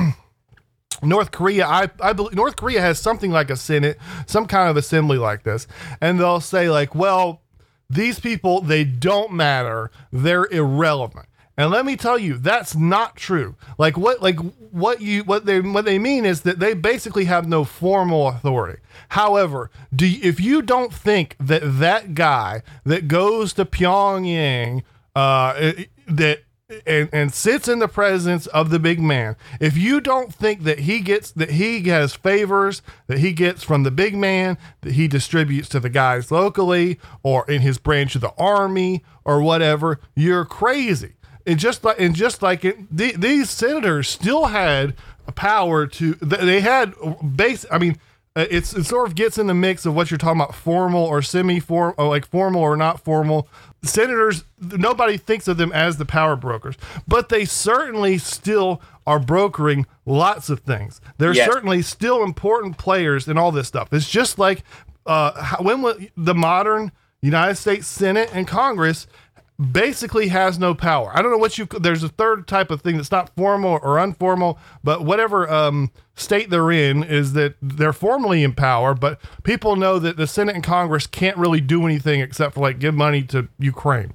North Korea, I, I believe North Korea has something like a Senate, some kind of assembly like this, and they'll say like, well, these people they don't matter, they're irrelevant. And let me tell you, that's not true. Like what like what you what they what they mean is that they basically have no formal authority. However, do you, if you don't think that that guy that goes to Pyongyang uh, that and, and sits in the presence of the big man. If you don't think that he gets that he has favors that he gets from the big man that he distributes to the guys locally or in his branch of the army or whatever, you're crazy. And just like and just like it, the, these senators still had power to they had base. I mean. uh, It's it sort of gets in the mix of what you're talking about, formal or semi-formal, or like formal or not formal senators nobody thinks of them as the power brokers but they certainly still are brokering lots of things they're Yes. certainly still important players in all this stuff it's just like uh when the modern united states senate and congress basically has no power. I don't know what you there's a third type of thing that's not formal or informal but whatever um state they're in is that they're formally in power but people know that the senate and congress can't really do anything except for like give money to ukraine.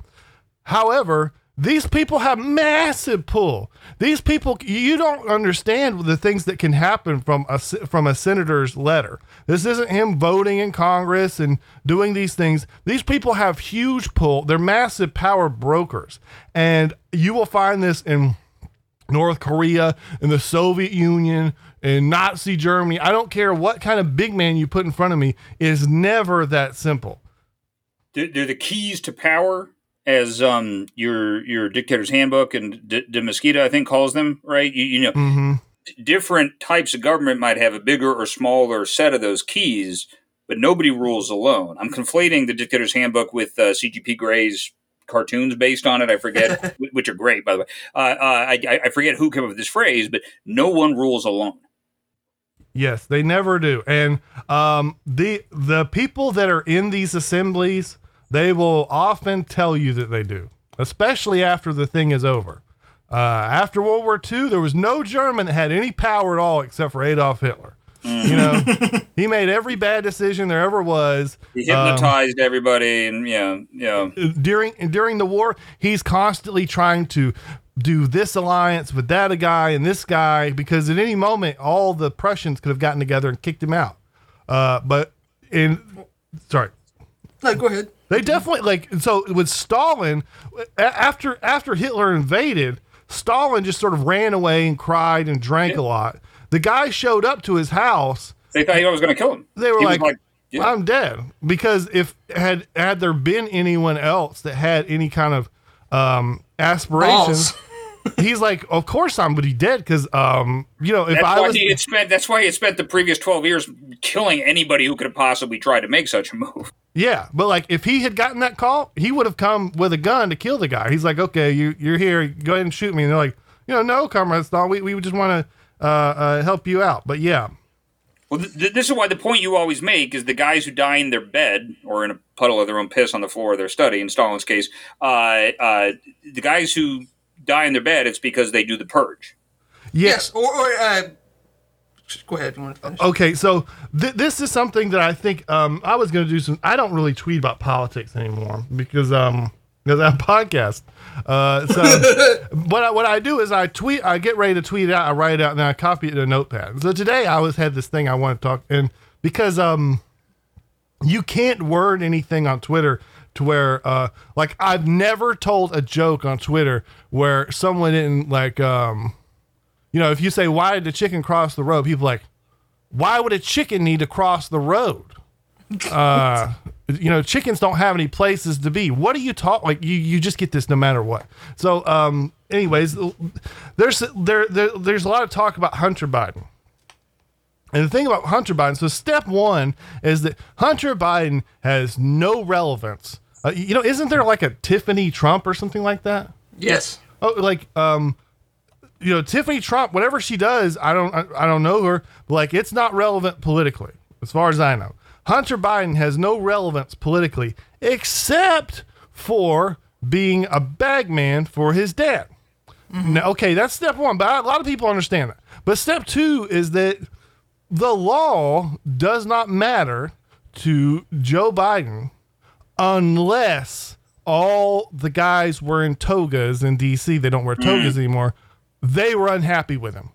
However, these people have massive pull. These people, you don't understand the things that can happen from a from a senator's letter. This isn't him voting in Congress and doing these things. These people have huge pull. They're massive power brokers, and you will find this in North Korea, in the Soviet Union, in Nazi Germany. I don't care what kind of big man you put in front of me. It is never that simple. they're the keys to power, as um your your dictator's handbook and De, De Mesquita, I think, calls them. Right? You, you know, hmm different types of government might have a bigger or smaller set of those keys, but nobody rules alone. I'm conflating the dictator's handbook with uh, CGP Gray's cartoons based on it. I forget, which are great, by the way. Uh, uh, I, I- I forget who came up with this phrase, but no one rules alone. Yes, they never do. And um, the the people that are in these assemblies, they will often tell you that they do, especially after the thing is over. Uh, after World War II, there was no German that had any power at all except for Adolf Hitler. You know, he made every bad decision there ever was. He Um, hypnotized everybody, and yeah, yeah. during during the war, he's constantly trying to do this alliance with that guy and this guy because at any moment all the Prussians could have gotten together and kicked him out. Uh, but in sorry, No, go ahead. They definitely like so with Stalin a- after after Hitler invaded, Stalin just sort of ran away and cried and drank a lot. The guy showed up to his house They thought he was going to kill him. they were He was like, yeah. I'm dead because if had had there been anyone else that had any kind of um aspirations, he's like, of course I'm gonna be dead because um you know if That's I was he had spent. That's why he had spent the previous twelve years killing anybody who could have possibly tried to make such a move. yeah, but like if he had gotten that call, he would have come with a gun to kill the guy. He's like, okay, you you're here, go ahead and shoot me. And they're like, you know, no, comrades, Stalin, we we just want to uh, uh help you out. But yeah, Well, th- th- this is why the point you always make is the guys who die in their bed or in a puddle of their own piss on the floor of their study. In Stalin's case, uh, uh, the guys who die in their bed, it's because they do the purge. Yes, or, or uh, just go ahead if you want to. Okay, so th- this is something that I think um, I was going to do some. I don't really tweet about politics anymore because um because I have a podcast. Uh, so what I, what I do is I tweet. I get ready to tweet it out. I write it out and then I copy it in a notepad. So today I was had this thing I want to talk and because um you can't word anything on Twitter to where uh like I've never told a joke on Twitter where someone didn't like um you know if you say why did the chicken cross the road? people like why would a chicken need to cross the road? Uh you know chickens don't have any places to be. What do you talk like you you just get this no matter what. So um anyways there's there, there there's a lot of talk about hunter biden And the thing about Hunter Biden, so step one is that Hunter Biden has no relevance. Uh, you know, isn't there like a Tiffany Trump or something like that? Yes. Oh, like um, you know, Tiffany Trump, whatever she does, I don't, I, I don't know her, but like it's not relevant politically, as far as I know. Hunter Biden has no relevance politically, except for being a bagman for his dad. Now, okay, that's step one, but a lot of people understand that. But step two is that the law does not matter to Joe Biden unless all the guys wearing togas in DC, they don't wear togas anymore, they were unhappy with him.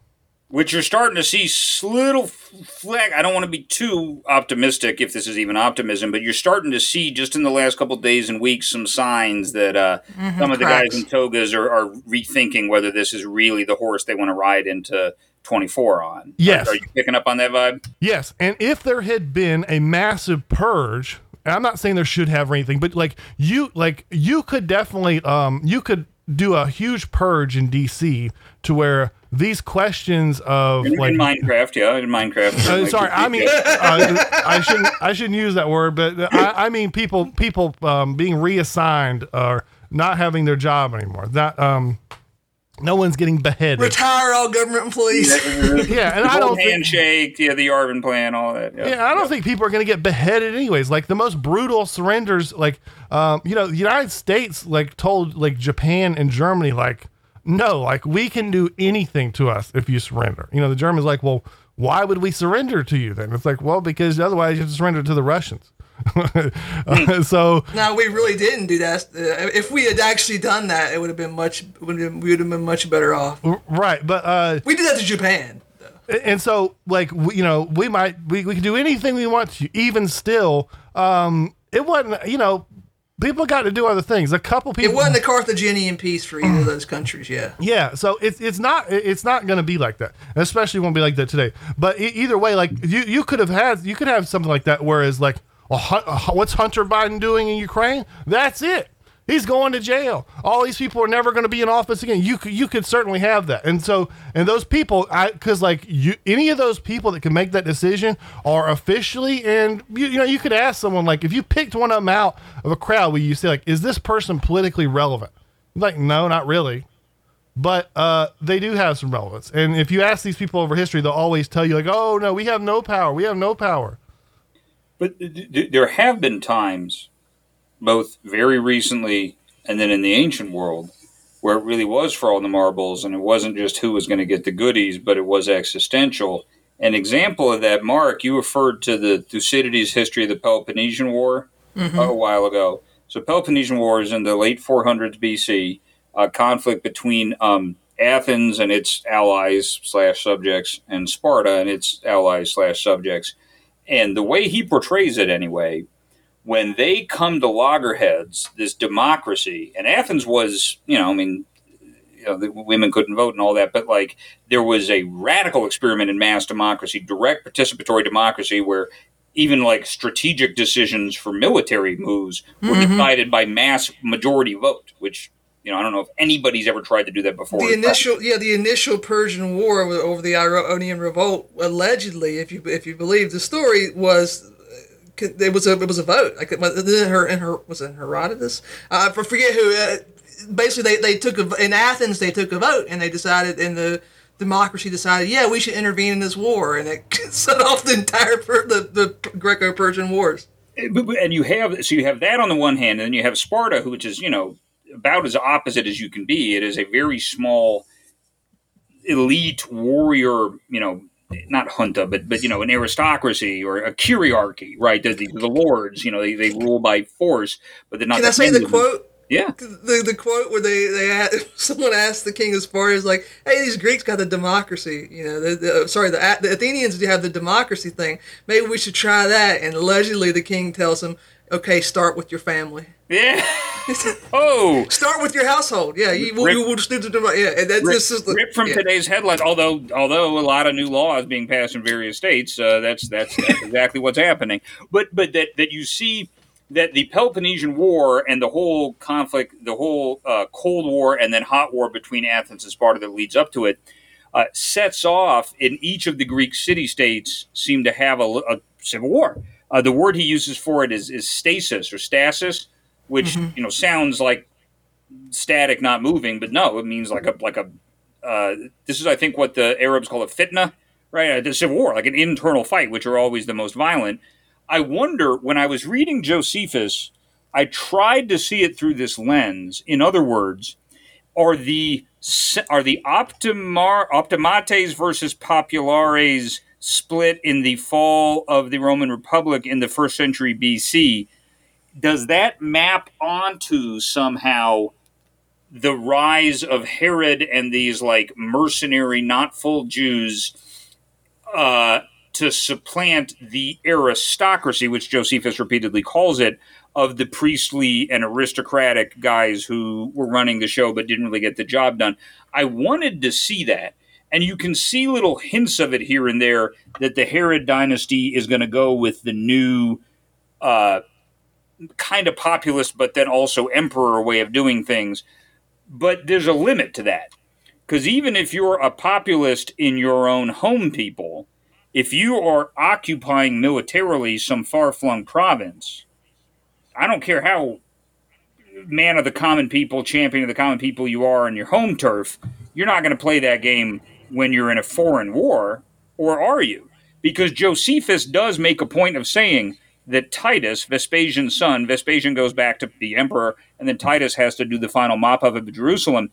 which you're starting to see little flag. I don't want to be too optimistic if this is even optimism, but you're starting to see just in the last couple days and weeks some signs that uh, some of the guys in togas are, are rethinking whether this is really the horse they want to ride into 24 on. Yes. Are, are you picking up on that vibe? Yes, and if there had been a massive purge, and I'm not saying there should have or anything, but like you, like you could definitely, um, you could do a huge purge in DC to where these questions of In, like in Minecraft, yeah, in Minecraft. Uh, Like, sorry, I mean, uh, I shouldn't. I shouldn't use that word, but I, I mean people, people um, being reassigned or not having their job anymore. That um, no one's getting beheaded. Retire all government employees. yeah, and the I don't gold think. handshake, yeah, the Arvin plan, all that. Yeah, Yeah, I don't think people are going to get beheaded anyways. Like the most brutal surrenders, like um, you know, the United States like told like Japan and Germany like no, like we can do anything to us if you surrender. You know, the Germans like, well, why would we surrender to you then? It's like, well, because otherwise you have to surrender to the Russians. Uh, so No, we really didn't do that. Uh, if we had actually done that, it would have been much. Would have, we would have been much better off. right, but uh, We did that to Japan. and so like we, you know we might we, we can do anything we want to even still um it wasn't you know people got to do other things a couple people It wasn't a Carthaginian peace for either of those countries. Yeah. Yeah, so it's it's not it's not going to be like that, especially won't be like that today. But either way, like you you could have had you could have something like that, whereas like, what's Hunter Biden doing in Ukraine? That's it. He's going to jail. All these people are never going to be in office again. You could you could certainly have that, and so and those people, I because like you any of those people that can make that decision are officially and you, you know you could ask someone like if you picked one of them out of a crowd, where you say like, is this person politically relevant? Like, no, not really but uh, they do have some relevance. And if you ask these people over history, they'll always tell you like, "Oh no, we have no power. We have no power." But th- th- there have been times, both very recently and then in the ancient world, where it really was for all the marbles, and it wasn't just who was going to get the goodies, but it was existential. An example of that, Mark, you referred to the Thucydides' history of the Peloponnesian War a while ago. So, Peloponnesian War is in the late 400s BC, a conflict between um, Athens and its allies slash subjects, and Sparta and its allies slash subjects. And the way he portrays it, anyway, when they come to loggerheads, this democracy, and Athens was, you know, I mean, you know, the women couldn't vote and all that, but like there was a radical experiment in mass democracy, direct participatory democracy, where even like strategic decisions for military moves were mm-hmm. decided by mass majority vote, which you know I don't know if anybody's ever tried to do that before. The initial, yeah, the initial Persian War over- the Ionian Revolt, allegedly, if you if you believe the story, was uh, it was a it was a vote. Like in her in her was it Herodotus? Uh, I forget who. Uh, basically, they they took a, in Athens they took a vote and they decided in the democracy decided yeah we should intervene in this war and it set off the entire the the Greco-Persian wars. And you have so you have that on the one hand, and then you have Sparta, which is you know about as opposite as you can be. It is a very small, elite warrior, you know, not junta, but but you know, an aristocracy or a kyriarchy, right? The, the, the lords, you know, they, they rule by force, but they're not. Can I say the quote? Yeah, the the quote where they they someone asked the king as far as like, hey, these Greeks got the democracy, you know, the, the uh, sorry, the, the Athenians do have the democracy thing. Maybe we should try that. And allegedly, the king tells him, okay, start with your family, yeah. oh, start with your household. Yeah, you, we'll, Rip- we'll just do the demo- yeah, and that's Rip, just, just rip from yeah. today's headlines. Although, although a lot of new laws being passed in various states, uh, that's, that's that's exactly what's happening. But but that that you see that the Peloponnesian War and the whole conflict, the whole uh, Cold War and then Hot War between Athens and Sparta that leads up to it. uh, sets off in each of the Greek city states seem to have a, a civil war. Uh, the word he uses for it is, is stasis or stasis, which you know sounds like static, not moving, but no, it means like a like a. Uh, this is, I think, what the Arabs call a fitna, right? Uh, the civil war, like an internal fight, which are always the most violent. I wonder when I was reading Josephus, I tried to see it through this lens. In other words, are the are the optimar, optimates versus populares split in the fall of the Roman Republic in the first century BC? Does that map onto somehow the rise of Herod and these like mercenary, not full Jews uh, to supplant the aristocracy, which Josephus repeatedly calls it, of the priestly and aristocratic guys who were running the show but didn't really get the job done. I wanted to see that. And you can see little hints of it here and there that the Herod dynasty is going to go with the new uh, kind of populist, but then also emperor way of doing things. But there's a limit to that. Because even if you're a populist in your own home people, if you are occupying militarily some far flung province, I don't care how man of the common people, champion of the common people you are on your home turf, you're not going to play that game when you're in a foreign war, or are you? Because Josephus does make a point of saying that Titus, Vespasian's son, Vespasian goes back to the emperor, and then Titus has to do the final mop up of Jerusalem.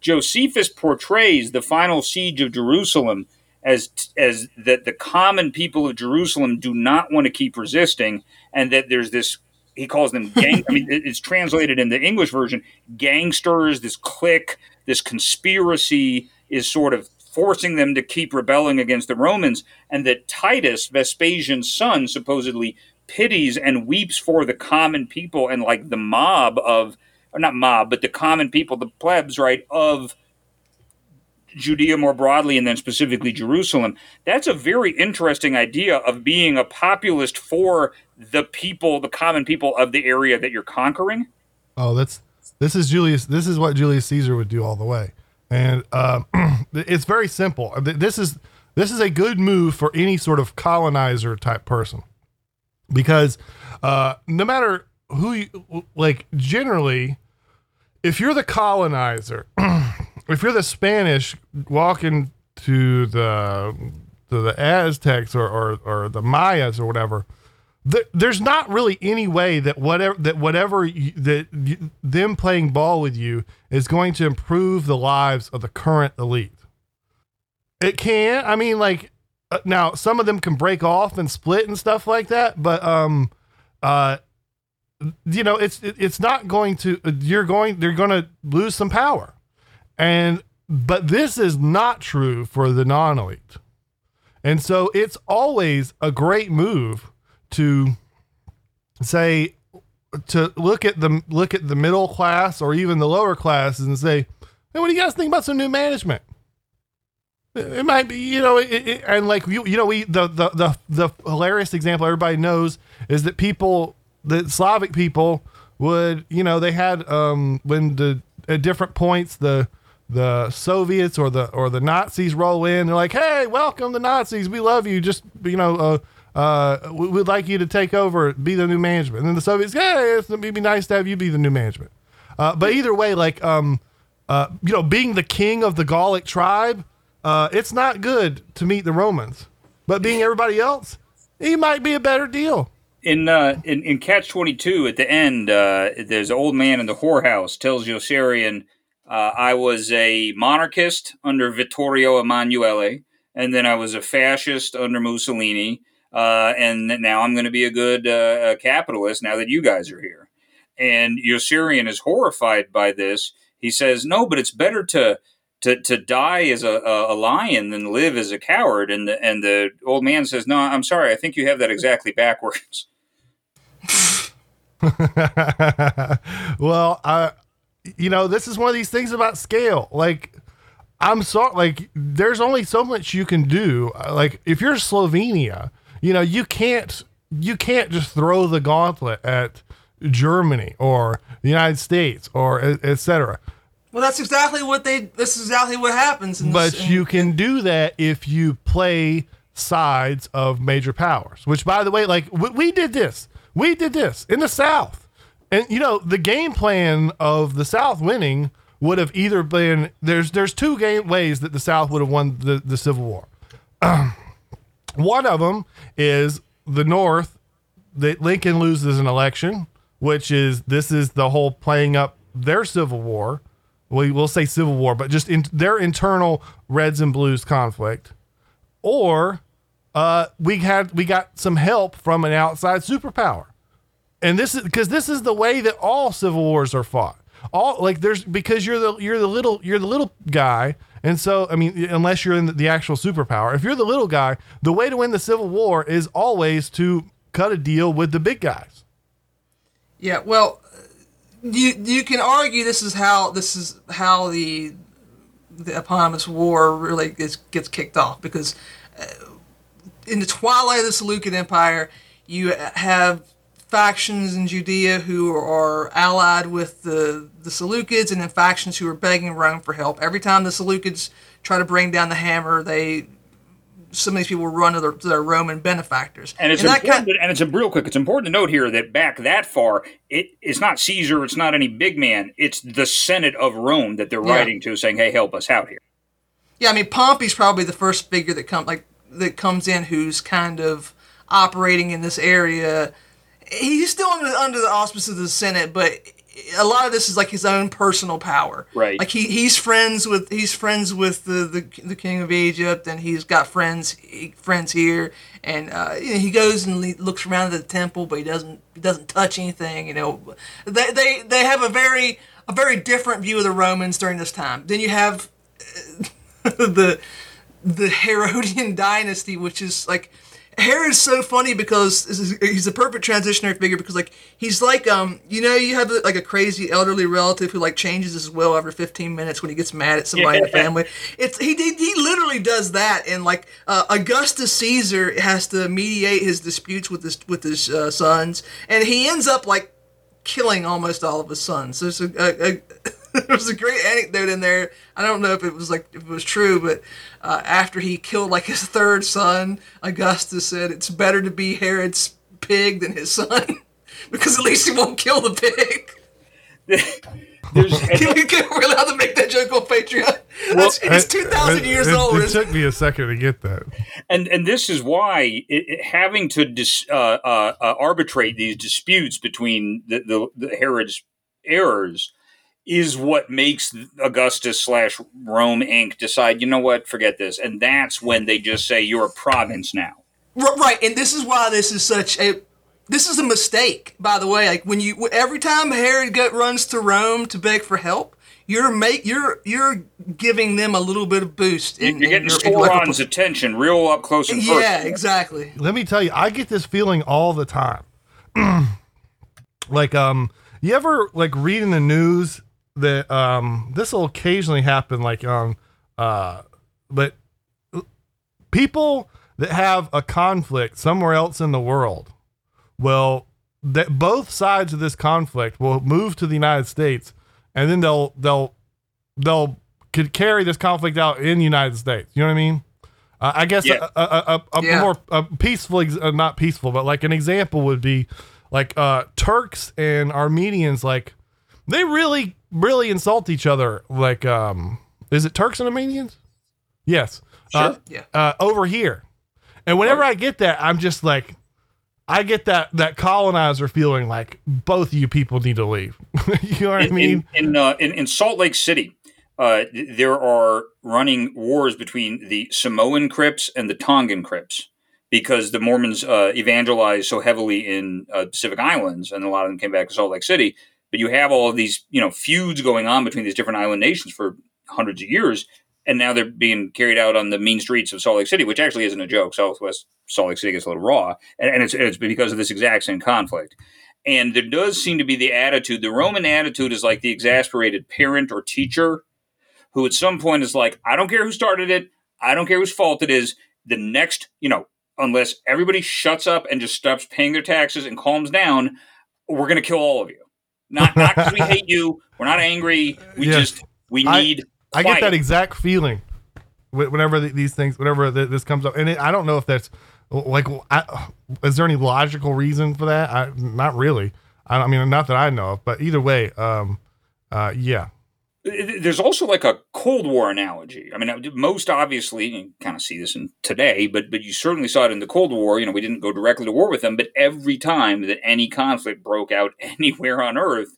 Josephus portrays the final siege of Jerusalem as as that the common people of Jerusalem do not want to keep resisting, and that there's this he calls them gang. I mean, it's translated in the English version gangsters. This clique, this conspiracy is sort of forcing them to keep rebelling against the Romans, and that Titus, Vespasian's son, supposedly pities and weeps for the common people and like the mob of, or not mob, but the common people, the plebs, right, of Judea more broadly and then specifically Jerusalem. That's a very interesting idea of being a populist for the people, the common people of the area that you're conquering. Oh, that's this is Julius. This is what Julius Caesar would do all the way, and um, it's very simple. This is this is a good move for any sort of colonizer type person, because uh, no matter who you like, generally, if you're the colonizer, if you're the Spanish walking to the to the Aztecs or or, or the Mayas or whatever there's not really any way that whatever that whatever you, that you, them playing ball with you is going to improve the lives of the current elite. It can. I mean, like uh, now some of them can break off and split and stuff like that, but um, uh, you know, it's it, it's not going to. You're going. They're going to lose some power, and but this is not true for the non-elite, and so it's always a great move to say to look at the look at the middle class or even the lower classes and say, hey, what do you guys think about some new management? It might be, you know, it, it, and like you, you know, we the, the the the hilarious example everybody knows is that people, the Slavic people, would you know they had um when the at different points the the Soviets or the or the Nazis roll in, they're like, hey, welcome the Nazis, we love you, just you know. Uh, uh, we, would like you to take over, be the new management. And then the Soviets, hey, it'd be nice to have you be the new management. Uh, but either way, like, um, uh, you know, being the king of the Gallic tribe, uh, it's not good to meet the Romans. But being everybody else, he might be a better deal. In uh, in, in Catch Twenty Two, at the end, uh, there's an old man in the whorehouse tells Yossarian, uh, "I was a monarchist under Vittorio Emanuele, and then I was a fascist under Mussolini, uh, and now I'm going to be a good uh, capitalist now that you guys are here. And Yossarian is horrified by this. He says, "No, but it's better to." To, to die as a, a, lion than live as a coward. And the, and the old man says, No, I'm sorry. I think you have that exactly backwards. well, I, you know, this is one of these things about scale. Like, I'm sorry, like, there's only so much you can do. Like, if you're Slovenia, you know, you can't you can't just throw the gauntlet at Germany or the United States or etc. Well, that's exactly what they. This is exactly what happens. In But this, you can do that if you play sides of major powers. Which, by the way, like we, we did this, we did this in the South, and you know the game plan of the South winning would have either been there's there's two game ways that the South would have won the, the Civil War. One of them is the North that Lincoln loses an election, which is this is the whole playing up their Civil War. We will say Civil War, but just in their internal Reds and Blues conflict. Or uh, we had we got some help from an outside superpower, and this is because this is the way that all civil wars are fought. All like there's because you're the you're the little you're the little guy, and so I mean unless you're in the, the actual superpower, if you're the little guy, the way to win the civil war is always to cut a deal with the big guys. Yeah, well, you you can argue this is how this is how the the eponymous war really gets gets kicked off because uh, in the twilight of the Seleucid Empire, you have factions in Judea who are allied with the the Seleucids, and then factions who are begging Rome for help. Every time the Seleucids try to bring down the hammer, they some of these people run to their, to their Roman benefactors. And it's that important, kind- and it's a real quick. It's important to note here that back that far, it, it's not Caesar, it's not any big man, it's the Senate of Rome that they're Yeah. writing to, saying, "Hey, help us out here." Yeah, I mean Pompey's probably the first figure that come like that comes in who's kind of operating in this area. He's still under, under the auspices of the Senate, but a lot of this is like his own personal power. Right. Like he, he's friends with he's friends with the, the, the king of Egypt, and he's got friends he, friends here, and uh, you know, he goes and he looks around at the temple, but he doesn't he doesn't touch anything. You know, they they, they have a very a very different view of the Romans during this time. Then you have the the Herodian dynasty, which is like Herod's so funny because is- he's a perfect transitionary figure because like he's like um you know you have like a crazy elderly relative who like changes his will every 15 minutes when he gets mad at somebody in the family. It's he he he literally does that and like uh, Augustus Caesar has to mediate his disputes with his with his uh, sons and he ends up like killing almost all of his sons. There's a, a, a there's a great anecdote in there. I don't know if it was like if it was true, but uh, after he killed like his third son, Augustus said it's better to be Herod's pig than his son because at least he won't kill the pig. There's, Can we get we're allowed to make that joke on Patreon? That's, it's two thousand years it, old. It It's- took me a second to get that. and and this is why it, it- having to dis, uh, uh, uh, arbitrate these disputes between the, the, the Herod's heirs is what makes Augustus slash Rome Inc. decide. You know what? Forget this, and that's when they just say you're a province now. Right, and this is why this is such a this is a mistake, by the way. Like when you every time Herod go, runs to Rome to beg for help, you're make you're you're giving them a little bit of boost. In, You're in getting your intellectual- Sauron's attention real up close and personal. Yeah, exactly. let me tell you, I get this feeling all the time. like, um, you ever like reading the news that um this will occasionally happen, like um uh, but people that have a conflict somewhere else in the world, well, that both sides of this conflict will move to the United States, and then they'll they'll they'll could carry this conflict out in the United States. You know what I mean? Uh, I guess Yeah. a, a, a, a Yeah. more a peaceful, ex- uh, not peaceful, but like an example would be like uh, Turks and Armenians. Like they really, really insult each other. Like, um, is it Turks and Armenians? Yes. Uh, Yeah. uh, over here, and whenever I get that, I'm just like, I get that that colonizer feeling like both of you people need to leave. you know what I mean? in, in, uh, in, in Salt Lake City, uh, th- there are running wars between the Samoan Crips and the Tongan Crips because the Mormons uh, evangelized so heavily in uh, Pacific Islands, and a lot of them came back to Salt Lake City. But you have all of these, you know, feuds going on between these different island nations for hundreds of years, and now they're being carried out on the mean streets of Salt Lake City, which actually isn't a joke. Southwest Salt Lake City gets a little raw, and, and it's, it's because of this exact same conflict. And there does seem to be the attitude. The Roman attitude is like the exasperated parent or teacher who at some point is like, I don't care who started it. I don't care whose fault it is. The next, you know, unless everybody shuts up and just stops paying their taxes and calms down, we're going to kill all of you. Not not because we hate you. We're not angry. We Yeah. just We I- need. I get that exact feeling wh- whenever these things, whenever this comes up, and it, I don't know if that's like, I, is there any logical reason for that? I not really. I, I mean, not that I know of, but either way, um, uh, yeah, there's also like a Cold War analogy. I mean, most obviously, you kind of see this in today, but but you certainly saw it in the Cold War. You know, we didn't go directly to war with them, but every time that any conflict broke out anywhere on Earth,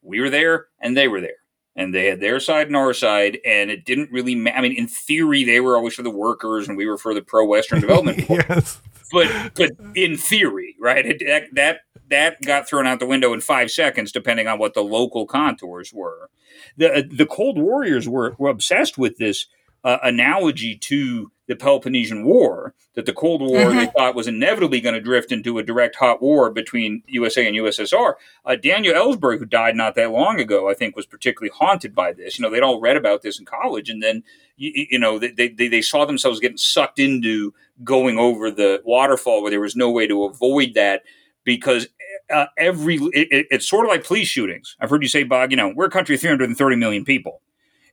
we were there and they were there, and they had their side and our side, and it didn't really. Ma- I mean, in theory, they were always for the workers, and we were for the pro-Western development. yes, but but in theory, right? It, that that that got thrown out the window in five seconds, depending on what the local contours were. The the Cold Warriors were, were obsessed with this uh, analogy to the Peloponnesian War. That the Cold War they thought was inevitably going to drift into a direct hot war between USA and USSR. Uh, Daniel Ellsberg, who died not that long ago, I think was particularly haunted by this. You know, they'd all read about this in college, and then you, you know they, they they saw themselves getting sucked into going over the waterfall where there was no way to avoid that because uh, every it, it- it's sort of like police shootings. I've heard you say, Bob. You know, we're a country of 330 million people.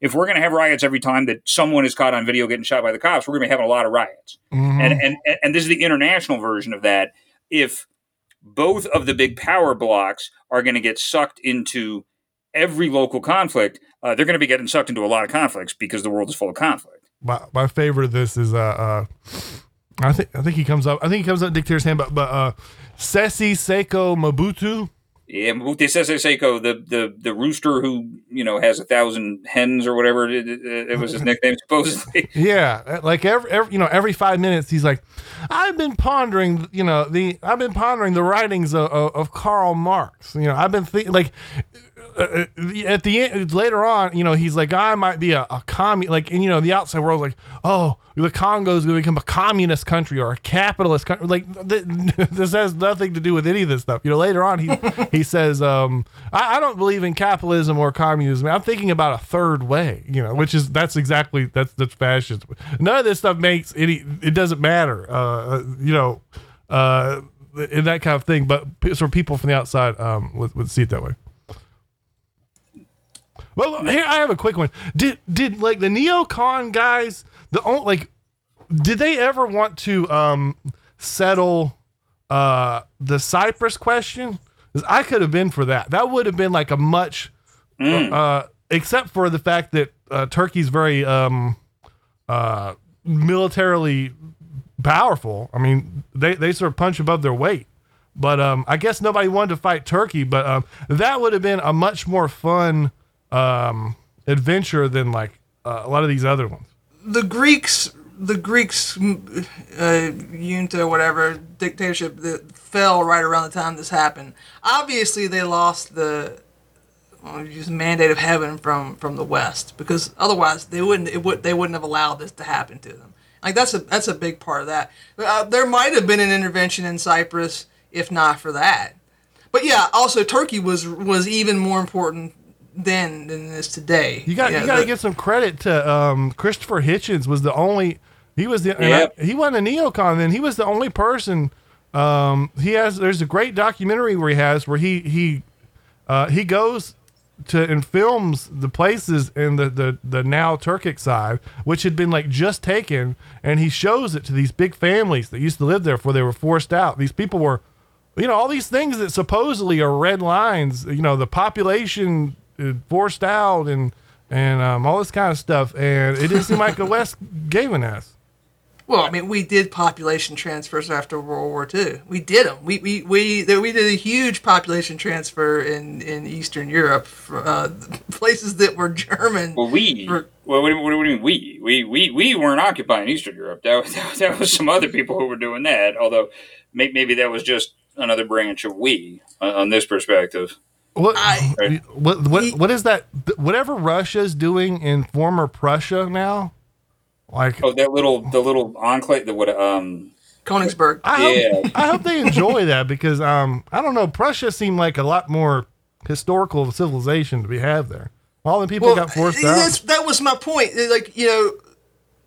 If we're going to have riots every time that someone is caught on video getting shot by the cops, we're going to be having a lot of riots. Mhm. And, and and this is the international version of that. If both of the big power blocks are going to get sucked into every local conflict, uh, they're going to be getting sucked into a lot of conflicts because the world is full of conflict. my, my favorite of this is uh, uh I think I think he comes up I think he comes up in dictator's hand but but uh Sese Seko Mobutu Yeah, Mobutu Sese Seko, the, the the rooster who you know has a thousand hens or whatever it, it, it was his nickname supposedly. yeah like every, every you know every 5 minutes he's like I've been pondering you know the I've been pondering the writings of, of, of Karl Marx you know I've been thinking like uh, at the end later on you know he's like I might be a, a commie like and you know the outside world's like oh the Congo is going to become a communist country or a capitalist country like th- this has nothing to do with any of this stuff. You know later on he he says um I, I don't believe in capitalism or communism. I'm thinking about a third way you know which is that's exactly that's that's fascism none of this stuff makes any it doesn't matter uh you know uh in that kind of thing but of people from the outside um would, would see it that way well, here I have a quick one. Did did like the neocon guys the only like did they ever want to um settle uh the Cyprus question? 'Cause I could have been for that. That would have been like a much uh except for the fact that uh, Turkey's very um uh militarily powerful. I mean, they they sort of punch above their weight. But um, I guess nobody wanted to fight Turkey. But um, that would have been a much more fun um, adventure than like uh, a lot of these other ones. the Greeks, the Greeks, uh, junta, whatever dictatorship that fell right around the time this happened. Obviously, they lost the well, just mandate of heaven from from the West because otherwise they wouldn't it would they wouldn't have allowed this to happen to them. Like that's a that's a big part of that. Uh, there might have been an intervention in Cyprus if not for that. But yeah, also Turkey was was even more important then than it is today. You got Yeah, you got to the- give some credit to um, Christopher Hitchens was the only he was the Yep. I- he wasn't a neocon then he was the only person um, he has there's a great documentary where he has where he he uh, he goes to and films the places in the, the the now Turkic side which had been like just taken and he shows it to these big families that used to live there before they were forced out these people were you know all these things that supposedly are red lines you know the population forced out and and um, all this kind of stuff and it didn't seem like the west gave an ass Well, I mean, we did population transfers after World War II. We did them. We we we we did a huge population transfer in in Eastern Europe, for, uh, places that were German. Well, we. For- Well, what, do you- what do you mean we? We we we weren't occupying Eastern Europe. That was, that was some other people who were doing that. Although may, maybe that was just another branch of we on, on this perspective. What, I- what what He- what is that whatever russia's doing in former prussia now like Oh, that little the little enclave. that would Um. Königsberg. I hope, I hope they enjoy that because um I don't know Prussia seemed like a lot more historical civilization to be had there. All the people got forced out. that was my point. Like you know,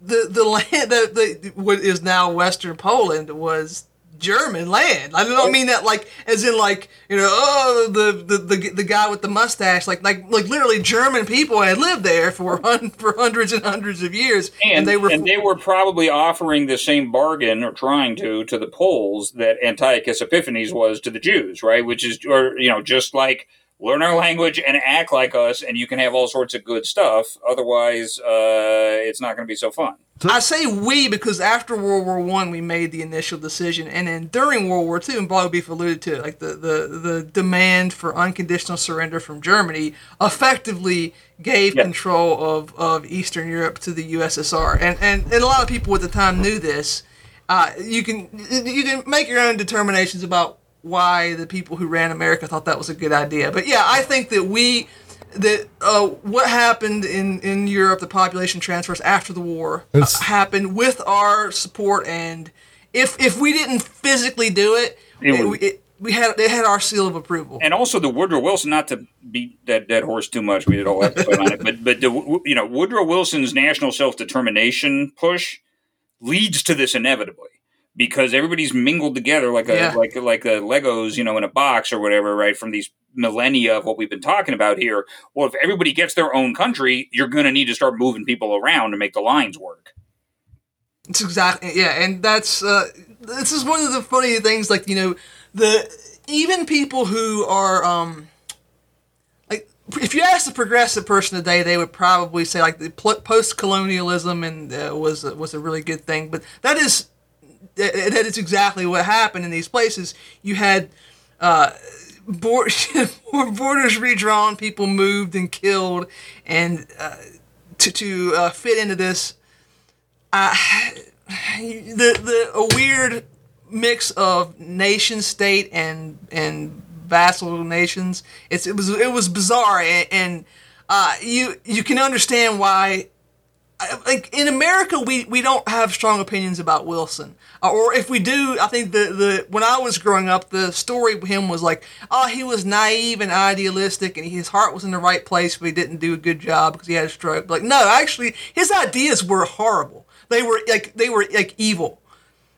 the the land that the what is now Western Poland was German land. I don't mean that like as in like you know oh the the the, the guy with the mustache like like like literally German people had lived there for hun- for hundreds and hundreds of years and, they were and they were probably offering the same bargain or trying to to the Poles that Antiochus Epiphanes was to the Jews, right? Which is or you know just like learn our language and act like us, and you can have all sorts of good stuff. Otherwise, uh, it's not going to be so fun. I say we because after World War One, we made the initial decision, and then during World War Two, and Bog Beef alluded to it, like the, the, the demand for unconditional surrender from Germany effectively gave yeah. control of, of Eastern Europe to the USSR, and, and and a lot of people at the time knew this. Uh, you can you can make your own determinations about why the people who ran America thought that was a good idea. But yeah, I think that we that uh, what happened in in Europe, the population transfers after the war uh, happened with our support, and if if we didn't physically do it, it, it, it we had they had our seal of approval. And also the Woodrow Wilson, not to beat that dead horse too much, we did all episode on it, but but the, you know Woodrow Wilson's national self determination push leads to this inevitably because everybody's mingled together like a yeah. like like a Legos, you know, in a box or whatever, right? From these millennia of what we've been talking about here. Well, if everybody gets their own country, you're going to need to start moving people around to make the lines work. It's exactly yeah, and that's uh, this is one of the funny things. Like you know, the even people who are um, like if you ask a progressive person today, they would probably say like the post colonialism and uh, was was a really good thing, but that is that is exactly what happened in these places. You had uh, borders redrawn, people moved and killed, and uh, to to uh, fit into this, the the a weird mix of nation state and and vassal nations. It's it was it was bizarre, and, and uh, you you can understand why like in America, we, we don't have strong opinions about Wilson, uh, or if we do, I think the the when I was growing up, the story of him was like, oh, he was naive and idealistic, and his heart was in the right place, but he didn't do a good job because he had a stroke. Like, no, actually, his ideas were horrible. They were like they were like evil.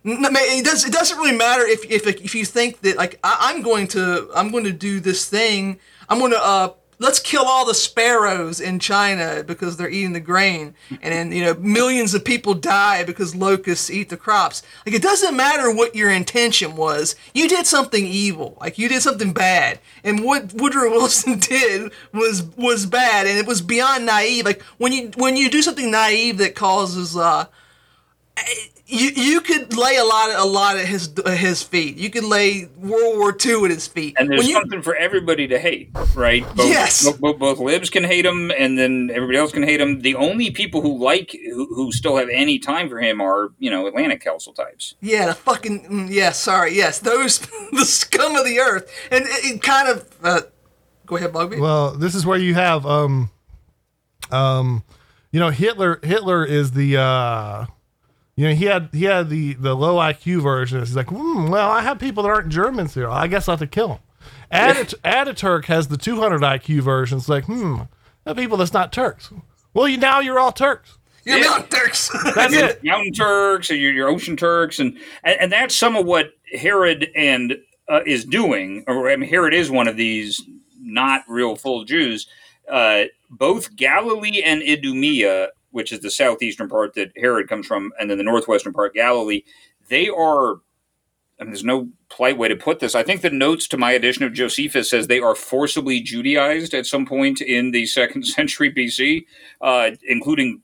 It does. It doesn't really matter if if if you think that like I, am going to I'm going to do this thing. I'm going to uh, let's kill all the sparrows in China because they're eating the grain, and then you know millions of people die because locusts eat the crops. Like it doesn't matter what your intention was, you did something evil, like you did something bad, and what Woodrow Wilson did was was bad, and it was beyond naive. Like when you when you do something naive that causes uh you you could lay a lot a lot at his his feet. You could lay World War II at his feet. And there's you, something for everybody to hate, right? Both, yes. Both, both, both, libs can hate him, and then everybody else can hate him. The only people who like who, who still have any time for him are you know Atlantic Council types. Yeah, the fucking mm, yeah. Sorry, yes, those the scum of the earth, and it, it kind of. Uh, go ahead, Bog Beef. Well, this is where you have um um you know Hitler. Hitler is the. uh you know, he had he had the the low IQ version. He's like, mm, well, I have people that aren't Germans here. I guess I have to kill them. Adit- Ataturk has the 200 IQ version. It's like, hmm, the people that's not Turks. Well, you now you're all Turks. You're yeah. not Turks. That's it. Mountain Turks or your, your ocean Turks, and, and, and that's some of what Herod and uh, is doing. Or I mean, Herod is one of these not real full Jews. Uh, both Galilee and Idumea which is the southeastern part that Herod comes from, and then the northwestern part, Galilee, they are. I mean, there's no polite way to put this. I think the notes to my edition of Josephus says they are forcibly Judaized at some point in the second century BC, uh, including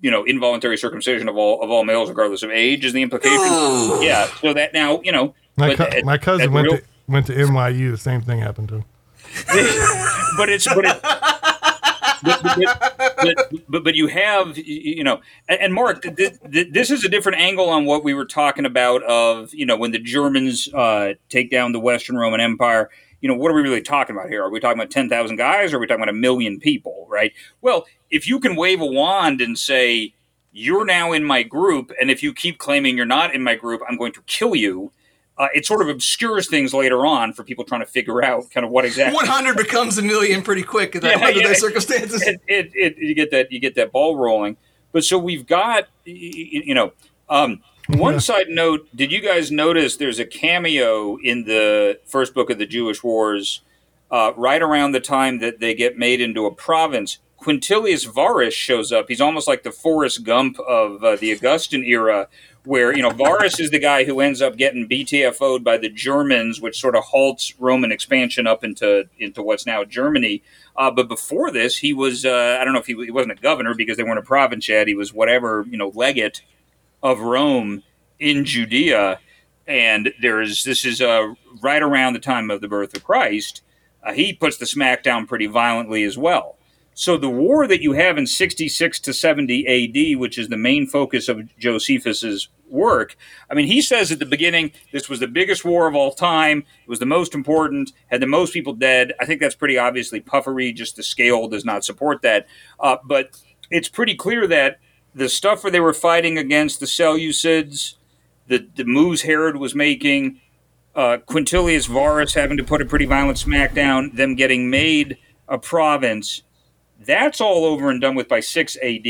you know involuntary circumcision of all of all males regardless of age is the implication. Oh. Yeah, so that now you know. My, co- at, my cousin went real- to went to NYU. The same thing happened to him. but it's but it, but, but, but, but, you have, you know, and, Mark, this, this, is a different angle on what we were talking about of, you know, when the Germans uh, take down the Western Roman Empire. You know, what are we really talking about here? Are we talking about 10,000 guys or are we talking about a million people, right? Well, if you can wave a wand and say, you're now in my group, and if you keep claiming you're not in my group, I'm going to kill you uh, it sort of obscures things later on for people trying to figure out kind of what exactly 100 becomes a million pretty quick that, yeah, under yeah, those circumstances. It, it, it, you get that you get that ball rolling. But so we've got you know um, One side note: Did you guys notice there's a cameo in the first book of the Jewish Wars, uh, right around the time that they get made into a province? Quintilius Varus shows up. He's almost like the Forrest Gump of uh, the Augustan era, where you know Varus is the guy who ends up getting BTFO'd by the Germans, which sort of halts Roman expansion up into into what's now Germany. Uh, but before this, he was uh, I don't know if he, he wasn't a governor because they weren't a province yet. He was whatever you know legate of Rome in Judea, and there's this is uh, right around the time of the birth of Christ. Uh, he puts the smack down pretty violently as well. So the war that you have in 66 to 70 AD, which is the main focus of Josephus's work, I mean, he says at the beginning this was the biggest war of all time. It was the most important, had the most people dead. I think that's pretty obviously puffery. Just the scale does not support that. Uh, but it's pretty clear that the stuff where they were fighting against the Seleucids, the, the moves Herod was making, uh, Quintilius Varus having to put a pretty violent smackdown, them getting made a province, that's all over and done with by 6 AD.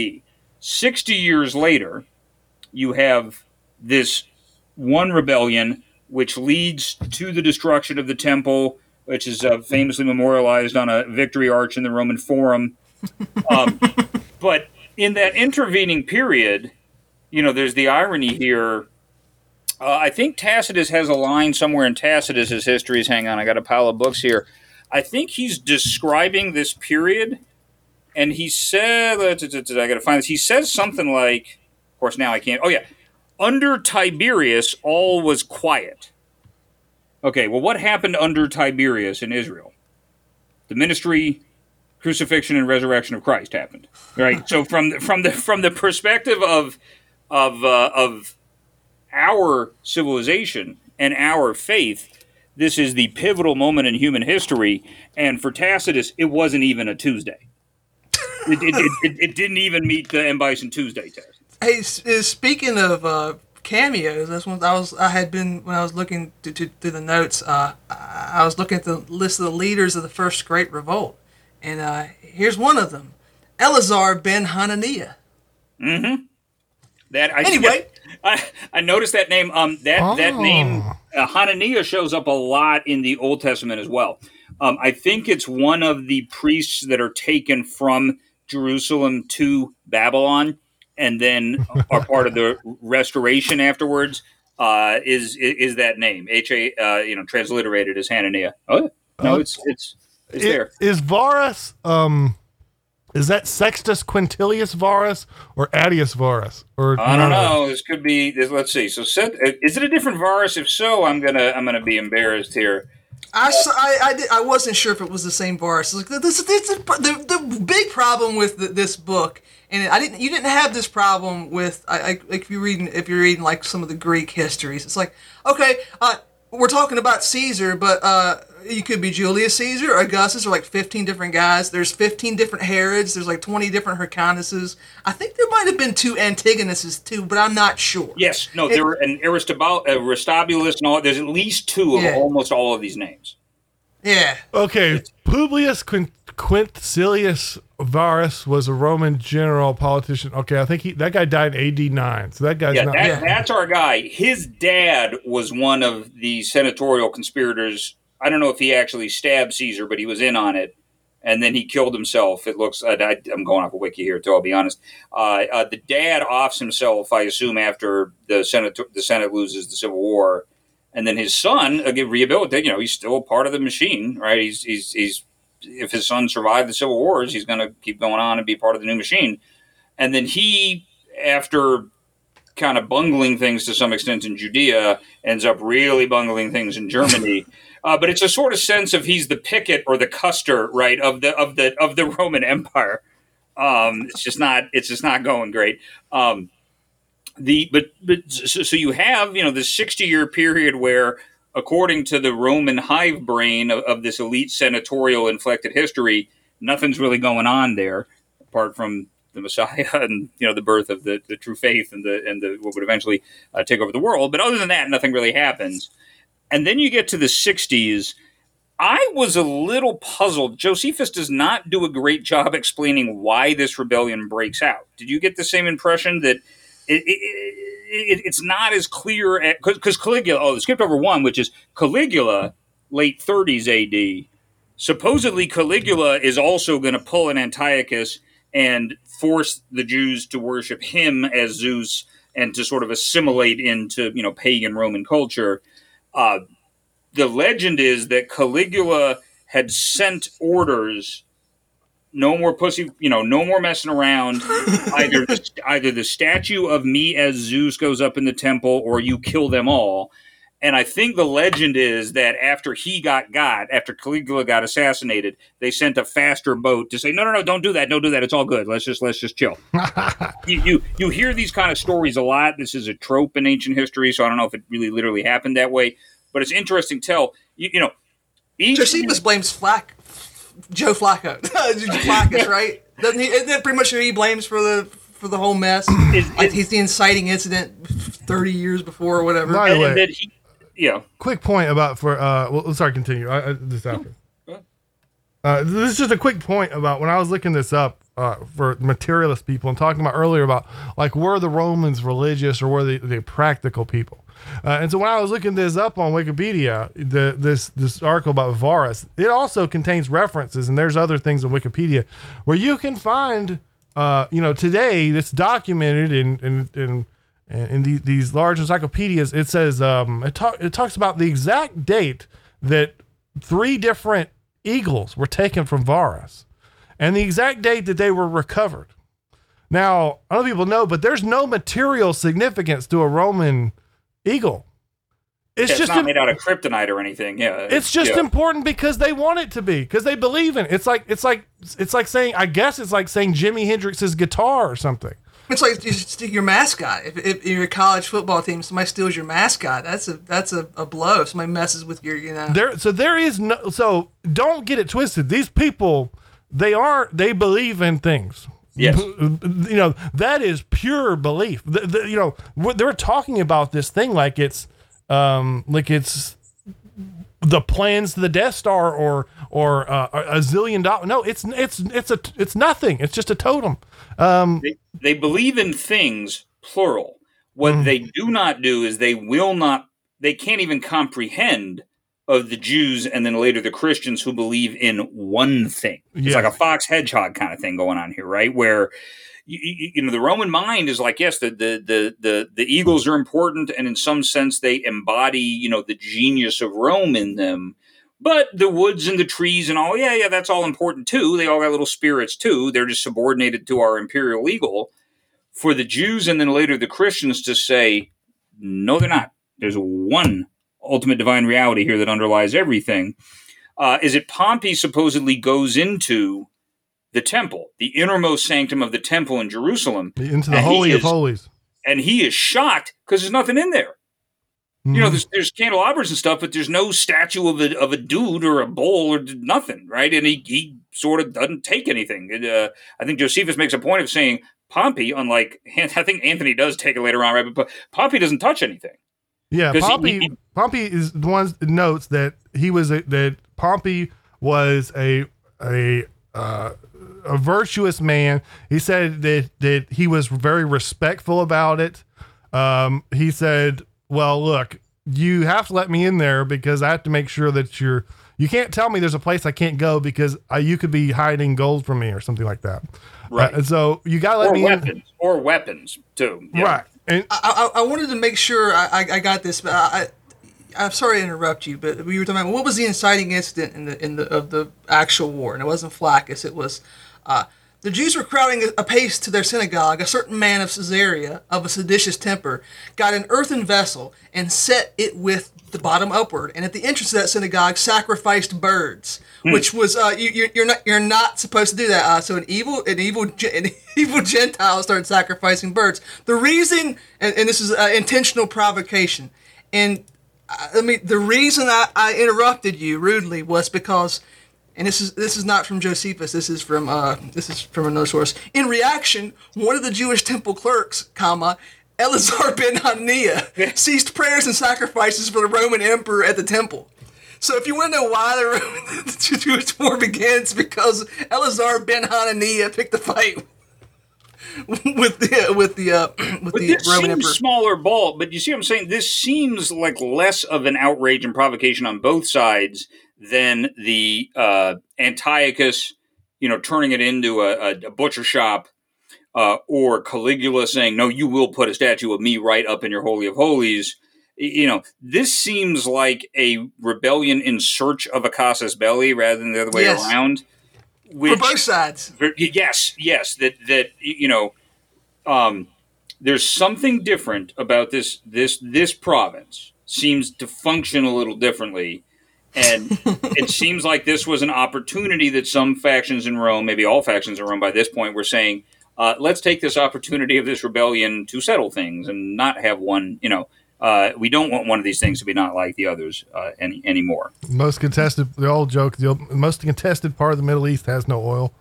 60 years later, you have this one rebellion which leads to the destruction of the temple, which is uh, famously memorialized on a victory arch in the Roman Forum. Um, but in that intervening period, you know, there's the irony here. Uh, I think Tacitus has a line somewhere in Tacitus's histories. Hang on, I got a pile of books here. I think he's describing this period, and he said, I got to find this. He says something like, of course, now I can't. Oh, yeah. Under Tiberius, all was quiet. Okay, well, what happened under Tiberius in Israel? The ministry crucifixion and resurrection of Christ happened. Right. so from the, from the from the perspective of of uh, of our civilization and our faith, this is the pivotal moment in human history. And for Tacitus, it wasn't even a Tuesday. It, it, it, it didn't even meet the M Bison Tuesday test. Hey, speaking of uh, cameos, that's when I was I had been when I was looking through, through the notes. Uh, I was looking at the list of the leaders of the first Great Revolt, and uh, here's one of them Elazar ben Hananiah. Mm hmm. That I, anyway, I, I noticed that name. Um, that oh. that name uh, Hananiah shows up a lot in the Old Testament as well. Um, I think it's one of the priests that are taken from Jerusalem to Babylon, and then are part of the restoration afterwards. Uh, is, is, is that name H A uh, you know transliterated as Hananiah? Oh no, uh, it's it's it's it, there. Is Varus um is that Sextus Quintilius Varus or Attius Varus? Or I don't know. This could be. This, let's see. So, is it a different Varus? If so, I'm gonna I'm gonna be embarrassed here. I, I, I, did, I wasn't sure if it was the same Varus. Like this, this, this, the, the big problem with the, this book, and I didn't. You didn't have this problem with. I, I, if you're reading if you're reading like some of the Greek histories, it's like okay, uh, we're talking about Caesar, but uh, you could be Julius Caesar, Augustus, or like 15 different guys. There's 15 different Herods. There's like 20 different Hyrcanuses. I think there might have been two Antigonuses too, but I'm not sure. Yes, no, it, there were an Aristobulus and all. There's at least two of yeah. almost all of these names. Yeah. Okay, Publius Quint- Quintilius Varus was a Roman general politician. Okay, I think he that guy died in AD nine. So that guy's yeah, not. That, yeah. That's our guy. His dad was one of the senatorial conspirators I don't know if he actually stabbed Caesar, but he was in on it, and then he killed himself. It looks. I, am going off a wiki here, too. I'll be honest. Uh, uh, the dad offs himself, I assume, after the Senate the Senate loses the Civil War, and then his son again rehabilitated. You know, he's still part of the machine, right? He's he's he's. If his son survived the Civil Wars, he's going to keep going on and be part of the new machine. And then he, after kind of bungling things to some extent in Judea, ends up really bungling things in Germany. Uh, but it's a sort of sense of he's the Pickett or the Custer, right, of the of the of the Roman Empire. Um, it's just not it's just not going great. Um, the but but so, so you have you know this sixty year period where according to the Roman hive brain of, of, this elite senatorial inflected history, nothing's really going on there apart from the Messiah and you know the birth of the, the true faith and the and the what would eventually uh, take over the world. But other than that, nothing really happens. And then you get to the 60s. I was a little puzzled. Josephus does not do a great job explaining why this rebellion breaks out. Did you get the same impression that it, it, it, it's not as clear because Caligula. Oh, the skipped over one, which is Caligula, late 30s AD. Supposedly, Caligula is also going to pull an Antiochus and force the Jews to worship him as Zeus and to sort of assimilate into you know pagan Roman culture. Uh, the legend is that Caligula had sent orders no more pussy, you know, no more messing around. either the, either the statue of me as Zeus goes up in the temple, or you kill them all. And I think the legend is that after he got got, after Caligula got assassinated, they sent a faster boat to say, no, no, no, don't do that, don't do that. It's all good. Let's just let's just chill. you, you you hear these kind of stories a lot. This is a trope in ancient history, so I don't know if it really literally happened that way, but it's interesting. To tell you, you know, each, Josephus blames Flack Joe Flacco. Flacco, right? Doesn't he? Isn't that pretty much who he blames for the for the whole mess? like he's the inciting incident thirty years before or whatever. By the way, he, yeah. Quick point about for uh. Well, sorry, continue. I, I, this after. Uh, this is just a quick point about when I was looking this up uh, for materialist people and talking about earlier about like were the Romans religious or were they, they practical people? Uh, and so when I was looking this up on Wikipedia, the, this this article about Varus, it also contains references, and there's other things on Wikipedia where you can find, uh, you know, today it's documented in in in, in the, these large encyclopedias. It says um, it, talk, it talks about the exact date that three different eagles were taken from Varus, and the exact date that they were recovered. Now, other people know, but there's no material significance to a Roman eagle. It's, yeah, it's just not made out of kryptonite or anything. Yeah, it's just yeah. important because they want it to be because they believe in it. It's like it's like it's like saying I guess it's like saying Jimi Hendrix's guitar or something. It's like your mascot. If, if you're a college football team, somebody steals your mascot. That's a that's a, a blow. If somebody messes with your, you know. There, so there is no. So don't get it twisted. These people, they are they believe in things. Yes. You know, that is pure belief. The, the, you know, they're talking about this thing like it's um like it's the plans to the Death Star or or uh, a zillion dollars. No, it's it's it's a it's nothing. It's just a totem. Um, they, they believe in things plural. What mm-hmm. they do not do is they will not. They can't even comprehend of the Jews and then later the Christians who believe in one thing. It's yeah. like a fox hedgehog kind of thing going on here, right? Where you, you, know the Roman mind is like yes, the, the the the the eagles are important, and in some sense they embody you know the genius of Rome in them. But the woods and the trees and all, yeah, yeah, that's all important too. They all got little spirits too. They're just subordinated to our imperial eagle. For the Jews and then later the Christians to say, no, they're not. There's one ultimate divine reality here that underlies everything, uh, is it Pompey supposedly goes into the temple, the innermost sanctum of the temple in Jerusalem, into the holy of holies, and he is shocked because there's nothing in there. Mm-hmm. You know, mm-hmm. there's, there's candelabras and stuff, but there's no statue of a, of a dude or a bull or nothing, right? And he, he sort of doesn't take anything. uh, I think Josephus makes a point of saying Pompey, unlike I think Antony does take it later on, right? But Pompey doesn't touch anything. Yeah, Pompey. He, he, Pompey is the one notes that he was a, that Pompey was a a uh, a virtuous man. He said that that he was very respectful about it. Um, he said, "Well, look, you have to let me in there because I have to make sure that you're. You can't tell me there's a place I can't go because I, you could be hiding gold from me or something like that. Right. Uh, so you gotta let or me weapons, in. Or weapons too. Yeah. Right. And I, I, I, wanted to make sure I, I got this, but I, I'm sorry to interrupt you, but we were talking about what was the inciting incident in the in the of the actual war, and it wasn't Flaccus. It was uh, the Jews were crowding apace to their synagogue. A certain man of Caesarea, of a seditious temper, got an earthen vessel and set it with the bottom upward, and at the entrance of that synagogue sacrificed birds, mm. which was uh, you, are not you're not supposed to do that. Uh, so an evil an evil an evil Gentile started sacrificing birds. The reason, and, and this is uh, intentional provocation, and uh, I mean the reason I, I interrupted you rudely was because and this is this is not from Josephus. This is from uh, this is from another source. In reaction, one of the Jewish temple clerks, comma, Eleazar ben Hananiah, ceased prayers and sacrifices for the Roman emperor at the temple. So if you want to know why the, Roman, the Jewish war begins, because Eleazar ben Hananiah picked the fight with the with the uh, with But the this Roman seems emperor. smaller ball. But you see what I'm saying? This seems like less of an outrage and provocation on both sides than the uh, Antiochus, you know, turning it into a, a, a butcher shop, uh, or Caligula saying, "No, you will put a statue of me right up in your holy of holies." You know, this seems like a rebellion in search of a casus belli rather than the other way Yes. around. For both sides. Yes, yes. That that you know, um, there's something different about this this this province. Seems to function a little differently, and it seems like this was an opportunity that some factions in Rome, maybe all factions in Rome, by this point, were saying, uh, "Let's take this opportunity of this rebellion to settle things and not have one." You know, uh, we don't want one of these things to be not like the others uh, any anymore. Most contested, the old joke, the old, most contested part of the Middle East has no oil.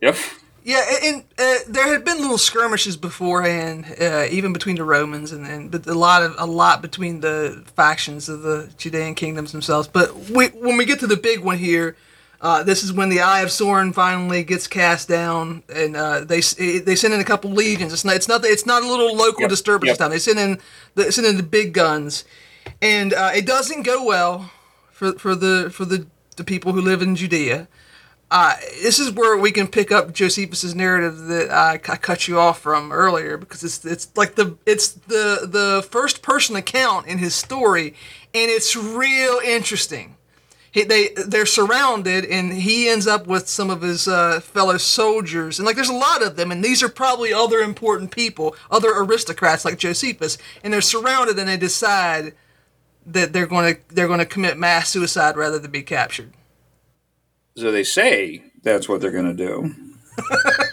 Yep. Yeah, and uh, there had been little skirmishes beforehand, uh, even between the Romans and, and but a lot of a lot between the factions of the Judean kingdoms themselves. But we, when we get to the big one here, uh, this is when the Eye of Sauron finally gets cast down, and uh, they they send in a couple legions. It's not it's not it's not a little local Yep, disturbance yep. time. They send in they send in the big guns, and uh, it doesn't go well for for the for the the people who live in Judea uh, this is where we can pick up Josephus's narrative that I, I cut you off from earlier because it's it's like the it's the the first person account in his story, and it's real interesting. He, they they're surrounded, and he ends up with some of his uh, fellow soldiers, and like there's a lot of them, and these are probably other important people, other aristocrats like Josephus, and they're surrounded, and they decide that they're going to they're going to commit mass suicide rather than be captured. So they say that's what they're going to do.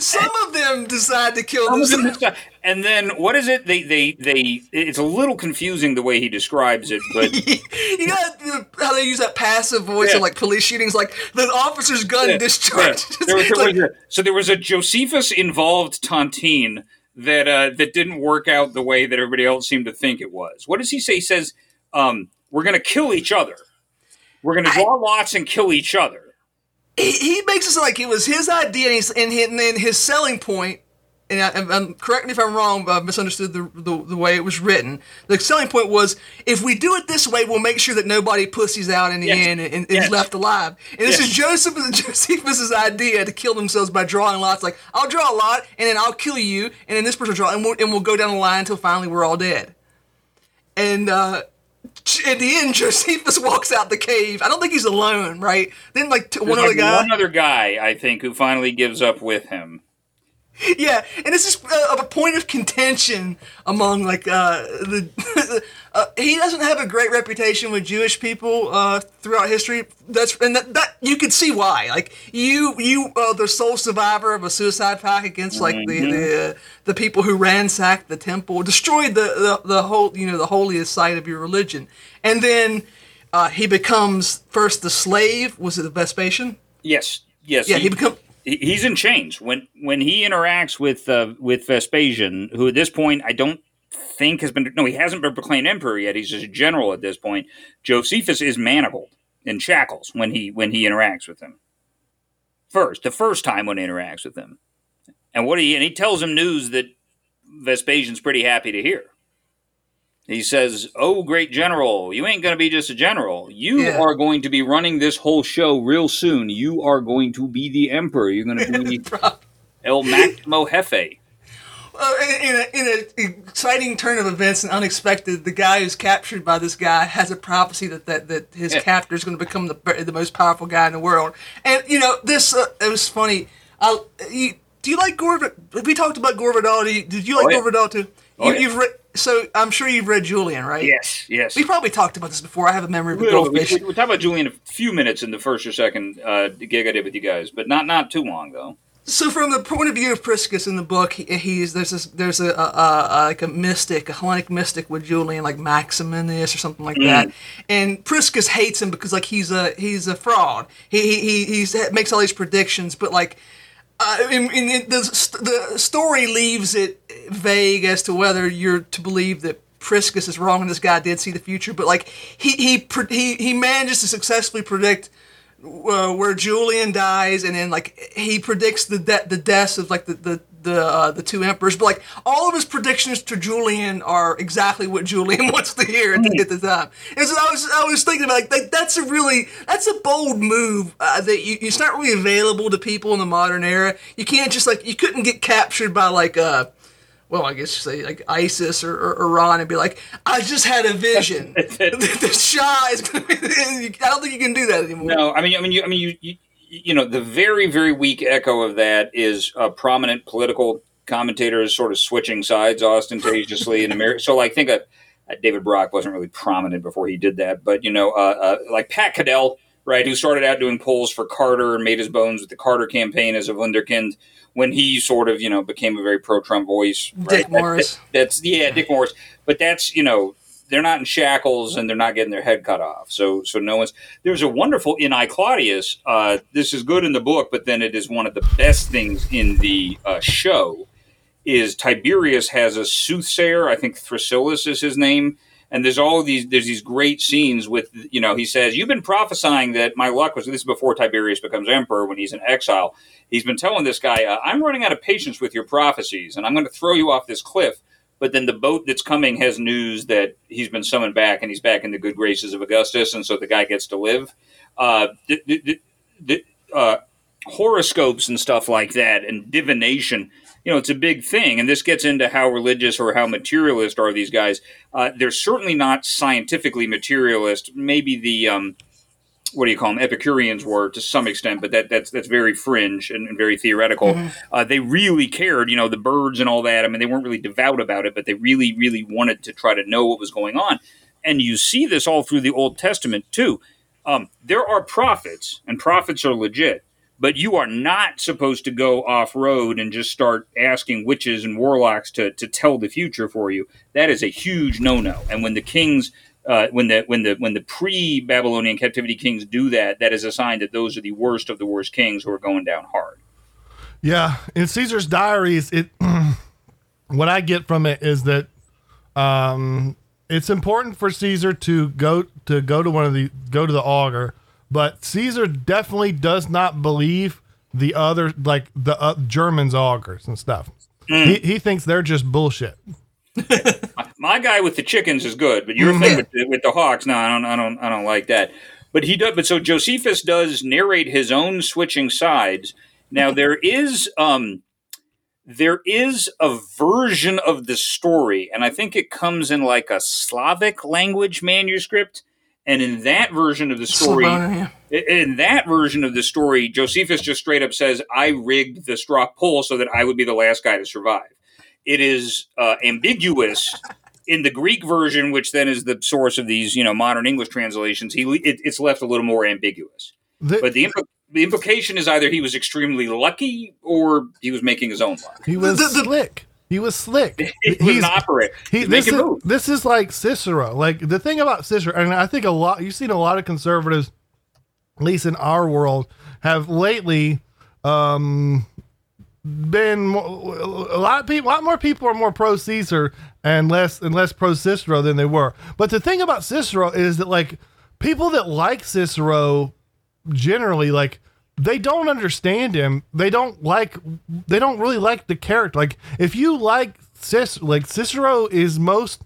Some of them decide to kill themselves. and then what is it? They they they. It's a little confusing the way he describes it, but you know how- they use that passive voice Yeah. in like police shootings, like the officer's gun Yeah, discharged. yeah. There was- there like- was a- so there was a Josephus involved tontine that uh, that didn't work out the way that everybody else seemed to think it was. What does he say? He says, um, "We're going to kill each other. We're going to draw lots and kill each other." He, he makes it sound like it was his idea, and, he's, and, he, and then his selling point. And I, correct me if I'm wrong, but I misunderstood the, the the way it was written. The selling point was if we do it this way, we'll make sure that nobody pussies out in the Yes. end and, and Yes. is left alive. And this Yes. is Joseph Josephus's idea to kill themselves by drawing lots. Like I'll draw a lot, and then I'll kill you, and then this person will draw, and we'll, and we'll go down the line until finally we're all dead. And uh, at the end, Josephus walks out the cave. I don't think he's alone, right? Then like t- one There's other guy. one other guy, I think, who finally gives up with him. Yeah, and this is uh, a point of contention among like uh, the. uh, he doesn't have a great reputation with Jewish people uh, throughout history. That's and that, that you could see why. Like you, you are the sole survivor of a suicide pact against like the the, uh, the people who ransacked the temple, destroyed the, the the whole you know the holiest site of your religion, and then uh, he becomes first the slave. Was it the Vespasian? Yes, yes. Yeah, he he- he's in chains when when he interacts with uh, with Vespasian, who at this point I don't think has been no, he hasn't been proclaimed emperor yet. He's just a general at this point. Josephus is manacled in shackles when he when he interacts with him. First, the first time when he interacts with him, and what he and he tells him news that Vespasian's pretty happy to hear. He says, "Oh, great general, you ain't going to be just a general. You Yeah. are going to be running this whole show real soon. You are going to be the emperor. You're going to be El Maximo Jefe." Uh, in, in, a, in an exciting turn of events and unexpected, the guy who's captured by this guy has a prophecy that that, that his Yeah. captor is going to become the the most powerful guy in the world. And you know, this uh, it was funny. I, you, do you like Gore? We talked about Gore Vidal. Do you, did you like Oh, yeah. Gore Vidal too? Oh, you, yeah. You've read, so I'm sure you've read Julian, right? Yes, yes. We probably talked about this before. I have a memory of a Little- we, goldfish. we, we talked about Julian a few minutes in the first or second uh, gig I did with you guys, but not not too long though. So, from the point of view of Priscus in the book, he, he's there's this, there's a, a, a, like a mystic, a Hellenic mystic with Julian, like Maximinus or something like that. And Priscus hates him because like he's a he's a fraud. He he he he's, makes all these predictions, but like. Uh, in, in, in the, the story leaves it vague as to whether you're to believe that Priscus is wrong and this guy did see the future, but like he he he he manages to successfully predict uh, where Julian dies, and then like he predicts the de- the deaths of like the, the the uh, the two emperors, but like all of his predictions to Julian are exactly what Julian wants to hear at, the, at the time. And so I was I was thinking like that, that's a really that's a bold move uh, that you, it's not really available to people in the modern era. You can't just like you couldn't get captured by like uh well, I guess you say like ISIS or, or Iran and be like, I just had a vision. the Shah is. I don't think you can do that anymore. No, I mean, I mean, you, I mean, you, you, you know, the very, very weak echo of that is uh, prominent political commentators sort of switching sides ostentatiously in America. So, like, think of uh, David Brock wasn't really prominent before he did that, but you know, uh, uh, like Pat Caddell, right, who started out doing polls for Carter and made his bones with the Carter campaign as a wunderkind when he sort of you know became a very pro Trump voice. Dick right? Morris. That, that, that's yeah, Dick Morris. But that's you know they're not in shackles and they're not getting their head cut off. So so no one's. There's a wonderful in I Claudius. Uh, this is good in the book, but then it is one of the best things in the uh, show. Is Tiberius has a soothsayer? I think Thrasyllus is his name and there's all these there's these great scenes with you know he says you've been prophesying that my luck was this is before tiberius becomes emperor when he's in exile he's been telling this guy uh, i'm running out of patience with your prophecies and i'm going to throw you off this cliff but then the boat that's coming has news that he's been summoned back and he's back in the good graces of augustus and so the guy gets to live uh, the, the, the, uh, horoscopes and stuff like that and divination you know, it's a big thing. And this gets into how religious or how materialist are these guys. Uh, they're certainly not scientifically materialist. Maybe the, um, what do you call them? Epicureans were to some extent, but that that's that's very fringe and, and very theoretical. Mm-hmm. Uh, they really cared, you know, the birds and all that. I mean, they weren't really devout about it, but they really, really wanted to try to know what was going on. And you see this all through the Old Testament too. Um, there are prophets, and prophets are legit but you are not supposed to go off road and just start asking witches and warlocks to, to tell the future for you. That is a huge no no. And when the kings, uh, when the when the when the pre Babylonian captivity kings do that, that is a sign that those are the worst of the worst kings who are going down hard. Yeah, in Caesar's diaries, it what I get from it is that um, it's important for Caesar to go to go to one of the go to the augur but Caesar definitely does not believe the other, like the uh, Germans augurs and stuff. Mm. He, he thinks they're just bullshit. My guy with the chickens is good, but your mm. thing with the, with the hawks, no, I don't, I don't, I don't like that. But he does. But so Josephus does narrate his own switching sides. Now there is, um, there is a version of the story, and I think it comes in like a Slavic language manuscript and in that version of the story, in that version of the story, Josephus just straight up says, "I rigged the straw poll so that I would be the last guy to survive." It is uh, ambiguous in the Greek version, which then is the source of these, you know, modern English translations. He it, it's left a little more ambiguous. The, but the, impl- the implication is either he was extremely lucky or he was making his own luck. He was the, the, slick. He was slick. he was an operator. He, this, is, this is like Cicero. Like the thing about Cicero, and I think a lot, you've seen a lot of conservatives, at least in our world, have lately um, been a lot of people, a lot more people are more pro Caesar and less and less pro Cicero than they were. But the thing about Cicero is that like people that like Cicero generally like they don't understand him. They don't like. They don't really like the character. Like if you like Cis, like Cicero is most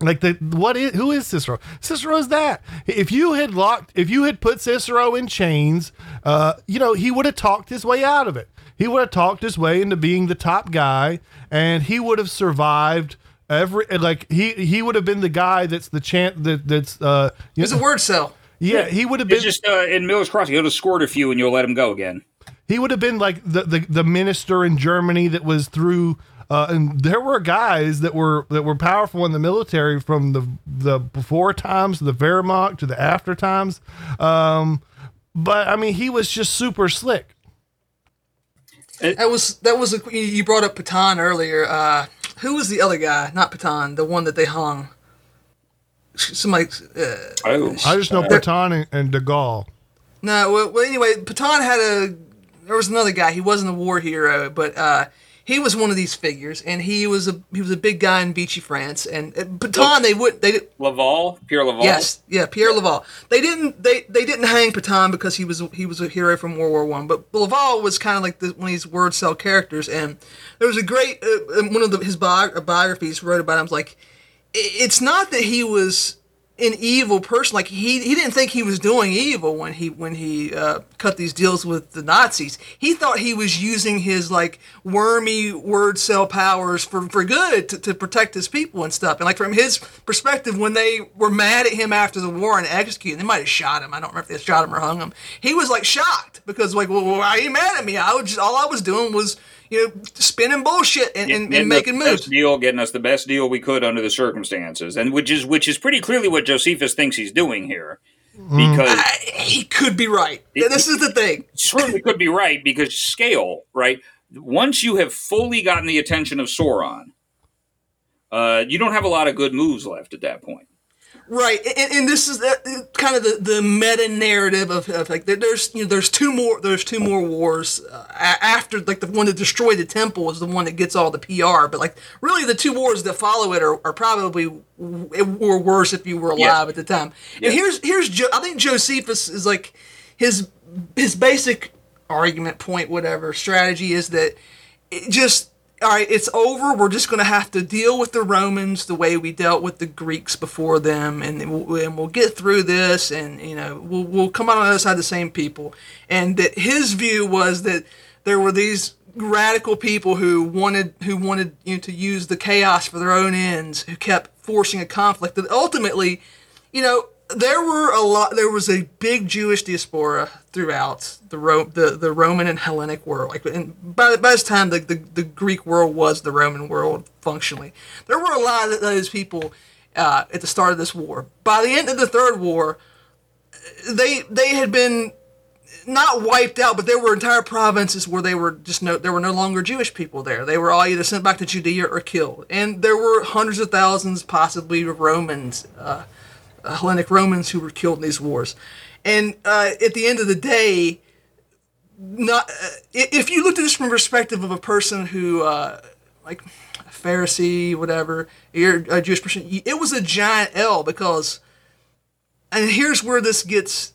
like the what is who is Cicero? Cicero is that. If you had locked, if you had put Cicero in chains, uh, you know he would have talked his way out of it. He would have talked his way into being the top guy, and he would have survived every like he he would have been the guy that's the chant that that's uh. It's a wordcel. Yeah, he would have been it's just uh, in Miller's Crossing. He'll have scored a few, and you'll let him go again. He would have been like the, the, the minister in Germany that was through. Uh, and there were guys that were that were powerful in the military from the the before times to the Wehrmacht to the after times. Um, but I mean, he was just super slick. That was that was a, you brought up Pétain earlier. Uh, who was the other guy? Not Pétain, the one that they hung somebody. Uh, oh, I just know Pétain and, and De Gaulle. No, well, well, anyway, Pétain had a. There was another guy. He wasn't a war hero, but uh, he was one of these figures, and he was a he was a big guy in Vichy, France. And uh, Pétain, they would they did- Laval, Pierre Laval. yes, yeah, Pierre Laval. They didn't they they didn't hang Pétain because he was he was a hero from World War One, but Laval was kind of like the, one of these wordcel characters. And there was a great uh, one of the, his bi- biographies wrote about him. Was like, it's not that he was an evil person. Like he he didn't think he was doing evil when he when he uh, cut these deals with the Nazis. He thought he was using his like wormy wordcel powers for for good to, to protect his people and stuff. And like from his perspective, when they were mad at him after the war and executed, they might have shot him. I don't remember if they shot him or hung him. He was like shocked because like, well, why are you mad at me? I was just all I was doing was you know spinning bullshit and, and, and making the moves. best deal, getting us the best deal we could under the circumstances, and which is which is pretty clearly what Josephus thinks he's doing here, because I, he could be right. this is the thing. certainly could be right because scale, right? Once you have fully gotten the attention of Sauron, uh, you don't have a lot of good moves left at that point. Right, and, and this is uh, kind of the, the meta narrative of, of like there's you know there's two more there's two more wars uh, after like the one that destroyed the temple is the one that gets all the PR, but like really the two wars that follow it are, are probably were worse if you were alive Yeah. at the time. Yeah. And here's here's jo- I think Josephus is like his his basic argument point whatever strategy is that it just all right it's over. We're just going to have to deal with the romans the way we dealt with the greeks before them and we'll, and we'll get through this and you know we'll, we'll come out on the other side the same people. And that his view was that there were these radical people who wanted who wanted you know, to use the chaos for their own ends who kept forcing a conflict. That ultimately you know there were a lot there was a big jewish diaspora throughout the Ro- the, the roman and hellenic world like and by, by this time the, the, the greek world was the roman world functionally there were a lot of those people uh, at the start of this war by the end of the third war they they had been not wiped out, but there were entire provinces where they were just no, there were no longer Jewish people there. They were all either sent back to Judea or killed, and there were hundreds of thousands, possibly of Romans, uh, Hellenic Romans, who were killed in these wars. And uh, at the end of the day, not uh, if you looked at this from the perspective of a person who, uh, like a Pharisee, whatever, you're a Jewish person, it was a giant L because, and here's where this gets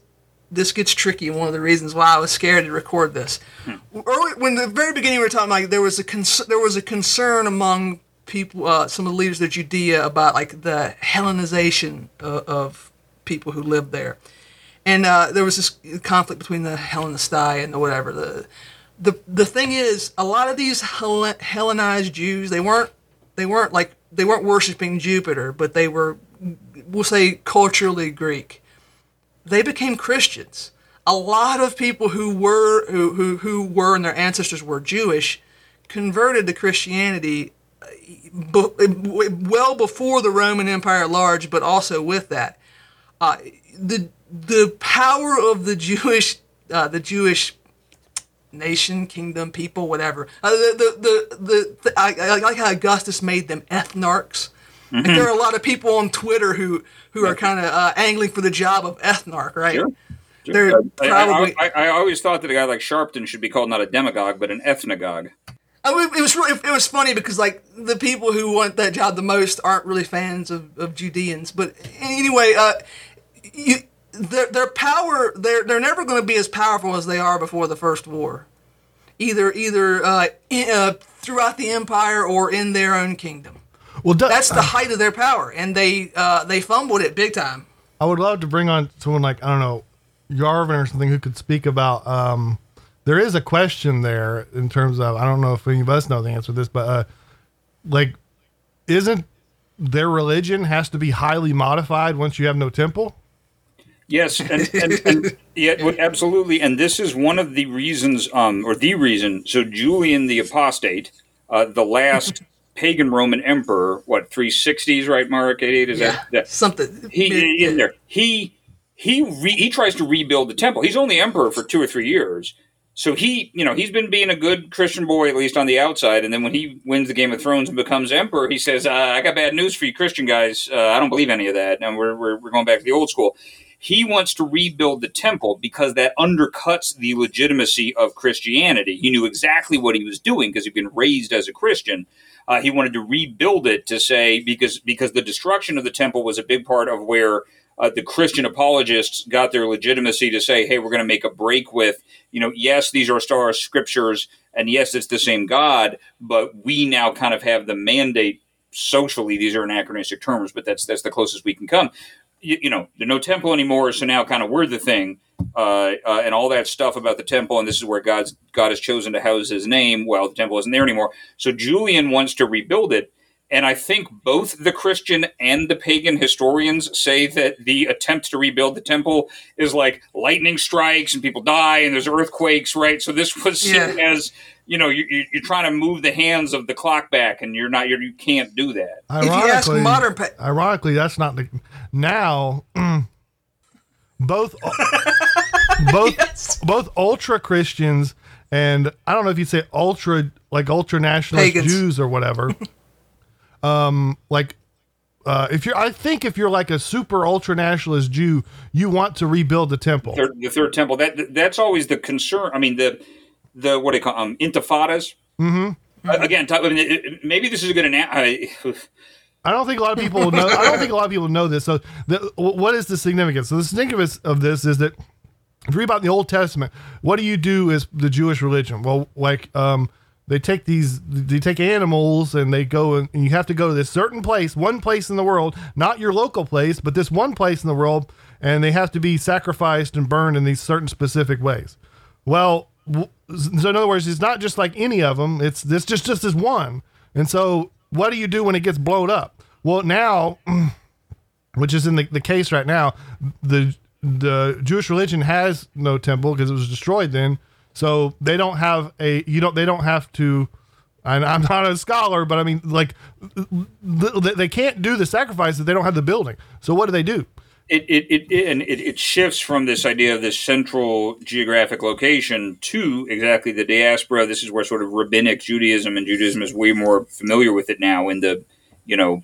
this gets tricky and one of the reasons why I was scared to record this. Early, when the very beginning we were talking like there was a cons- there was a concern among people, uh, some of the leaders of Judea about like the Hellenization of, of people who lived there, and uh, there was this conflict between the Hellenistai and the whatever. The the the thing is, a lot of these Hellen- Hellenized Jews they weren't they weren't like they weren't worshiping Jupiter, but they were we'll say culturally Greek they became Christians. A lot of people who were who, who, who were and their ancestors were Jewish converted to Christianity uh, well before the Roman Empire large, but also with that. Uh, the the power of the Jewish uh, the Jewish nation, kingdom, people, whatever. Uh, the the the, the I, I like how Augustus made them ethnarchs. Like there are a lot of people on Twitter who who are kind of uh, angling for the job of ethnarch, right? Sure. They're I, probably. I, I, I always thought that a guy like Sharpton should be called not a demagogue but an ethnagogue. I mean, it was really, it was funny because like the people who want that job the most aren't really fans of, of Judeans. But anyway, uh, you their their power they're they're never going to be as powerful as they are before the first war, either either uh, in, uh, throughout the empire or in their own kingdom. Well, do- That's the height of their power, and they uh, they fumbled it big time. I would love to bring on someone like I don't know Yarvin or something who could speak about. Um, there is a question there in terms of I don't know if any of us know the answer to this, but uh, like, isn't their religion has to be highly modified once you have no temple? Yes, and, and, and yeah, absolutely. And this is one of the reasons, um, or the reason. So Julian the Apostate, uh, the last pagan Roman emperor, what three sixties, right? Mark eighty-eight is Yeah, that? that something. he in there. He he re, he tries to rebuild the temple. He's only emperor for two or three years, so he you know he's been being a good Christian boy at least on the outside. And then when he wins the Game of Thrones and becomes emperor, he says, uh, "I got bad news for you, Christian guys. Uh, I don't believe any of that. And we're, we're we're going back to the old school." He wants to rebuild the temple because that undercuts the legitimacy of Christianity. He knew exactly what he was doing because he'd been raised as a Christian. Uh, he wanted to rebuild it to say because because the destruction of the temple was a big part of where uh, the Christian apologists got their legitimacy to say, "Hey, we're going to make a break with you know, yes, these are star scriptures, and yes, it's the same God, but we now kind of have the mandate socially. These are anachronistic terms, but that's that's the closest we can come. You, you know, there's no temple anymore, so now kind of we're the thing, uh, uh, and all that stuff about the temple, and this is where God's God has chosen to house His name. Well, the temple isn't there anymore, so Julian wants to rebuild it. And I think both the Christian and the pagan historians say that the attempt to rebuild the temple is like lightning strikes and people die and there's earthquakes, right? So this was seen yeah. as you know you, are trying to move the hands of the clock back, and you're not you're, you can not do that. Ironically, modern pa- ironically, that's not the now. both both yes. both ultra Christians and I don't know if you'd say ultra like ultra nationalist Pagans. Jews or whatever. um, like uh, if you're, I think if you're like a super ultra nationalist Jew, you want to rebuild the temple. The third, the third temple. That that's always the concern. I mean, the the what do you call um, intifadas. Mm-hmm. Uh, again, I mean, it, maybe this is a good analogy. I don't think a lot of people know. I don't think a lot of people know this. So, the, what is the significance? So, the significance of this is that if you read about the Old Testament, what do you do as the Jewish religion? Well, like um, they take these, they take animals and they go and, and you have to go to this certain place, one place in the world, not your local place, but this one place in the world, and they have to be sacrificed and burned in these certain specific ways. Well, so in other words, it's not just like any of them. It's this just just as one. And so, what do you do when it gets blown up? Well, now, which is in the, the case right now, the the Jewish religion has no temple because it was destroyed then. So they don't have a you don't they don't have to. And I'm not a scholar, but I mean, like, they can't do the sacrifice if they don't have the building. So what do they do? it, it, it, and it, it shifts from this idea of this central geographic location to exactly the diaspora. This is where sort of rabbinic Judaism and Judaism is way more familiar with it now in the, you know,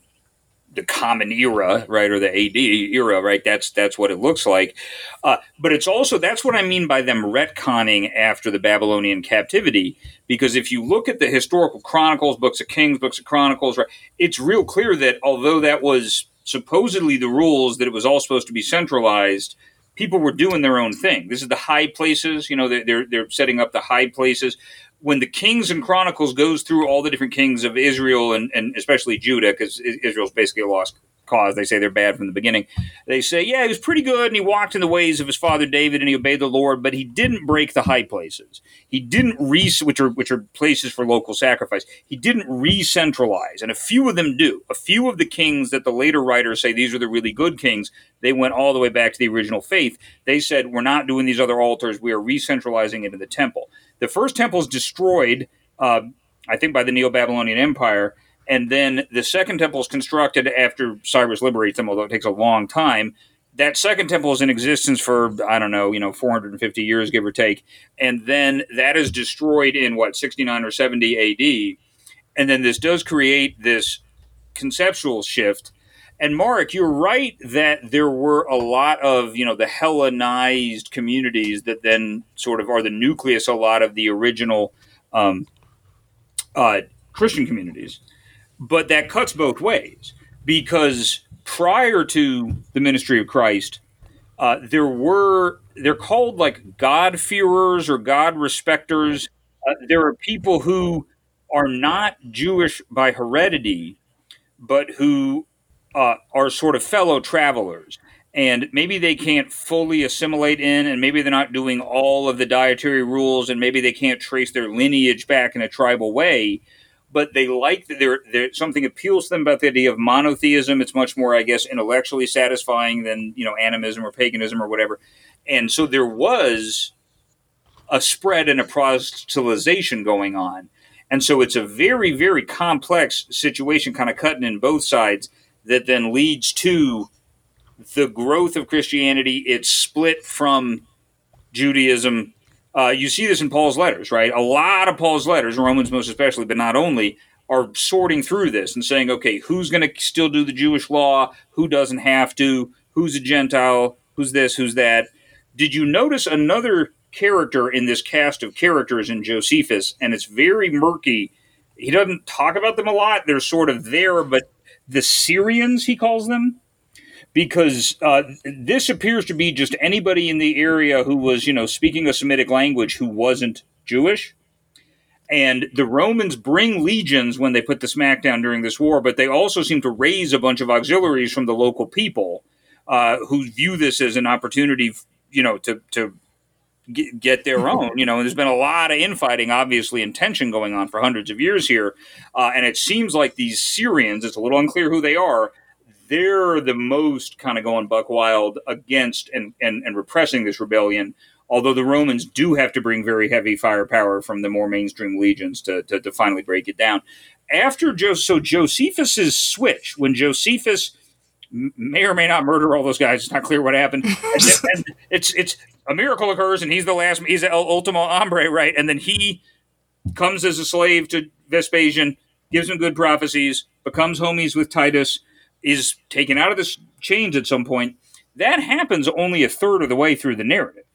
the common era, right, or the AD era, right? That's that's what it looks like. Uh, but it's also that's what I mean by them retconning after the Babylonian captivity, because if you look at the historical chronicles, books of Kings, books of Chronicles, right, it's real clear that although that was supposedly the rules that it was all supposed to be centralized, people were doing their own thing. This is the high places, you know, they're, they're setting up the high places. When the Kings and Chronicles goes through all the different kings of Israel and, and especially Judah, because Israel's basically a lost cause. They say they're bad from the beginning. They say, yeah, he was pretty good and he walked in the ways of his father David and he obeyed the Lord, but he didn't break the high places. He didn't re which are which are places for local sacrifice. He didn't re-centralize, and a few of them do. A few of the kings that the later writers say these are the really good kings, they went all the way back to the original faith. They said, we're not doing these other altars. We are re-centralizing it in the temple. The first temple is destroyed. Uh, I think by the Neo-Babylonian Empire, and then the second temple is constructed after Cyrus liberates them, although it takes a long time. That second temple is in existence for, I don't know, you know, 450 years, give or take. And then that is destroyed in what, 69 or 70 AD. And then this does create this conceptual shift. And Mark, you're right that there were a lot of, you know, the Hellenized communities that then sort of are the nucleus, a lot of the original um, uh, Christian communities. But that cuts both ways because prior to the ministry of Christ, uh, there were they're called like God fearers or God respecters. Uh, there are people who are not Jewish by heredity, but who uh, are sort of fellow travelers. And maybe they can't fully assimilate in, and maybe they're not doing all of the dietary rules, and maybe they can't trace their lineage back in a tribal way but they like that there, there something appeals to them about the idea of monotheism. It's much more, I guess, intellectually satisfying than you know animism or paganism or whatever. And so there was a spread and a proselytization going on. And so it's a very, very complex situation, kind of cutting in both sides, that then leads to the growth of Christianity. It's split from Judaism uh, you see this in Paul's letters, right? A lot of Paul's letters, Romans most especially, but not only, are sorting through this and saying, okay, who's going to still do the Jewish law? Who doesn't have to? Who's a Gentile? who's this, who's that. Did you notice another character in this cast of characters in Josephus? And it's very murky. He doesn't talk about them a lot. They're sort of there, but the Syrians, he calls them, because uh, this appears to be just anybody in the area who was, you know, speaking a Semitic language who wasn't Jewish. And the Romans bring legions when they put the smackdown during this war, but they also seem to raise a bunch of auxiliaries from the local people uh, who view this as an opportunity, you know, to to get, get their own. You know, and there's been a lot of infighting, obviously, and tension going on for hundreds of years here. Uh, and it seems like these Syrians, it's a little unclear who they are, they're the most kind of going buck wild against and, and, and repressing this rebellion. Although the Romans do have to bring very heavy firepower from the more mainstream legions to, to, to finally break it down. After jo- so Josephus's switch, when Josephus may or may not murder all those guys, it's not clear what happened. and, and it's it's a miracle occurs, and he's the last, he's the ultimo hombre, right? And then he comes as a slave to Vespasian, gives him good prophecies, becomes homies with Titus, is taken out of the chains at some point. That happens only a third of the way through the narrative.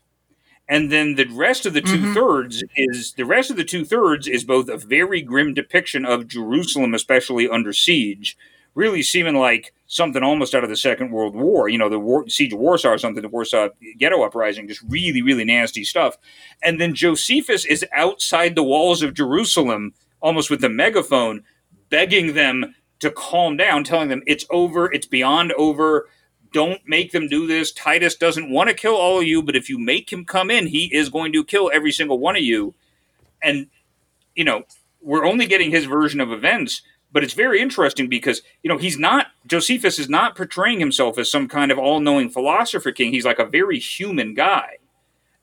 And then the rest of the 2 mm-hmm. thirds is the rest of the two thirds is both a very grim depiction of Jerusalem, especially under siege, really seeming like something almost out of the Second World War. You know, the war, siege of Warsaw or something, the Warsaw Ghetto Uprising, just really, really nasty stuff. And then Josephus is outside the walls of Jerusalem, almost with the megaphone, begging them to calm down, telling them it's over, it's beyond over. Don't make them do this. Titus doesn't want to kill all of you, but if you make him come in, he is going to kill every single one of you. And, you know, we're only getting his version of events, but it's very interesting because, you know, he's not, Josephus is not portraying himself as some kind of all knowing philosopher king. He's like a very human guy.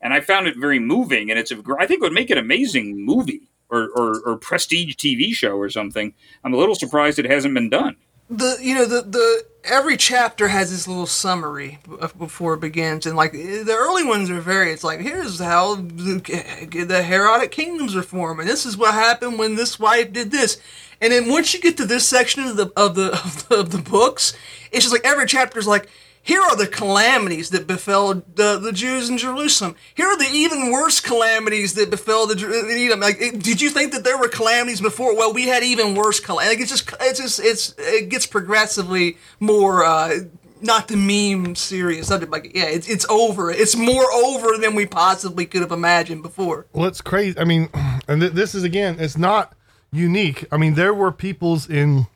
And I found it very moving, and it's a, I think it would make an amazing movie or, or, or prestige TV show or something. I'm a little surprised it hasn't been done. The you know the the every chapter has this little summary before it begins, and like the early ones are very. It's like here's how the, the Herodic kingdoms are formed, and this is what happened when this wife did this, and then once you get to this section of the of the of the, of the books, it's just like every chapter is like here are the calamities that befell the, the Jews in Jerusalem. Here are the even worse calamities that befell the Edom. Like, did you think that there were calamities before? Well, we had even worse calamities. Like, it's just, it's just, it's, it gets progressively more, uh, not the meme serious subject. Like, yeah, it's, it's over. It's more over than we possibly could have imagined before. Well, it's crazy. I mean, and th- this is again, it's not unique. I mean, there were peoples in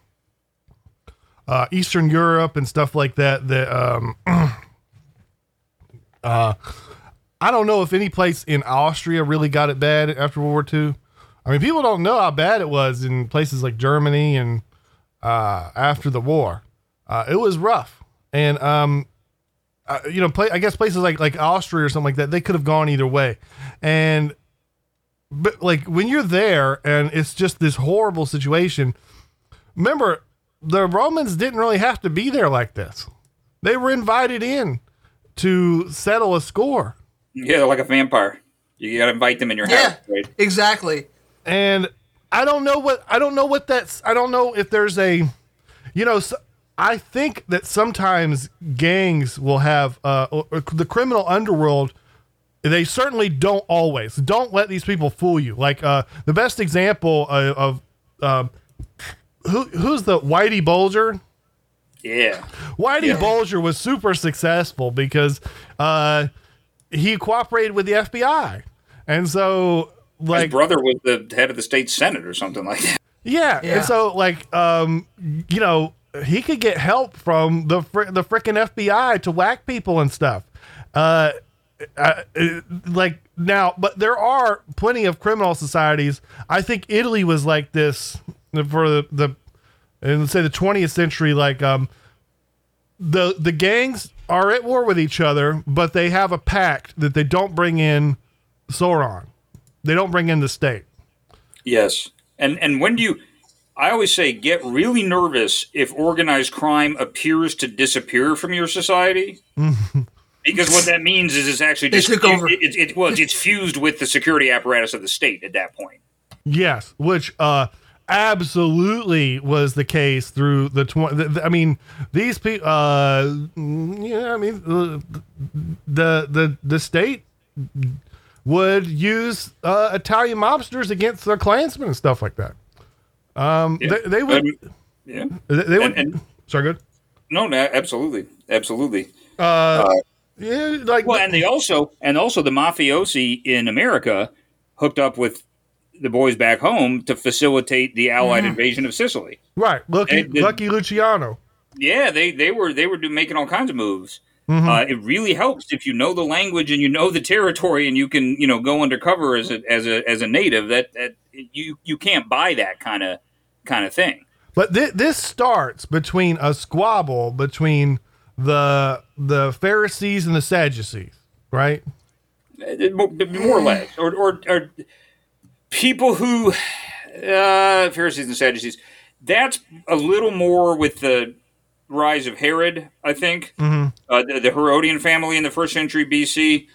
uh, Eastern Europe and stuff like that. That um, uh, I don't know if any place in Austria really got it bad after World War II. I mean, people don't know how bad it was in places like Germany and uh, after the war. Uh, it was rough, and um, uh, you know, play, I guess places like like Austria or something like that, they could have gone either way, and but like when you're there and it's just this horrible situation. Remember, the Romans didn't really have to be there like this. They were invited in to settle a score. Yeah, like a vampire. You got to invite them in your yeah, house, right? Exactly. And I don't know what I don't know what that's I don't know if there's a you know I think that sometimes gangs will have uh, the criminal underworld they certainly don't always don't let these people fool you like uh, the best example of, of uh, who who's the Whitey Bulger? Yeah. Whitey yeah. Bulger was super successful because uh, he cooperated with the FBI. And so like his brother was the head of the state senate or something like that. Yeah. yeah. And so like um you know, he could get help from the fr- the freaking FBI to whack people and stuff. Uh, uh, like now, but there are plenty of criminal societies. I think Italy was like this for the, the and say the 20th century like um the the gangs are at war with each other but they have a pact that they don't bring in sauron. They don't bring in the state. Yes. And and when do you i always say get really nervous if organized crime appears to disappear from your society. Because what that means is it's actually just took over. It, it, it, well it's fused with the security apparatus of the state at that point. Yes. Which uh absolutely was the case through the 20 i mean these people uh yeah i mean uh, the the the state would use uh, Italian mobsters against their Klansmen and stuff like that. Um, Yeah. they, they would. Um, yeah. they, they would. and- and- sorry, good. No, no, absolutely, absolutely. Yeah, like Well, and they also and also the mafiosi in America hooked up with the boys back home to facilitate the Allied invasion of Sicily. right, Lucky and the- Lucky Luciano. Yeah, they they were they were do- making all kinds of moves. Mm-hmm. Uh, it really helps if you know the language and you know the territory and you can you know go undercover as a as a as a native. That that you you can't buy that kind of kind of thing. But thi- this starts between a squabble between the the Pharisees and the Sadducees, right? Uh, more, more or less, or, or, or people who uh, Pharisees and Sadducees. That's a little more with the rise of Herod, I think, uh, the, the Herodian family in the first century BC.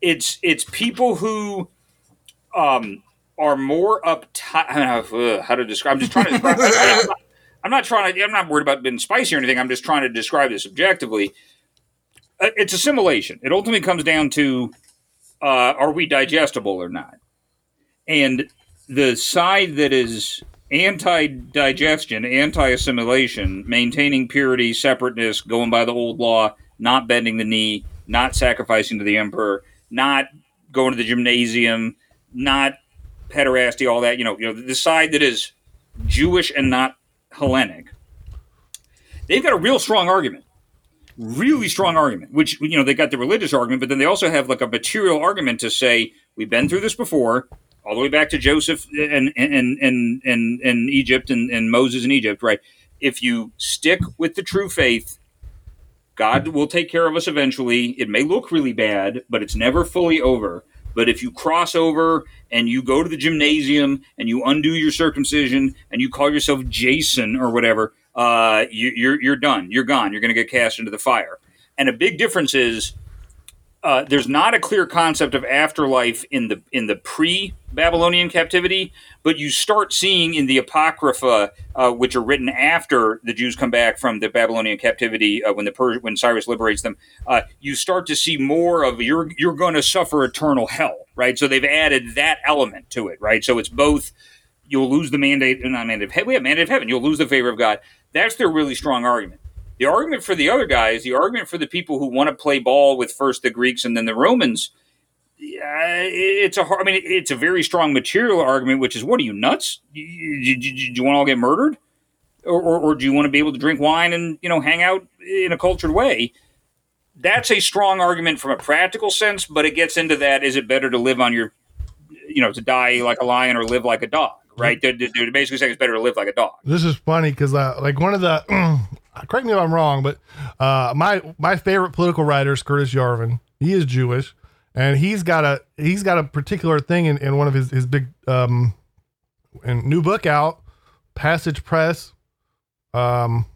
It's it's people who um, are more uptight. I don't know, how to describe. I'm just trying to. Describe, I'm, not, I'm not trying to. I'm not worried about being spicy or anything. I'm just trying to describe this objectively. Uh, It's assimilation. It ultimately comes down to uh, are we digestible or not? And the side that is anti-digestion, anti-assimilation, maintaining purity, separateness, going by the old law, not bending the knee, not sacrificing to the emperor, not going to the gymnasium, not pederasty, all that. You know, you know, the side that is Jewish and not Hellenic. They've got a real strong argument really strong argument, which you know they got the religious argument, but then they also have like a material argument to say we've been through this before, all the way back to Joseph and and and and, and Egypt and, and Moses in Egypt, right? If you stick with the true faith, God will take care of us eventually. It may look really bad, but it's never fully over. But if you cross over and you go to the gymnasium and you undo your circumcision and you call yourself Jason or whatever, uh, you, you're you're done. You're gone. You're going to get cast into the fire. And a big difference is uh, there's not a clear concept of afterlife in the in the pre Babylonian captivity, but you start seeing in the apocrypha, uh, which are written after the Jews come back from the Babylonian captivity, uh, when the Pers- when Cyrus liberates them, uh, you start to see more of you're you're going to suffer eternal hell, right? So they've added that element to it, right? So it's both you'll lose the mandate, not mandate of heaven. We have mandate of heaven. You'll lose the favor of God. That's their really strong argument. The argument for the other guys, the argument for the people who want to play ball with first the Greeks and then the Romans, yeah, it's a hard, I mean, it's a very strong material argument, which is, what are you nuts? Do you, do you- do you want to all get murdered, or, or, or do you want to be able to drink wine and you know hang out in a cultured way? That's a strong argument from a practical sense, but it gets into that: is it better to live on your, you know, to die like a lion or live like a dog? Right? They're, they're basically saying it's better to live like a dog. This is funny because uh, like one of the correct me if I'm wrong, but uh, my my favorite political writer is Curtis Yarvin. He is Jewish, and he's got a he's got a particular thing in, in one of his his big um and new book out, Passage Press. Um,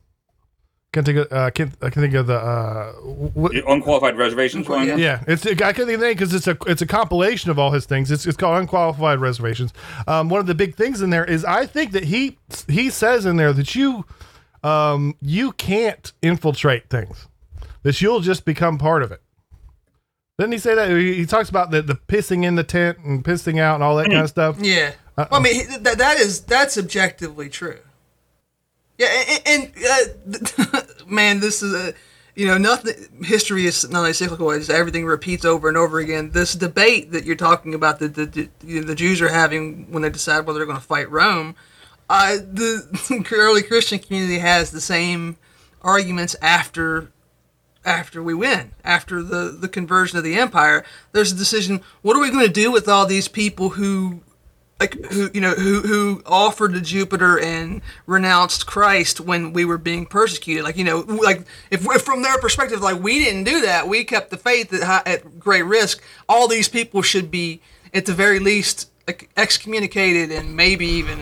can't think of uh, can't I can think of the uh what, Unqualified reservations one. Yeah. yeah, it's I can't think of the name because it's a it's a compilation of all his things. It's it's called Unqualified Reservations. Um, one of the big things in there is I think that he he says in there that you um you can't infiltrate things, that you'll just become part of it. Didn't he say that? He, he talks about the the pissing in the tent and pissing out and all that kind of stuff. Yeah. Well, I mean, that that is that's objectively true. Yeah, and, and uh, man, this is a you know nothing. History is not only cyclical; it's everything repeats over and over again. This debate that you're talking about that the, the, the Jews are having when they decide whether they're going to fight Rome, the early Christian community has the same arguments after after we win, after the, the conversion of the empire, there's a decision. What are we going to do with all these people who, like, who you know, who who offered to Jupiter and renounced Christ when we were being persecuted? Like, you know, like if, if from their perspective, like we didn't do that, we kept the faith at high, at great risk. All these people should be, at the very least, like, excommunicated and maybe even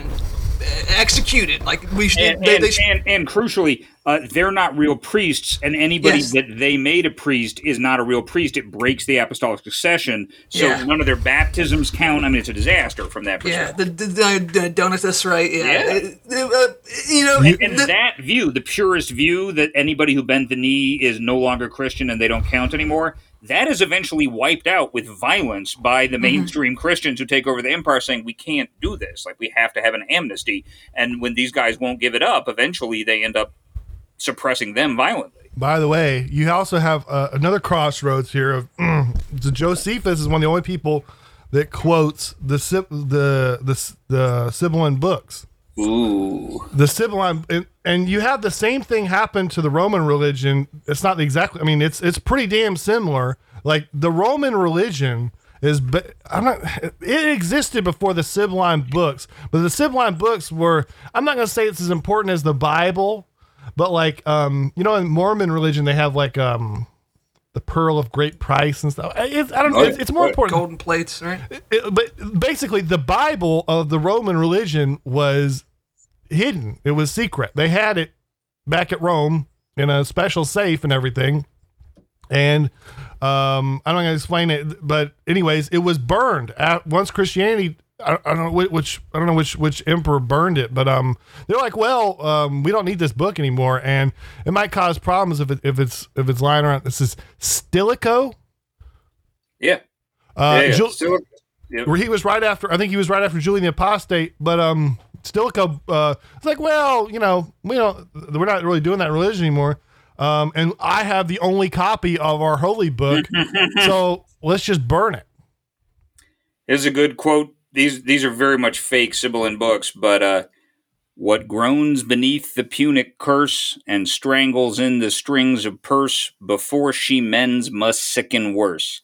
executed. Like we should. and, they, and, they should and, and crucially, uh, they're not real priests, and anybody Yes. that they made a priest is not a real priest. It breaks the apostolic succession, so Yeah. none of their baptisms count. I mean, it's a disaster from that Yeah, perspective. the, the, the, the Donatists. That's right. Yeah, Yeah. It- it, uh, you know, and the- that view, the purest view that anybody who bent the knee is no longer Christian and they don't count anymore, that is eventually wiped out with violence by the mainstream Christians who take over the empire, saying we can't do this. Like we have to have an amnesty. And when these guys won't give it up, eventually they end up suppressing them violently. By the way, you also have uh, another crossroads here. Of the Josephus is one of the only people that quotes the the the the Sibylline books. Ooh. The Sibylline, and, and you have the same thing happen to the Roman religion. It's not exactly. I mean, it's it's pretty damn similar. Like the Roman religion is, be- I'm not. It existed before the Sibylline books, but the Sibylline books were. I'm not going to say it's as important as the Bible, but like, um, you know, in Mormon religion they have like um, the pearl of great price and stuff. It's, I don't know. It's, it's more important. Golden plates, right? It- but basically, the Bible of the Roman religion was hidden. It was secret. They had it back at Rome in a special safe and everything. And um, I'm not going to explain it, but anyways, it was burned at, once Christianity. I, I don't know which I don't know which which emperor burned it, but um, they're like, well, um, we don't need this book anymore, and it might cause problems if it, if it's if it's lying around. This is Stilicho. Yeah. Uh, yeah, yeah. Ju- Yep. where he was right after I think he was right after Julian the Apostate, but um Stilicho uh it's like, well, you know, we don't we're not really doing that religion anymore. Um and I have the only copy of our holy book. so let's just burn it. Here's a good quote. These these are very much fake Sibylline books, but uh, what groans beneath the Punic curse and strangles in the strings of purse before she mends must sicken worse.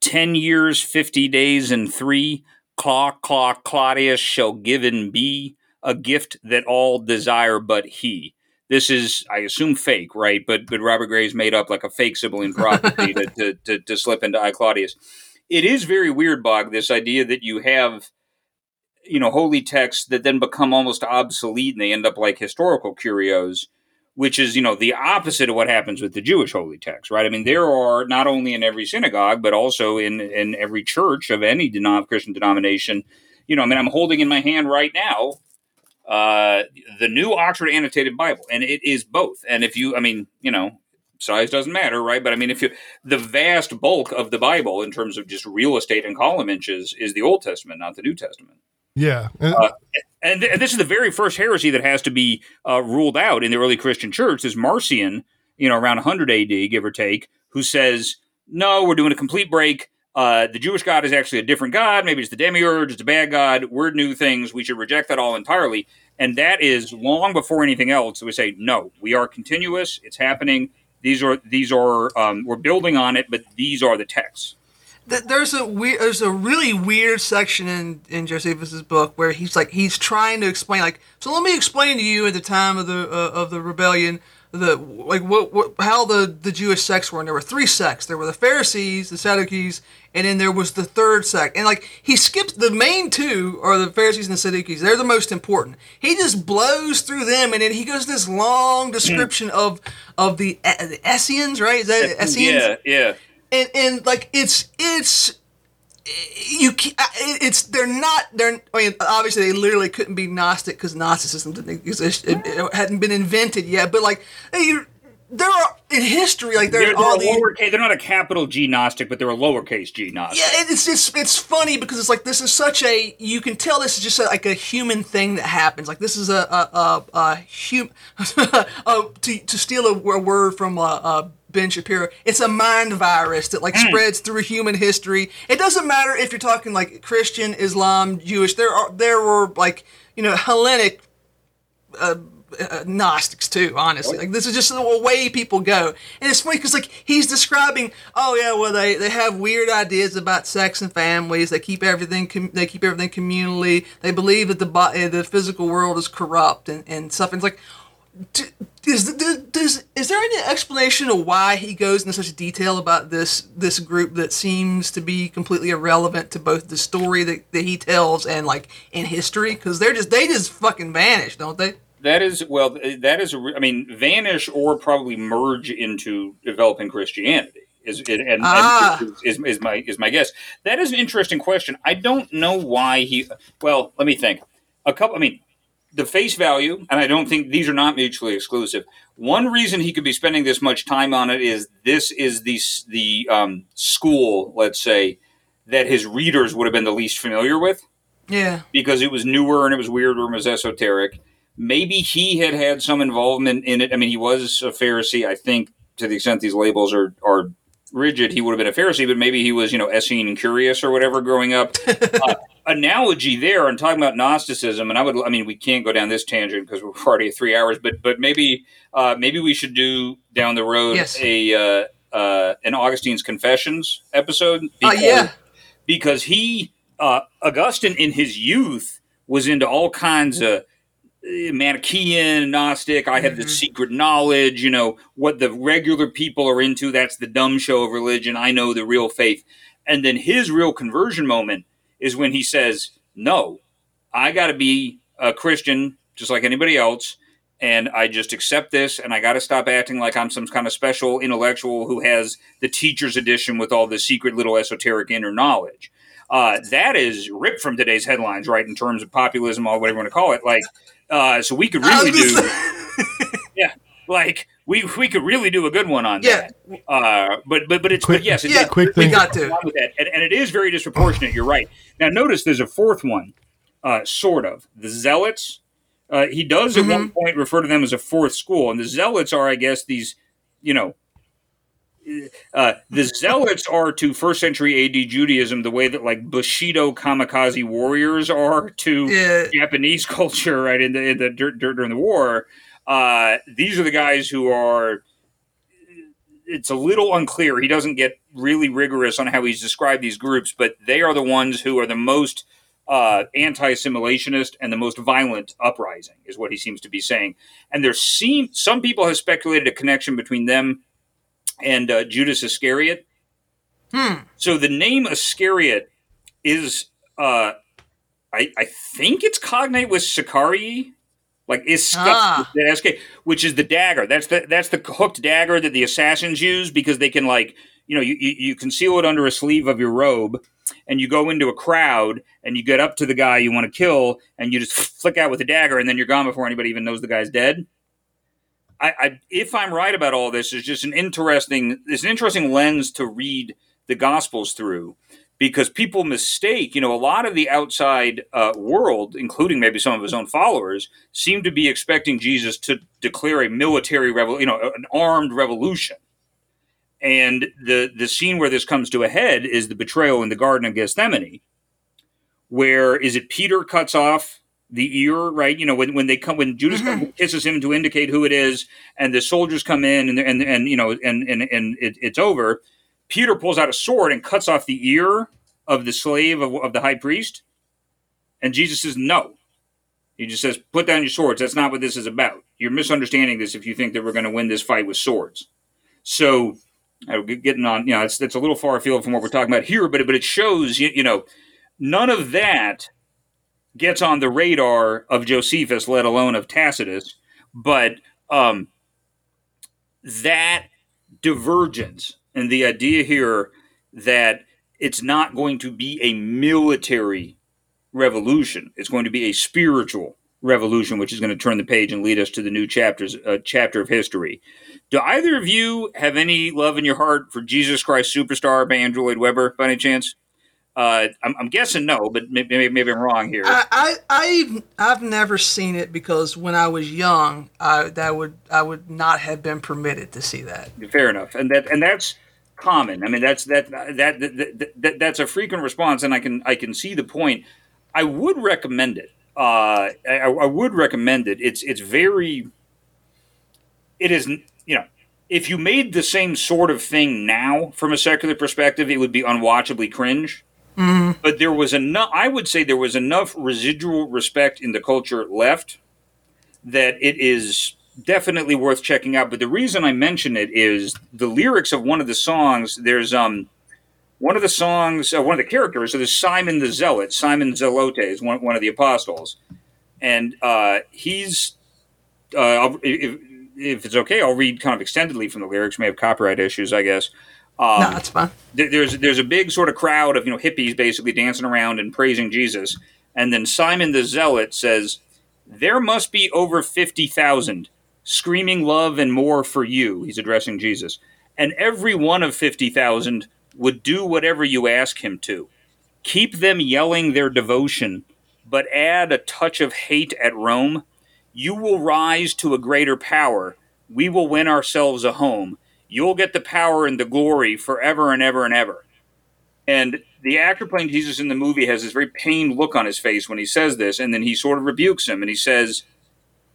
Ten years, fifty days, and three. Claw, claw, Claudius shall given be a gift that all desire but he. This is, I assume, fake, right? But but Robert Graves made up like a fake Sibylline prophecy to, to, to, to slip into I Claudius it is very weird, Bog, this idea that you have, you know, holy texts that then become almost obsolete and they end up like historical curios, which is, you know, the opposite of what happens with the Jewish holy texts, right? I mean, there are not only in every synagogue, but also in, in every church of any denom- Christian denomination. You know, I mean, I'm holding in my hand right now uh, the new Oxford Annotated Bible, and it is both. And if you, I mean, you know, size doesn't matter, right? But I mean, if you, the vast bulk of the Bible in terms of just real estate and column inches is the Old Testament, not the New Testament. Yeah. And- Uh, And, th- this is the very first heresy that has to be uh, ruled out in the early Christian church. Is Marcion, you know, around 100 AD, give or take, who says, no, we're doing a complete break. Uh, the Jewish God is actually a different God. Maybe it's the demiurge, it's a bad God. We're new things. We should reject that all entirely. And that is long before anything else. We say, no, we are continuous. It's happening. These are, these are, um, we're building on it, but these are the texts. There's a weird, there's a really weird section in in Josephus's book where he's like he's trying to explain like so let me explain to you at the time of the uh, of the rebellion the like what, what how the the Jewish sects were. And there were three sects. There were the Pharisees the Sadducees and then there was the third sect. And like he skips the main two are the Pharisees and the Sadducees. They're the most important. He just blows through them and then he goes this long description of of the uh, the Essenes right? Is that Essenes Yeah, yeah. and and like it's it's you it's they're not they're I mean obviously they literally couldn't be Gnostic because Gnosticism didn't exist it, it hadn't been invented yet but like they, there are in history like They're, there's they're, all these they're not a capital G Gnostic, but they're a lowercase G Gnostic. yeah, it's just it's funny because it's like this is such a you can tell this is just a, like a human thing that happens. Like this is a a a, a hum, uh, to to steal a word from uh, uh, Ben Shapiro. It's a mind virus that like hmm. spreads through human history. It doesn't matter if you're talking like Christian, Islam, Jewish. There are there were like you know Hellenic uh, uh Gnostics too. Honestly, like this is just the way people go, and it's funny because like he's describing, oh yeah, well they, they have weird ideas about sex and families. They keep everything com- they keep everything communally. They believe that the body, eh, the physical world is corrupt and, and stuff. And it's like, is does, is there any explanation of why he goes into such detail about this this group that seems to be completely irrelevant to both the story that, that he tells and like in history? Because they're just they just fucking vanish, don't they? That is well. That is. I mean, vanish or probably merge into developing Christianity is and, and, Ah. is, is, is my is my guess. That is an interesting question. I don't know why he. Well, let me think. A couple. I mean, the face value, and I don't think these are not mutually exclusive. One reason he could be spending this much time on it is this is the the um, school, let's say, that his readers would have been the least familiar with Yeah. because it was newer and it was weirder and was esoteric. Maybe he had had some involvement in it. I mean, he was a Pharisee. I think to the extent these labels are are rigid, he would have been a Pharisee, but maybe he was, you know, Essene and curious or whatever growing up. uh, analogy there and talking about Gnosticism, and I would, I mean, we can't go down this tangent because we're already at three hours, but but maybe uh, maybe we should do down the road Yes. a uh, uh, an Augustine's Confessions episode. Oh yeah. because he uh, Augustine in his youth was into all kinds of Manichaean, Gnostic. I have the Mhm. secret knowledge. You know what the regular people are into. That's the dumb show of religion. I know the real faith. And then his real conversion moment is when he says, "No, I got to be a Christian just like anybody else." And I just accept this, and I got to stop acting like I'm some kind of special intellectual who has the teacher's edition with all the secret little esoteric inner knowledge. Uh, that is ripped from today's headlines, right? In terms of populism, or whatever you want to call it. Like, uh, so we could really do, gonna like, we we could really do a good one on yeah. that. Uh, but but but it's Quick- but yes, it, Yeah. it- Quick We thing. got to. with that, and, and it is very disproportionate. You're right. Now, notice there's a fourth one, uh, sort of the Zealots. Uh, he does at one point refer to them as a fourth school, and the Zealots are, I guess, these, you know, uh, the Zealots are to first century AD Judaism the way that like Bushido kamikaze warriors are to Yeah. Japanese culture, right? In the, in the dur- dur- during the war, uh, these are the guys who are. It's a little unclear. He doesn't get really rigorous on how he's described these groups, but they are the ones who are the most uh, anti-assimilationist and the most violent uprising, is what he seems to be saying. And there seem some people have speculated a connection between them and uh, Judas Iscariot. Hmm. So the name Iscariot is, uh, I, I think it's cognate with Sicarii, like is Ah. the SK, which is the dagger. That's the that's the hooked dagger that the assassins use because they can like you know you, you you conceal it under a sleeve of your robe, and you go into a crowd and you get up to the guy you want to kill and you just flick out with the dagger and then you're gone before anybody even knows the guy's dead. I, I if I'm right about all this, is just an interesting it's an interesting lens to read the Gospels through because people mistake, you know, a lot of the outside uh, world, including maybe some of his own followers, seem to be expecting Jesus to declare a military revolution, you know, an armed revolution. And the the scene where this comes to a head is the betrayal in the Garden of Gethsemane, where is it Peter cuts off the ear, right? You know, when, when they come when Judas mm-hmm. kisses him to indicate who it is, and the soldiers come in and and and you know and and and it, it's over. Peter pulls out a sword and cuts off the ear of the slave of, of the high priest, and Jesus says no. He just says, "Put down your swords. That's not what this is about. You're misunderstanding this if you think that we're going to win this fight with swords." So, getting on, you know, it's it's a little far afield from what we're talking about here, but it, but it shows, you, you know, none of that gets on the radar of Josephus, let alone of Tacitus. But um, that divergence and the idea here that it's not going to be a military revolution, it's going to be a spiritual revolution, which is going to turn the page and lead us to the new chapters, uh, chapter of history. Do either of you have any love in your heart for Jesus Christ Superstar by Andrew Lloyd Webber, by any chance? Uh, I'm, I'm guessing no, but maybe, maybe, maybe I'm wrong here. I, I I've I've never seen it because when I was young, I that would I would not have been permitted to see that. Fair enough, and that and that's common. I mean, that's that that, that, that, that that's a frequent response, and I can I can see the point. I would recommend it. Uh, I, I would recommend it. It's it's very. It is you know if you made the same sort of thing now from a secular perspective, it would be unwatchably cringe. But there was enough. I would say there was enough residual respect in the culture left that it is definitely worth checking out. But the reason I mention it is the lyrics of one of the songs. There's um one of the songs, uh, one of the characters. So there's Simon the Zealot. Simon Zealotes is one, one of the apostles, and uh, he's. Uh, if, if it's okay, I'll read kind of extendedly from the lyrics. May have copyright issues, I guess. Um, no, that's fine. there- there's there's a big sort of crowd of you know hippies basically dancing around and praising Jesus, and then Simon the Zealot says, there must be over 50,000 screaming love and more for you. He's addressing Jesus. And every one of 50,000 would do whatever you ask him to. Keep them yelling their devotion, but add a touch of hate at Rome. You will rise to a greater power. We will win ourselves a home. You'll get the power and the glory forever and ever and ever. And the actor playing Jesus in the movie has this very pained look on his face when he says this, and then he sort of rebukes him and he says,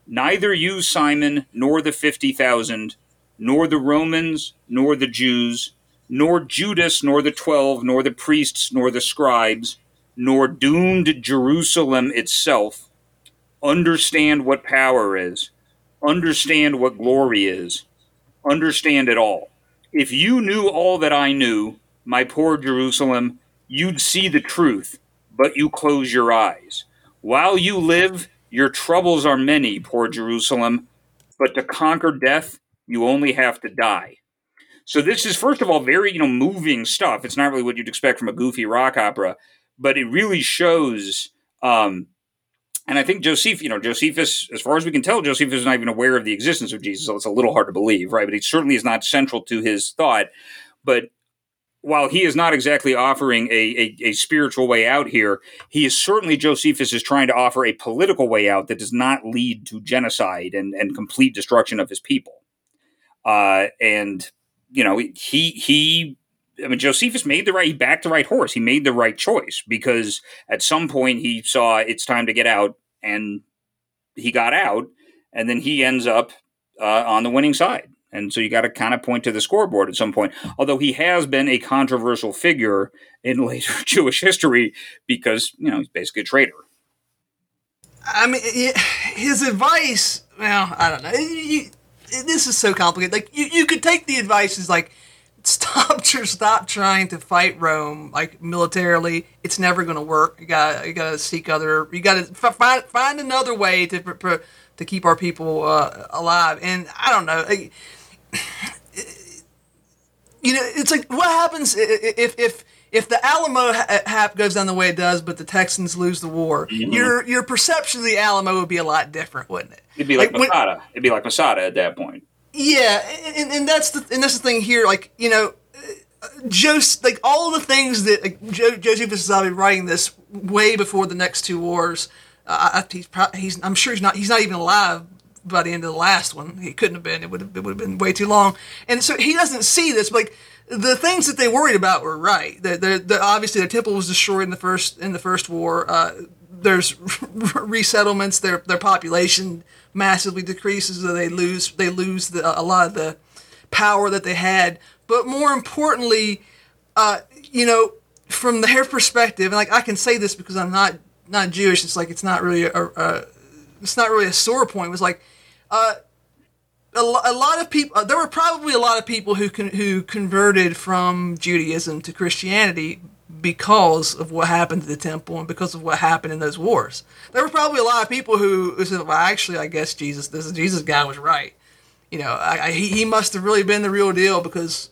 Neither you, Simon, nor the 50,000, nor the Romans, nor the Jews, nor Judas, nor the twelve, nor the priests, nor the scribes, nor doomed Jerusalem itself understand what power is, understand what glory is, understand it all. If you knew all that I knew, my poor Jerusalem, you'd see the truth, but you close your eyes. While you live, your troubles are many, poor Jerusalem, but to conquer death, you only have to die. So this is first of all very, you know, moving stuff. It's not really what you'd expect from a goofy rock opera, but it really shows um, and I think Joseph, you know, Josephus, as far as we can tell, Josephus is not even aware of the existence of Jesus. So it's a little hard to believe, right? But he certainly is not central to his thought. But while he is not exactly offering a, a, a, spiritual way out here, he is certainly Josephus is trying to offer a political way out that does not lead to genocide and, and complete destruction of his people. Uh, and you know, he he I mean, Josephus made the right, he backed the right horse. He made the right choice because at some point he saw it's time to get out and he got out and then he ends up uh, on the winning side. And so you got to kind of point to the scoreboard at some point. Although he has been a controversial figure in later Jewish history because, you know, he's basically a traitor. I mean, his advice, well, I don't know. You, this is so complicated. Like, you, you could take the advice as like, stop stop trying to fight Rome like militarily. It's never going to work. You got you got to seek other. You got to find find another way to to keep our people uh, alive. And I don't know you know, it's like what happens if if if the Alamo hap goes down the way it does, but the Texans lose the war, mm-hmm. your your perception of the Alamo would be a lot different, wouldn't it? It'd be like, like Masada. When, It'd be like Masada at that point. Yeah, and, and that's the and that's the thing here. Like you know, just like all the things that like, jo- Josephus is writing this way before the next two wars. Uh, he's, pro- he's I'm sure he's not he's not even alive by the end of the last one. He couldn't have been. It would have, it would have been way too long. And so he doesn't see this. But like the things that they worried about were right. The, the, the obviously the temple was destroyed in the first in the first war. Uh, there's resettlements. Their their population massively decreases. So they lose they lose the, a lot of the power that they had. But more importantly, uh, you know, from their perspective, and like I can say this because I'm not not Jewish. It's like it's not really a, a it's not really a sore point. It was like uh, a, lot of people. Uh, there were probably a lot of people who con- who converted from Judaism to Christianity because of what happened to the temple and because of what happened in those wars. There were probably a lot of people who, who said, "Well, actually, I guess Jesus, this Jesus guy was right. You know, I, I, he, he must have really been the real deal because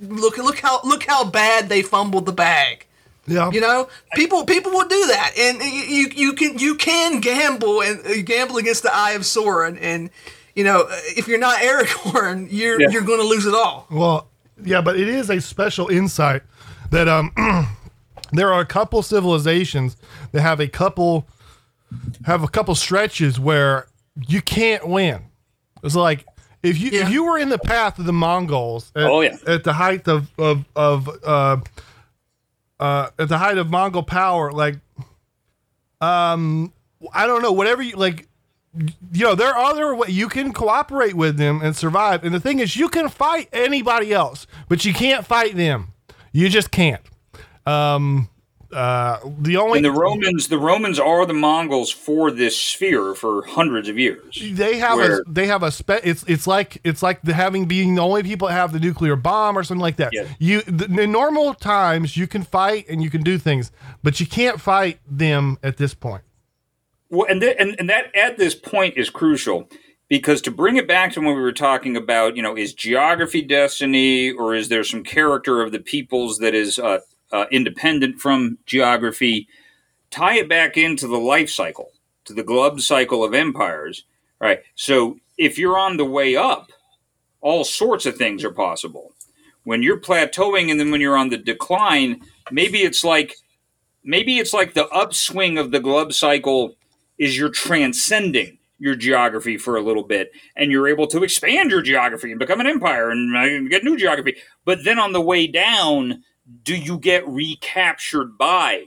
look look how look how bad they fumbled the bag." Yeah. You know, people people will do that, and you you can you can gamble and uh, gamble against the eye of Sauron, and you know if you're not Aragorn, you're yeah. you're going to lose it all. Well, yeah, but it is a special insight that um there are a couple civilizations that have a couple have a couple stretches where you can't win. It's like if you yeah. if you were in the path of the Mongols at, oh, yeah. at the height of of of uh, uh, at the height of Mongol power, like, um, I don't know, whatever you like, you know, there are other ways you can cooperate with them and survive. And the thing is, you can fight anybody else, but you can't fight them. You just can't. Um, uh, the only and the Romans, the Romans are the Mongols for this sphere for hundreds of years. They have where, a they have a spe- it's it's like it's like the having being the only people that have the nuclear bomb or something like that. You the, in normal times you can fight and you can do things, but you can't fight them at this point. Well, and th- and and that at this point is crucial because to bring it back to when we were talking about, you know, is geography destiny or is there some character of the peoples that is uh, uh, independent from geography, tie it back into the life cycle. to the Glubb cycle of empires, right? So if you're on the way up, all sorts of things are possible. When you're plateauing and then when you're on the decline, maybe it's like maybe it's like the upswing of the Glubb cycle is you're transcending your geography for a little bit and you're able to expand your geography and become an empire and uh, get new geography. But then on the way down, do you get recaptured by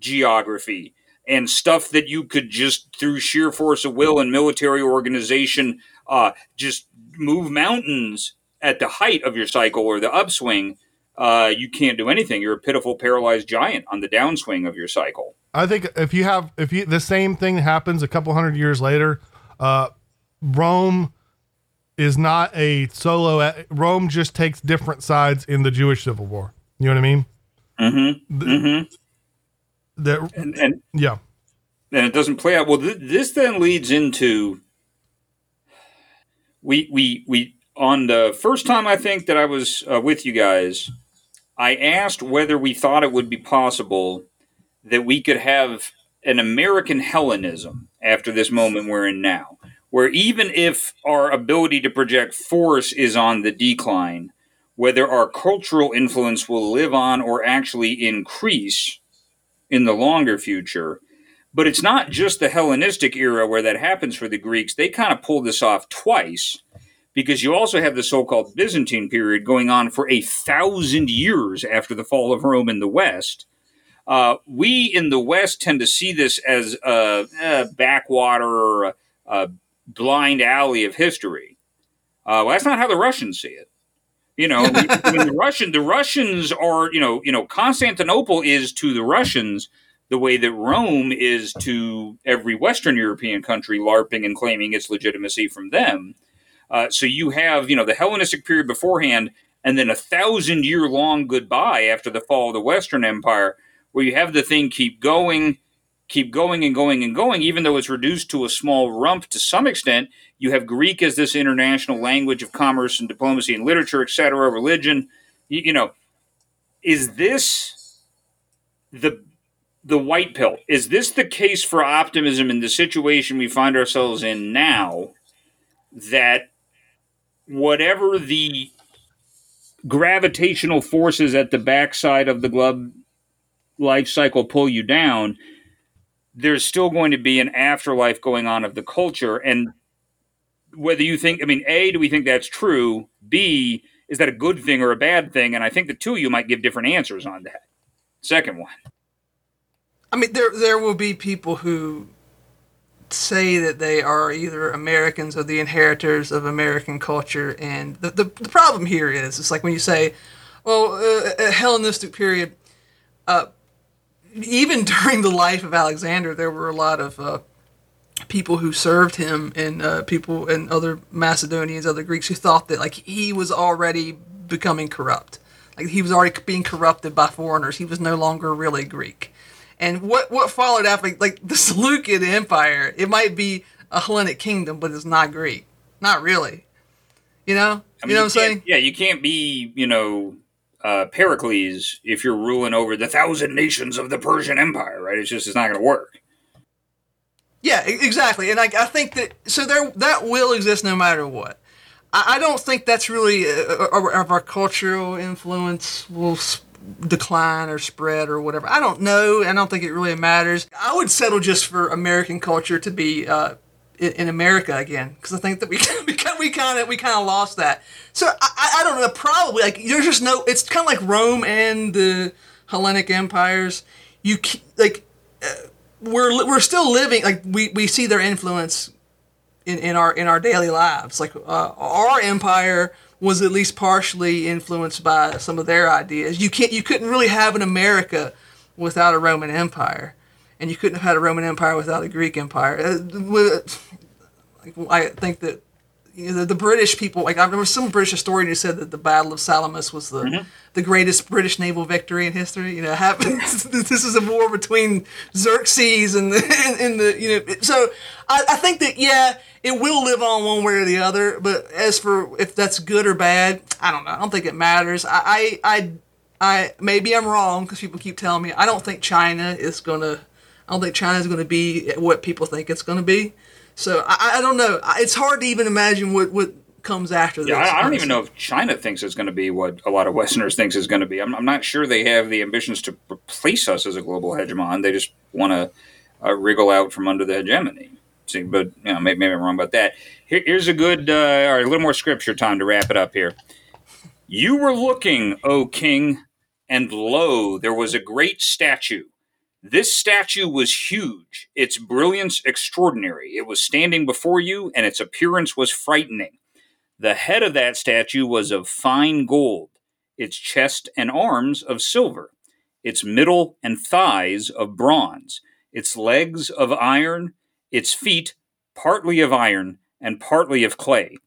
geography and stuff that you could just through sheer force of will and military organization uh, just move mountains at the height of your cycle or the upswing? Uh, you can't do anything. You're a pitiful, paralyzed giant on the downswing of your cycle. I think if you have if you the same thing happens a couple hundred years later, uh, Rome is not a solo. Rome just takes different sides in the Jewish Civil War. You know what I mean? Mm-hmm. The, mm-hmm. That and, and yeah, and it doesn't play out well. Th- this then leads into we we we on the first time I think that I was uh, with you guys. I asked whether we thought it would be possible that we could have an American Hellenism after this moment we're in now, where even if our ability to project force is on the decline, whether our cultural influence will live on or actually increase in the longer future. But it's not just the Hellenistic era where that happens for the Greeks. They kind of pull this off twice because you also have the so called Byzantine period going on for a thousand years after the fall of Rome in the West uh, we in the West tend to see this as a, a backwater or a, a, blind alley of history. Uh, well, that's not how the Russians see it. You know, I mean, the Russian the Russians are you know you know Constantinople is to the Russians the way that Rome is to every Western European country larping and claiming its legitimacy from them. Uh, so you have you know the Hellenistic period beforehand, and then a thousand year long goodbye after the fall of the Western Empire where you have the thing keep going, keep going and going and going, even though it's reduced to a small rump to some extent. You have Greek as this international language of commerce and diplomacy and literature, etc., religion. You, you know, is this the the white pill? Is this the case for optimism in the situation we find ourselves in now? That whatever the gravitational forces at the backside of the Glubb life cycle pull you down, there's still going to be an afterlife going on of the culture. And whether you think, I mean, A, do we think that's true? B, is that a good thing or a bad thing? And I think the two of you might give different answers on that. Second one. I mean, there there will be people who say that they are either Americans or the inheritors of American culture, and the the, the problem here is it's like when you say, well, uh, a Hellenistic period. Uh, even during the life of Alexander, there were a lot of uh, people who served him and uh, people and other Macedonians, other Greeks who thought that like he was already becoming corrupt, like he was already being corrupted by foreigners. He was no longer really Greek. And what what followed after like the Seleucid Empire, it might be a Hellenic kingdom, but it's not Greek, not really. You know, I mean, you know what I'm saying? Yeah, you can't be you know uh, Pericles if you're ruling over the thousand nations of the Persian Empire, right? It's just it's not going to work. Yeah, exactly, and I, I think that so there that will exist no matter what. I, I don't think that's really uh, uh of our cultural influence will decline or spread or whatever. I don't know. I don't think it really matters. I would settle just for American culture to be uh, in, in, America again because I think that we we kind of we kind of lost that. So I, I don't know. Probably like there's just no. It's kind of like Rome and the Hellenic empires. You like uh, we're we're still living like we, we see their influence in, in our in our daily lives. Like uh, our empire was at least partially influenced by some of their ideas. You can't you couldn't really have an America without a Roman Empire, and you couldn't have had a Roman Empire without a Greek Empire. Uh, I think that you know, the, the, British people, like I remember some British historian who said that the Battle of Salamis was the mm-hmm. the greatest British naval victory in history. You know, happened. this is a war between Xerxes and the, and, and the you know. So I, I think that yeah, it will live on one way or the other. But as for if that's good or bad, I don't know. I don't think it matters. I I I, I maybe I'm wrong because people keep telling me I don't think China is gonna I don't think China's going to be what people think it's going to be. So I, I don't know. It's hard to even imagine what what comes after this. Yeah, I, I don't even know if China thinks it's going to be what a lot of Westerners thinks is going to be. I'm, I'm not sure they have the ambitions to replace us as a global hegemon. They just want to uh, wriggle out from under the hegemony. See, but you know, maybe, maybe I'm wrong about that. Here, here's a good, uh, all right, a little more scripture time to wrap it up here. You were looking, O king, and lo, there was a great statue. This statue was huge, its brilliance extraordinary. It was standing before you, and its appearance was frightening. The head of that statue was of fine gold, its chest and arms of silver, its middle and thighs of bronze, its legs of iron, its feet partly of iron and partly of clay.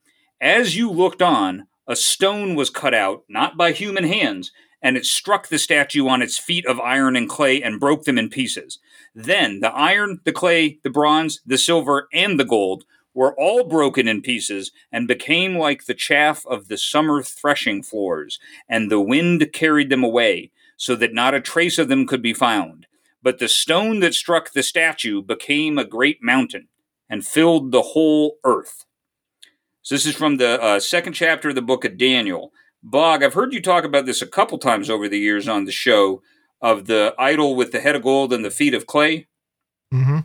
As you looked on, a stone was cut out, not by human hands, and it struck the statue on its feet of iron and clay and broke them in pieces. Then the iron, the clay, the bronze, the silver, and the gold were all broken in pieces and became like the chaff of the summer threshing floors, and the wind carried them away, so that not a trace of them could be found. But the stone that struck the statue became a great mountain and filled the whole earth. So this is from the uh, second chapter of the book of Daniel. Bog, I've heard you talk about this a couple times over the years on the show of the idol with the head of gold and the feet of clay. Mm-hmm.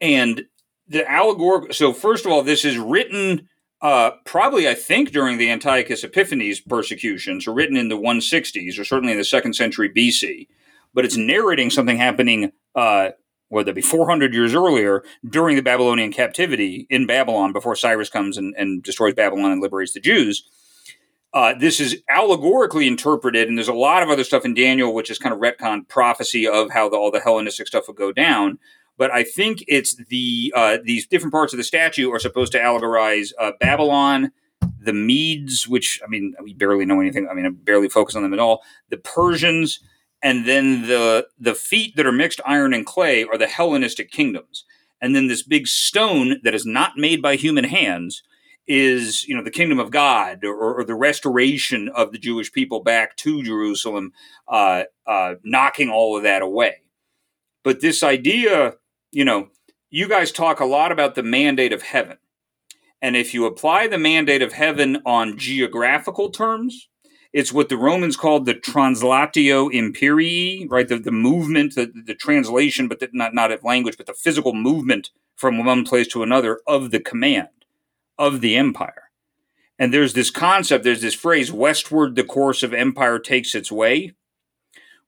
And the allegorical. So first of all, this is written uh, probably, I think, during the Antiochus Epiphanes persecutions, or written in the 160s, or certainly in the second century BC. But it's narrating something happening, uh, whether it be 400 years earlier, during the Babylonian captivity in Babylon, before Cyrus comes and, and destroys Babylon and liberates the Jews. Uh, this is allegorically interpreted, and there's a lot of other stuff in Daniel, which is kind of retcon prophecy of how the, all the Hellenistic stuff would go down but I think it's the uh, these different parts of the statue are supposed to allegorize uh, Babylon, the Medes, which I mean we barely know anything. I mean I barely focus on them at all. The Persians, and then the the feet that are mixed iron and clay are the Hellenistic kingdoms. And then this big stone that is not made by human hands is you know the kingdom of God or, or the restoration of the Jewish people back to Jerusalem, uh, uh, knocking all of that away. But this idea you know, you guys talk a lot about the mandate of heaven. And if you apply the mandate of heaven on geographical terms, it's what the Romans called the translatio imperii, right? The, the movement, the, the translation, but the, not, not of language, but the physical movement from one place to another of the command of the empire. And there's this concept, there's this phrase, westward the course of empire takes its way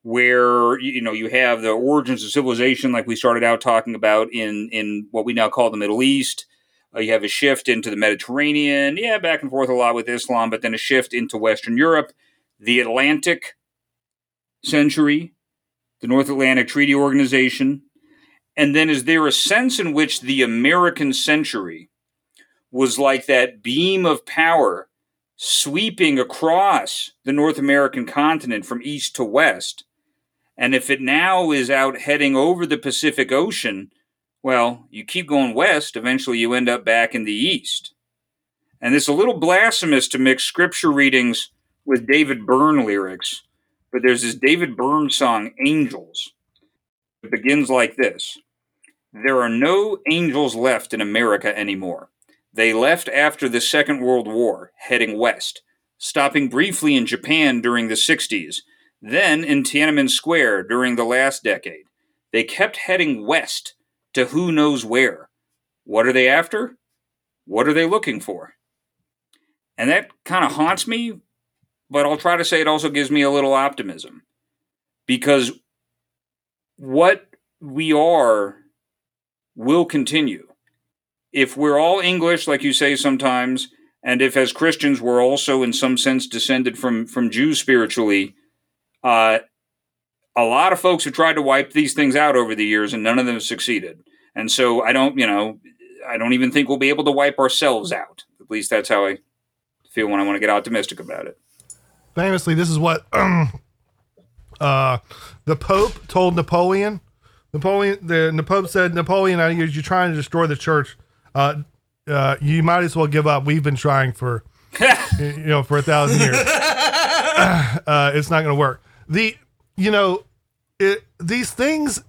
where you know you have the origins of civilization like we started out talking about in in what we now call the middle east. Uh, you have a shift into the mediterranean yeah back and forth a lot with islam but then a shift into western europe. The atlantic century the north atlantic treaty organization. And then is there a sense in which the american century was like that beam of power sweeping across the north american continent from east to west and if it now is out heading over the Pacific Ocean, well, you keep going west, eventually you end up back in the east. And it's a little blasphemous to mix scripture readings with David Byrne lyrics, but there's this David Byrne song, Angels. It begins like this There are no angels left in America anymore. They left after the Second World War, heading west, stopping briefly in Japan during the 60s then in Tiananmen Square during the last decade. They kept heading west to who knows where. What are they after? What are they looking for? And that kind of haunts me, but I'll try to say it also gives me a little optimism. Because what we are will continue. If we're all English, like you say sometimes, and if as Christians we're also in some sense descended from, from Jews spiritually, uh, a lot of folks have tried to wipe these things out over the years, and none of them have succeeded. And so I don't, you know, I don't even think we'll be able to wipe ourselves out. At least that's how I feel when I want to get optimistic about it. Famously, this is what um, uh, the Pope told Napoleon. Napoleon, the, the Pope said, Napoleon, you're trying to destroy the church. Uh, uh, you might as well give up. We've been trying for, you know, for a thousand years. uh, it's not going to work. The, you know, it, these things,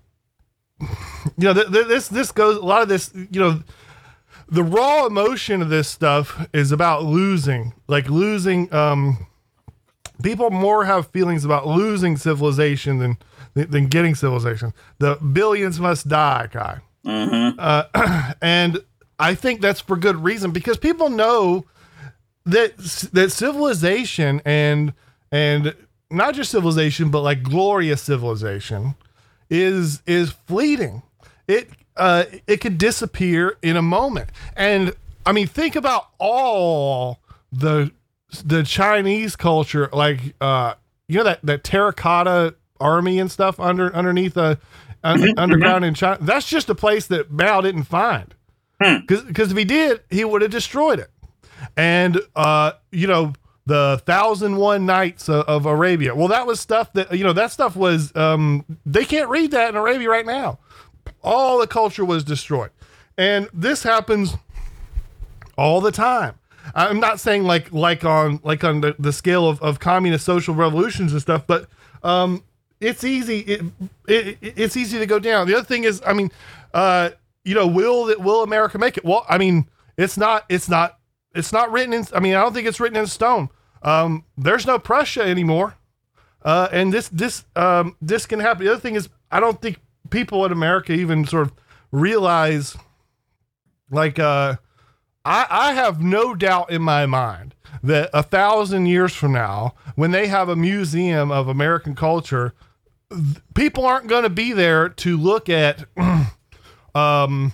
you know, th- th- this this goes a lot of this. You know, the raw emotion of this stuff is about losing, like losing. Um, people more have feelings about losing civilization than than getting civilization. The billions must die guy, uh, and I think that's for good reason because people know that that civilization and and not just civilization but like glorious civilization is is fleeting. It uh it could disappear in a moment. And I mean think about all the the Chinese culture like uh you know that that terracotta army and stuff under underneath uh un- underground in China. That's just a place that Mao didn't find. Because if he did, he would have destroyed it. And uh, you know, the thousand one nights of, of Arabia. Well, that was stuff that you know that stuff was. Um, they can't read that in Arabia right now. All the culture was destroyed, and this happens all the time. I'm not saying like like on like on the, the scale of, of communist social revolutions and stuff, but um, it's easy. It, it it's easy to go down. The other thing is, I mean, uh, you know, will that will America make it? Well, I mean, it's not. It's not. It's not written in. I mean, I don't think it's written in stone. Um, there's no Prussia anymore, uh, and this this um, this can happen. The other thing is, I don't think people in America even sort of realize, like, uh, I I have no doubt in my mind that a thousand years from now, when they have a museum of American culture, people aren't going to be there to look at um,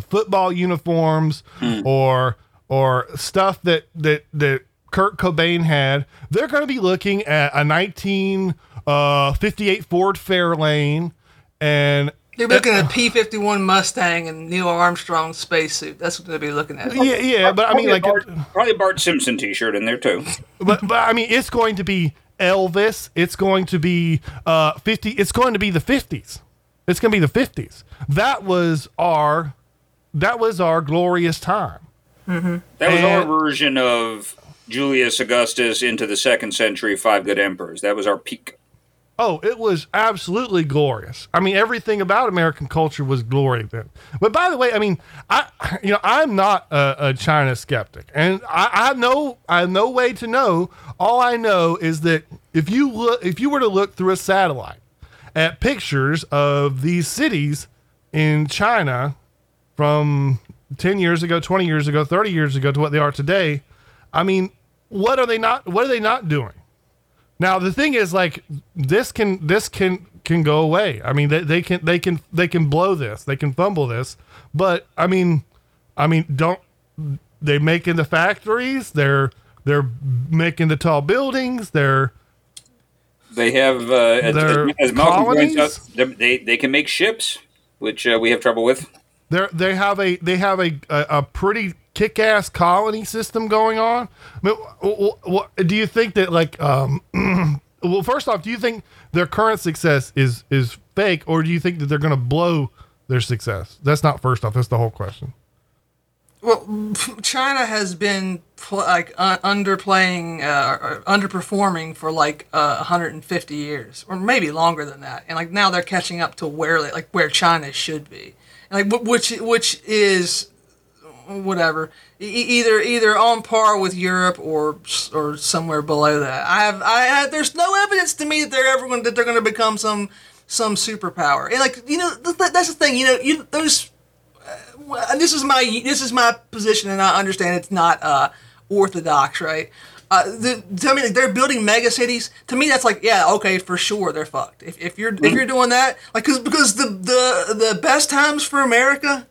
football uniforms or or stuff that that that Kurt Cobain had. They're going to be looking at a 1958 Ford Fairlane and they're looking at a P fifty one Mustang and Neil Armstrong spacesuit. That's what they'll be looking at. yeah, yeah, but I mean, like, Bart, probably a Bart Simpson T-shirt in there too. but but I mean, it's going to be Elvis. It's going to be uh 50. It's going to be the 50s. It's going to be the 50s. That was our that was our glorious time. Mm-hmm. That was our version of Julius Augustus into the second century, five good emperors. That was our peak. Oh, it was absolutely glorious. I mean, everything about American culture was glory then. But by the way, I mean, I you know I'm not a, a China skeptic, and I, I have no I have no way to know. All I know is that if you look if you were to look through a satellite at pictures of these cities in China from 10 years ago, 20 years ago, 30 years ago to what they are today, I mean, what are they not what are they not doing? Now the thing is, like this can this can can go away. I mean, they, they can they can they can blow this, they can fumble this, but I mean, I mean, don't they making the factories? They're they're making the tall buildings. They're They have, uh, as, They're as, as Malcolm points out, they, they can make ships, which uh, we have trouble with. they they have a they have a a, a pretty kick-ass colony system going on. I mean, do you think that like um well first off, do you think their current success is is fake or do you think that they're going to blow their success? That's not first off, that's the whole question. Well, China has been pl- like uh, underplaying, uh, or underperforming for like uh, 150 years, or maybe longer than that. And like now they're catching up to where like where China should be, and, like wh- which which is whatever, e- either either on par with Europe or or somewhere below that. I have I have, there's no evidence to me that they're ever going that they're going to become some some superpower. And like you know th- that's the thing. You know you those well, this is my this is my position, and I understand it's not uh, orthodox, right? Uh, the, tell me, like, they're building mega cities. To me, that's like, yeah, okay, for sure, they're fucked. If, if you're if you're doing that, like, cause because the the the best times for America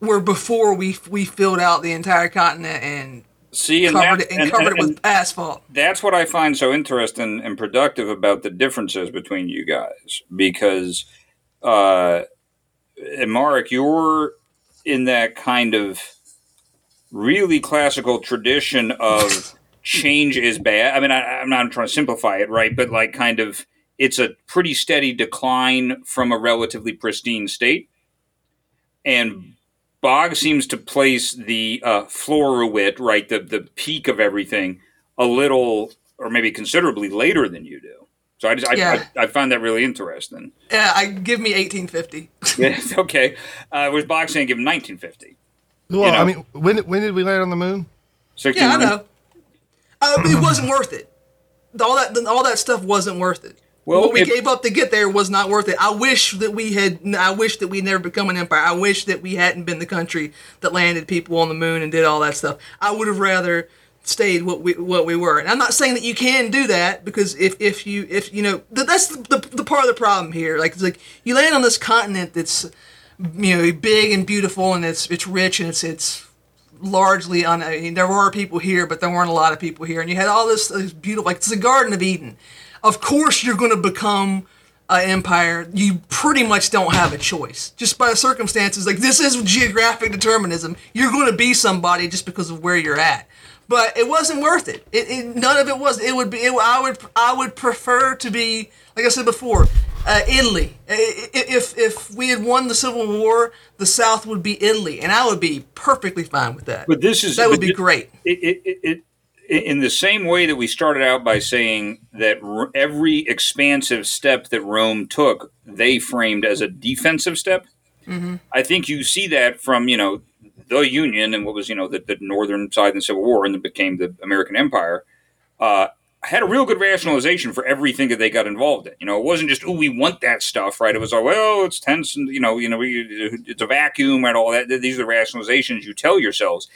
were before we we filled out the entire continent and See, and, covered that, it and, and- covered and- it with asphalt. that's what I find so interesting and productive about the differences between you guys because, uh, and Mark, you're in that kind of really classical tradition of change is bad. I mean, I, I'm not trying to simplify it, right? But like, kind of, it's a pretty steady decline from a relatively pristine state. And Bog seems to place the uh, Floruit, right, the, the peak of everything, a little or maybe considerably later than you do. So I just I, Yeah. I, I find that really interesting. Yeah, I give me 1850. Yeah, okay. Uh, was Bog saying give him 1950? Well, know. I mean, when when did we land on the moon? 16 yeah, I know. Uh, it wasn't worth it. All that all that stuff wasn't worth it. Well, what we if- gave up to get there was not worth it. I wish that we had. I wish that we never become an empire. I wish that we hadn't been the country that landed people on the moon and did all that stuff. I would have rather stayed what we what we were. And I'm not saying that you can do that because if if you if you know th- that's the, the the part of the problem here. Like like you land on this continent that's you know big and beautiful and it's it's rich and it's it's largely on. I mean, there were people here, but there weren't a lot of people here, and you had all this, this beautiful, like it's the Garden of Eden. Of course, you're going to become an empire. You pretty much don't have a choice, just by the circumstances. Like this is geographic determinism. You're going to be somebody just because of where you're at. But it wasn't worth it. It, it none of it was. It would be. It, I would. I would prefer to be, like I said before, uh, Italy. If if we had won the Civil War, the South would be Italy, and I would be perfectly fine with that. But this is that would be great. It, it, it, in the same way that we started out by saying that r- every expansive step that Rome took, they framed as a defensive step. I think you see that from you know the Union and what was you know the, the northern side in the Civil War and then became the American Empire. Uh, had a real good rationalization for everything that they got involved in. You know, it wasn't just oh we want that stuff, right? It was like well it's tense and you know you know it's a vacuum and all that. These are the rationalizations you tell yourselves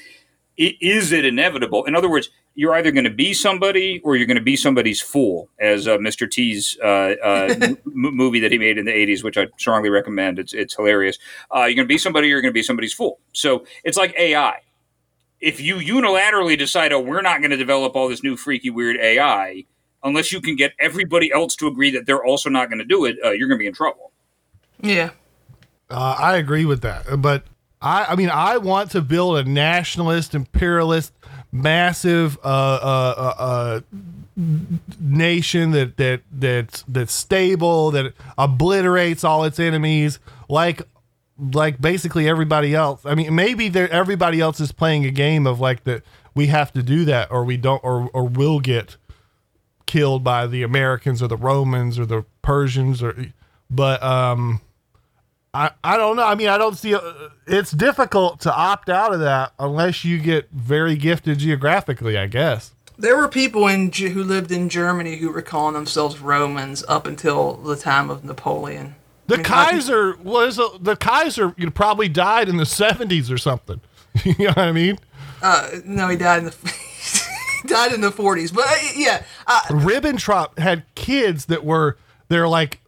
is it inevitable? In other words, you're either going to be somebody or you're going to be somebody's fool, as uh, Mr. T's uh, uh, m- movie that he made in the 80s, which I strongly recommend. It's, it's hilarious. Uh, you're going to be somebody or you're going to be somebody's fool. So it's like AI. If you unilaterally decide, oh, we're not going to develop all this new freaky weird AI, unless you can get everybody else to agree that they're also not going to do it, uh, you're going to be in trouble. Yeah. Uh, I agree with that, but I, I mean, I want to build a nationalist, imperialist, massive uh, uh, uh, uh, nation that that that's that's stable, that obliterates all its enemies, like like basically everybody else. I mean, maybe everybody else is playing a game of like that we have to do that, or we don't, or or will get killed by the Americans or the Romans or the Persians, or but um. I, I don't know. I mean, I don't see. Uh, it's difficult to opt out of that unless you get very gifted geographically. I guess. There were people in who lived in Germany who were calling themselves Romans up until the time of Napoleon. The I mean, Kaiser was a, the Kaiser. You know, probably died in the seventies or something. you know what I mean? Uh, no, he died in the died in the 40s. But uh, yeah, uh, Ribbentrop had kids that were. They're like,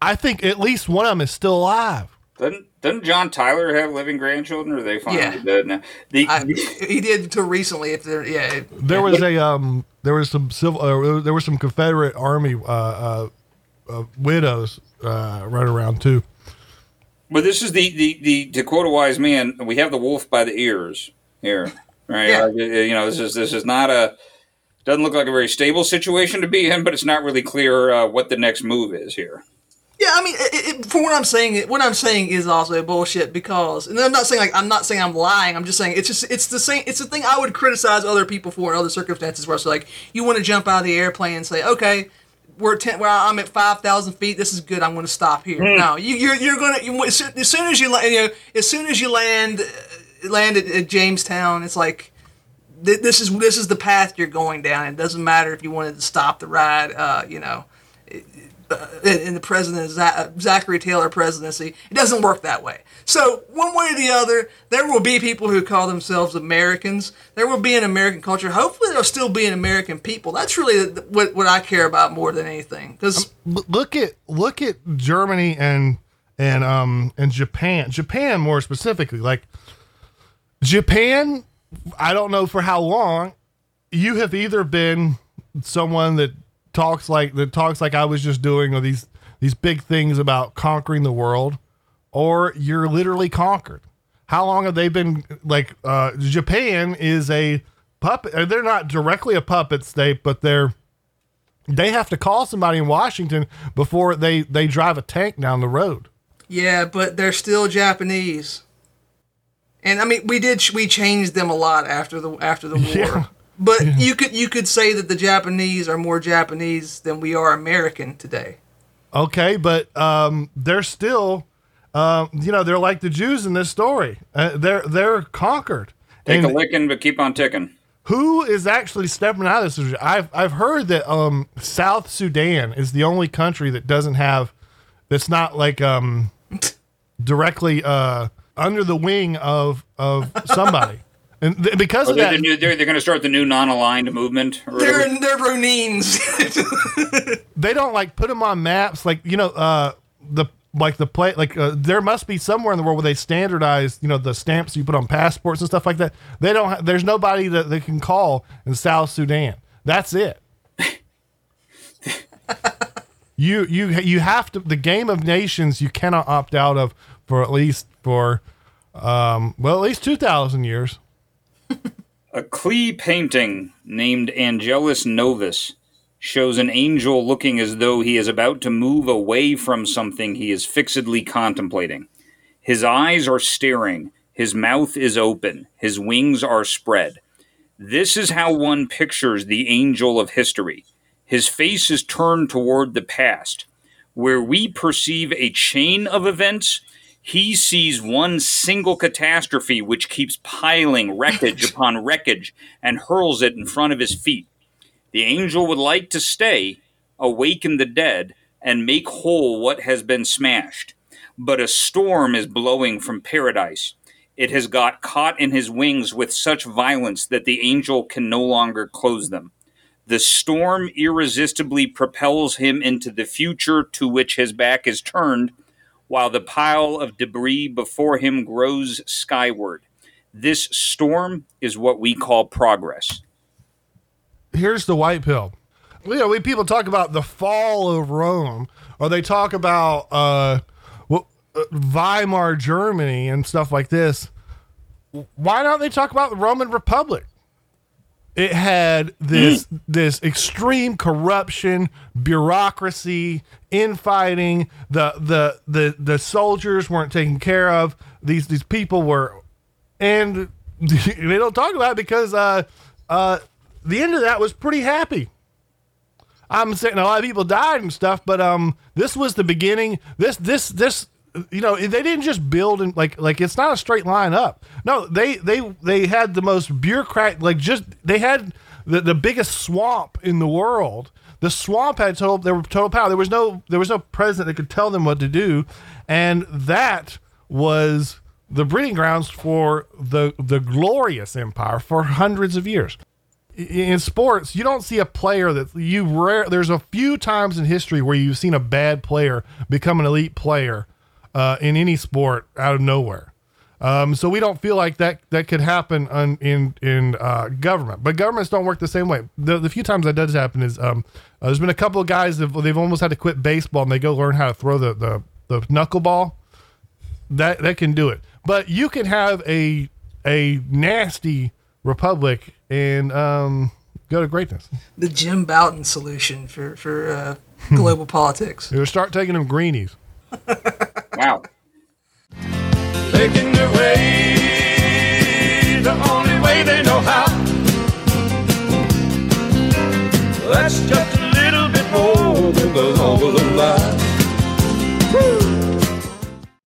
I think at least one of them is still alive. Doesn't, doesn't John Tyler have living grandchildren, or are they finally Yeah. dead now? The, I, he did until recently. If there, yeah, There was a um. There was some civil. Uh, there were some Confederate Army uh, uh, uh, widows uh, right around too. But this is the, the, the to quote a wise man, we have the wolf by the ears here, right? Yeah. Uh, you know, this is this is not a doesn't look like a very stable situation to be in, but it's not really clear uh, what the next move is here. Yeah, I mean, it, it, for what I'm saying, it- what I'm saying is also bullshit because, and I'm not saying like I'm not saying I'm lying. I'm just saying it's just it's the same. It's the thing I would criticize other people for in other circumstances where it's like you want to jump out of the airplane and say, okay, we're ten, well, I'm at five thousand feet. This is good. I'm going to stop here. No, you, you're you're going to you, as soon as soon as you la- you know as soon as you land land at, at Jamestown, it's like th- this is this is the path you're going down. It doesn't matter if you wanted to stop the ride. Uh, you know Uh, in in the president Za- uh, Zachary Taylor presidency. It doesn't work that way. So one way or the other, there will be people who call themselves Americans. There will be an American culture. Hopefully, there'll still be an American people. That's really what what I care about more than anything. Because um, L- look at look at Germany and and um and Japan. Japan more specifically, like Japan. I don't know for how long. You have either been someone that talks like the talks like I was just doing or these these big things about conquering the world, or you're literally conquered. How long have they been like? Uh, Japan is a puppet. uh, They're not directly a puppet state, but they're they have to call somebody in Washington before they they drive a tank down the road. yeah, but they're still Japanese. And I mean, we did we changed them a lot after the after the war. Yeah. But you could you could say that the Japanese are more Japanese than we are American today. Okay, but um, they're still, um, you know, they're like the Jews in this story. Uh, they're they're conquered. Take And a licking, but keep on ticking. who is actually stepping out of this? I've I've heard that um, South Sudan is the only country that doesn't have that's not like um, directly uh, under the wing of of somebody, and th- because Or of they're, that, the new, they're, they're going to start the new non-aligned movement. Or. They're they're Ronins. they don't like put them on maps like you know uh the like the play like uh, there must be somewhere in the world where they standardize you know the stamps you put on passports and stuff like that they don't ha- there's nobody that they can call in south sudan that's it you you you have to the game of nations you cannot opt out of for at least for um well at least 2000 years A Klee painting named Angelus Novus shows an angel looking as though he is about to move away from something he is fixedly contemplating. His eyes are staring, his mouth is open, his wings are spread. This is how one pictures the angel of history. His face is turned toward the past. Where we perceive a chain of events, he sees one single catastrophe which keeps piling wreckage upon wreckage and hurls it in front of his feet. The angel would like to stay, awaken the dead, and make whole what has been smashed. But a storm is blowing from paradise. It has got caught in his wings with such violence that the angel can no longer close them. The storm irresistibly propels him into the future to which his back is turned, while the pile of debris before him grows skyward. This storm is what we call progress. here's the white pill. You know, when people talk about the fall of Rome, or they talk about uh, uh, Weimar Germany and stuff like this. Why don't they talk about the Roman Republic? It had this this extreme corruption, bureaucracy, infighting. The the the the soldiers weren't taken care of. These these people were, and they don't talk about it because uh uh the end of that was pretty happy. I'm saying a lot of people died and stuff, but um, this was the beginning. This this this you know they didn't just build and like like it's not a straight line up. No, they they they had the most bureaucrat like just they had the, the biggest swamp in the world. The swamp had total there were total power. There was no there was no president that could tell them what to do, and that was the breeding grounds for the the glorious empire for hundreds of years in sports, you don't see a player that you rare. There's a few times in history where you've seen a bad player become an elite player uh, in any sport out of nowhere. Um, so we don't feel like that that could happen on, in in uh, government, but governments don't work the same way. The, the few times that does happen is um, uh, there's been a couple of guys that they've almost had to quit baseball and they go learn how to throw the the, the knuckleball. That that can do it, but you can have a a nasty republic and um, go to greatness. the Jim Bouton solution for for uh, global politics. You start taking them greenies. Wow. Making their way the only way they know how. That's just a little bit more than the love of the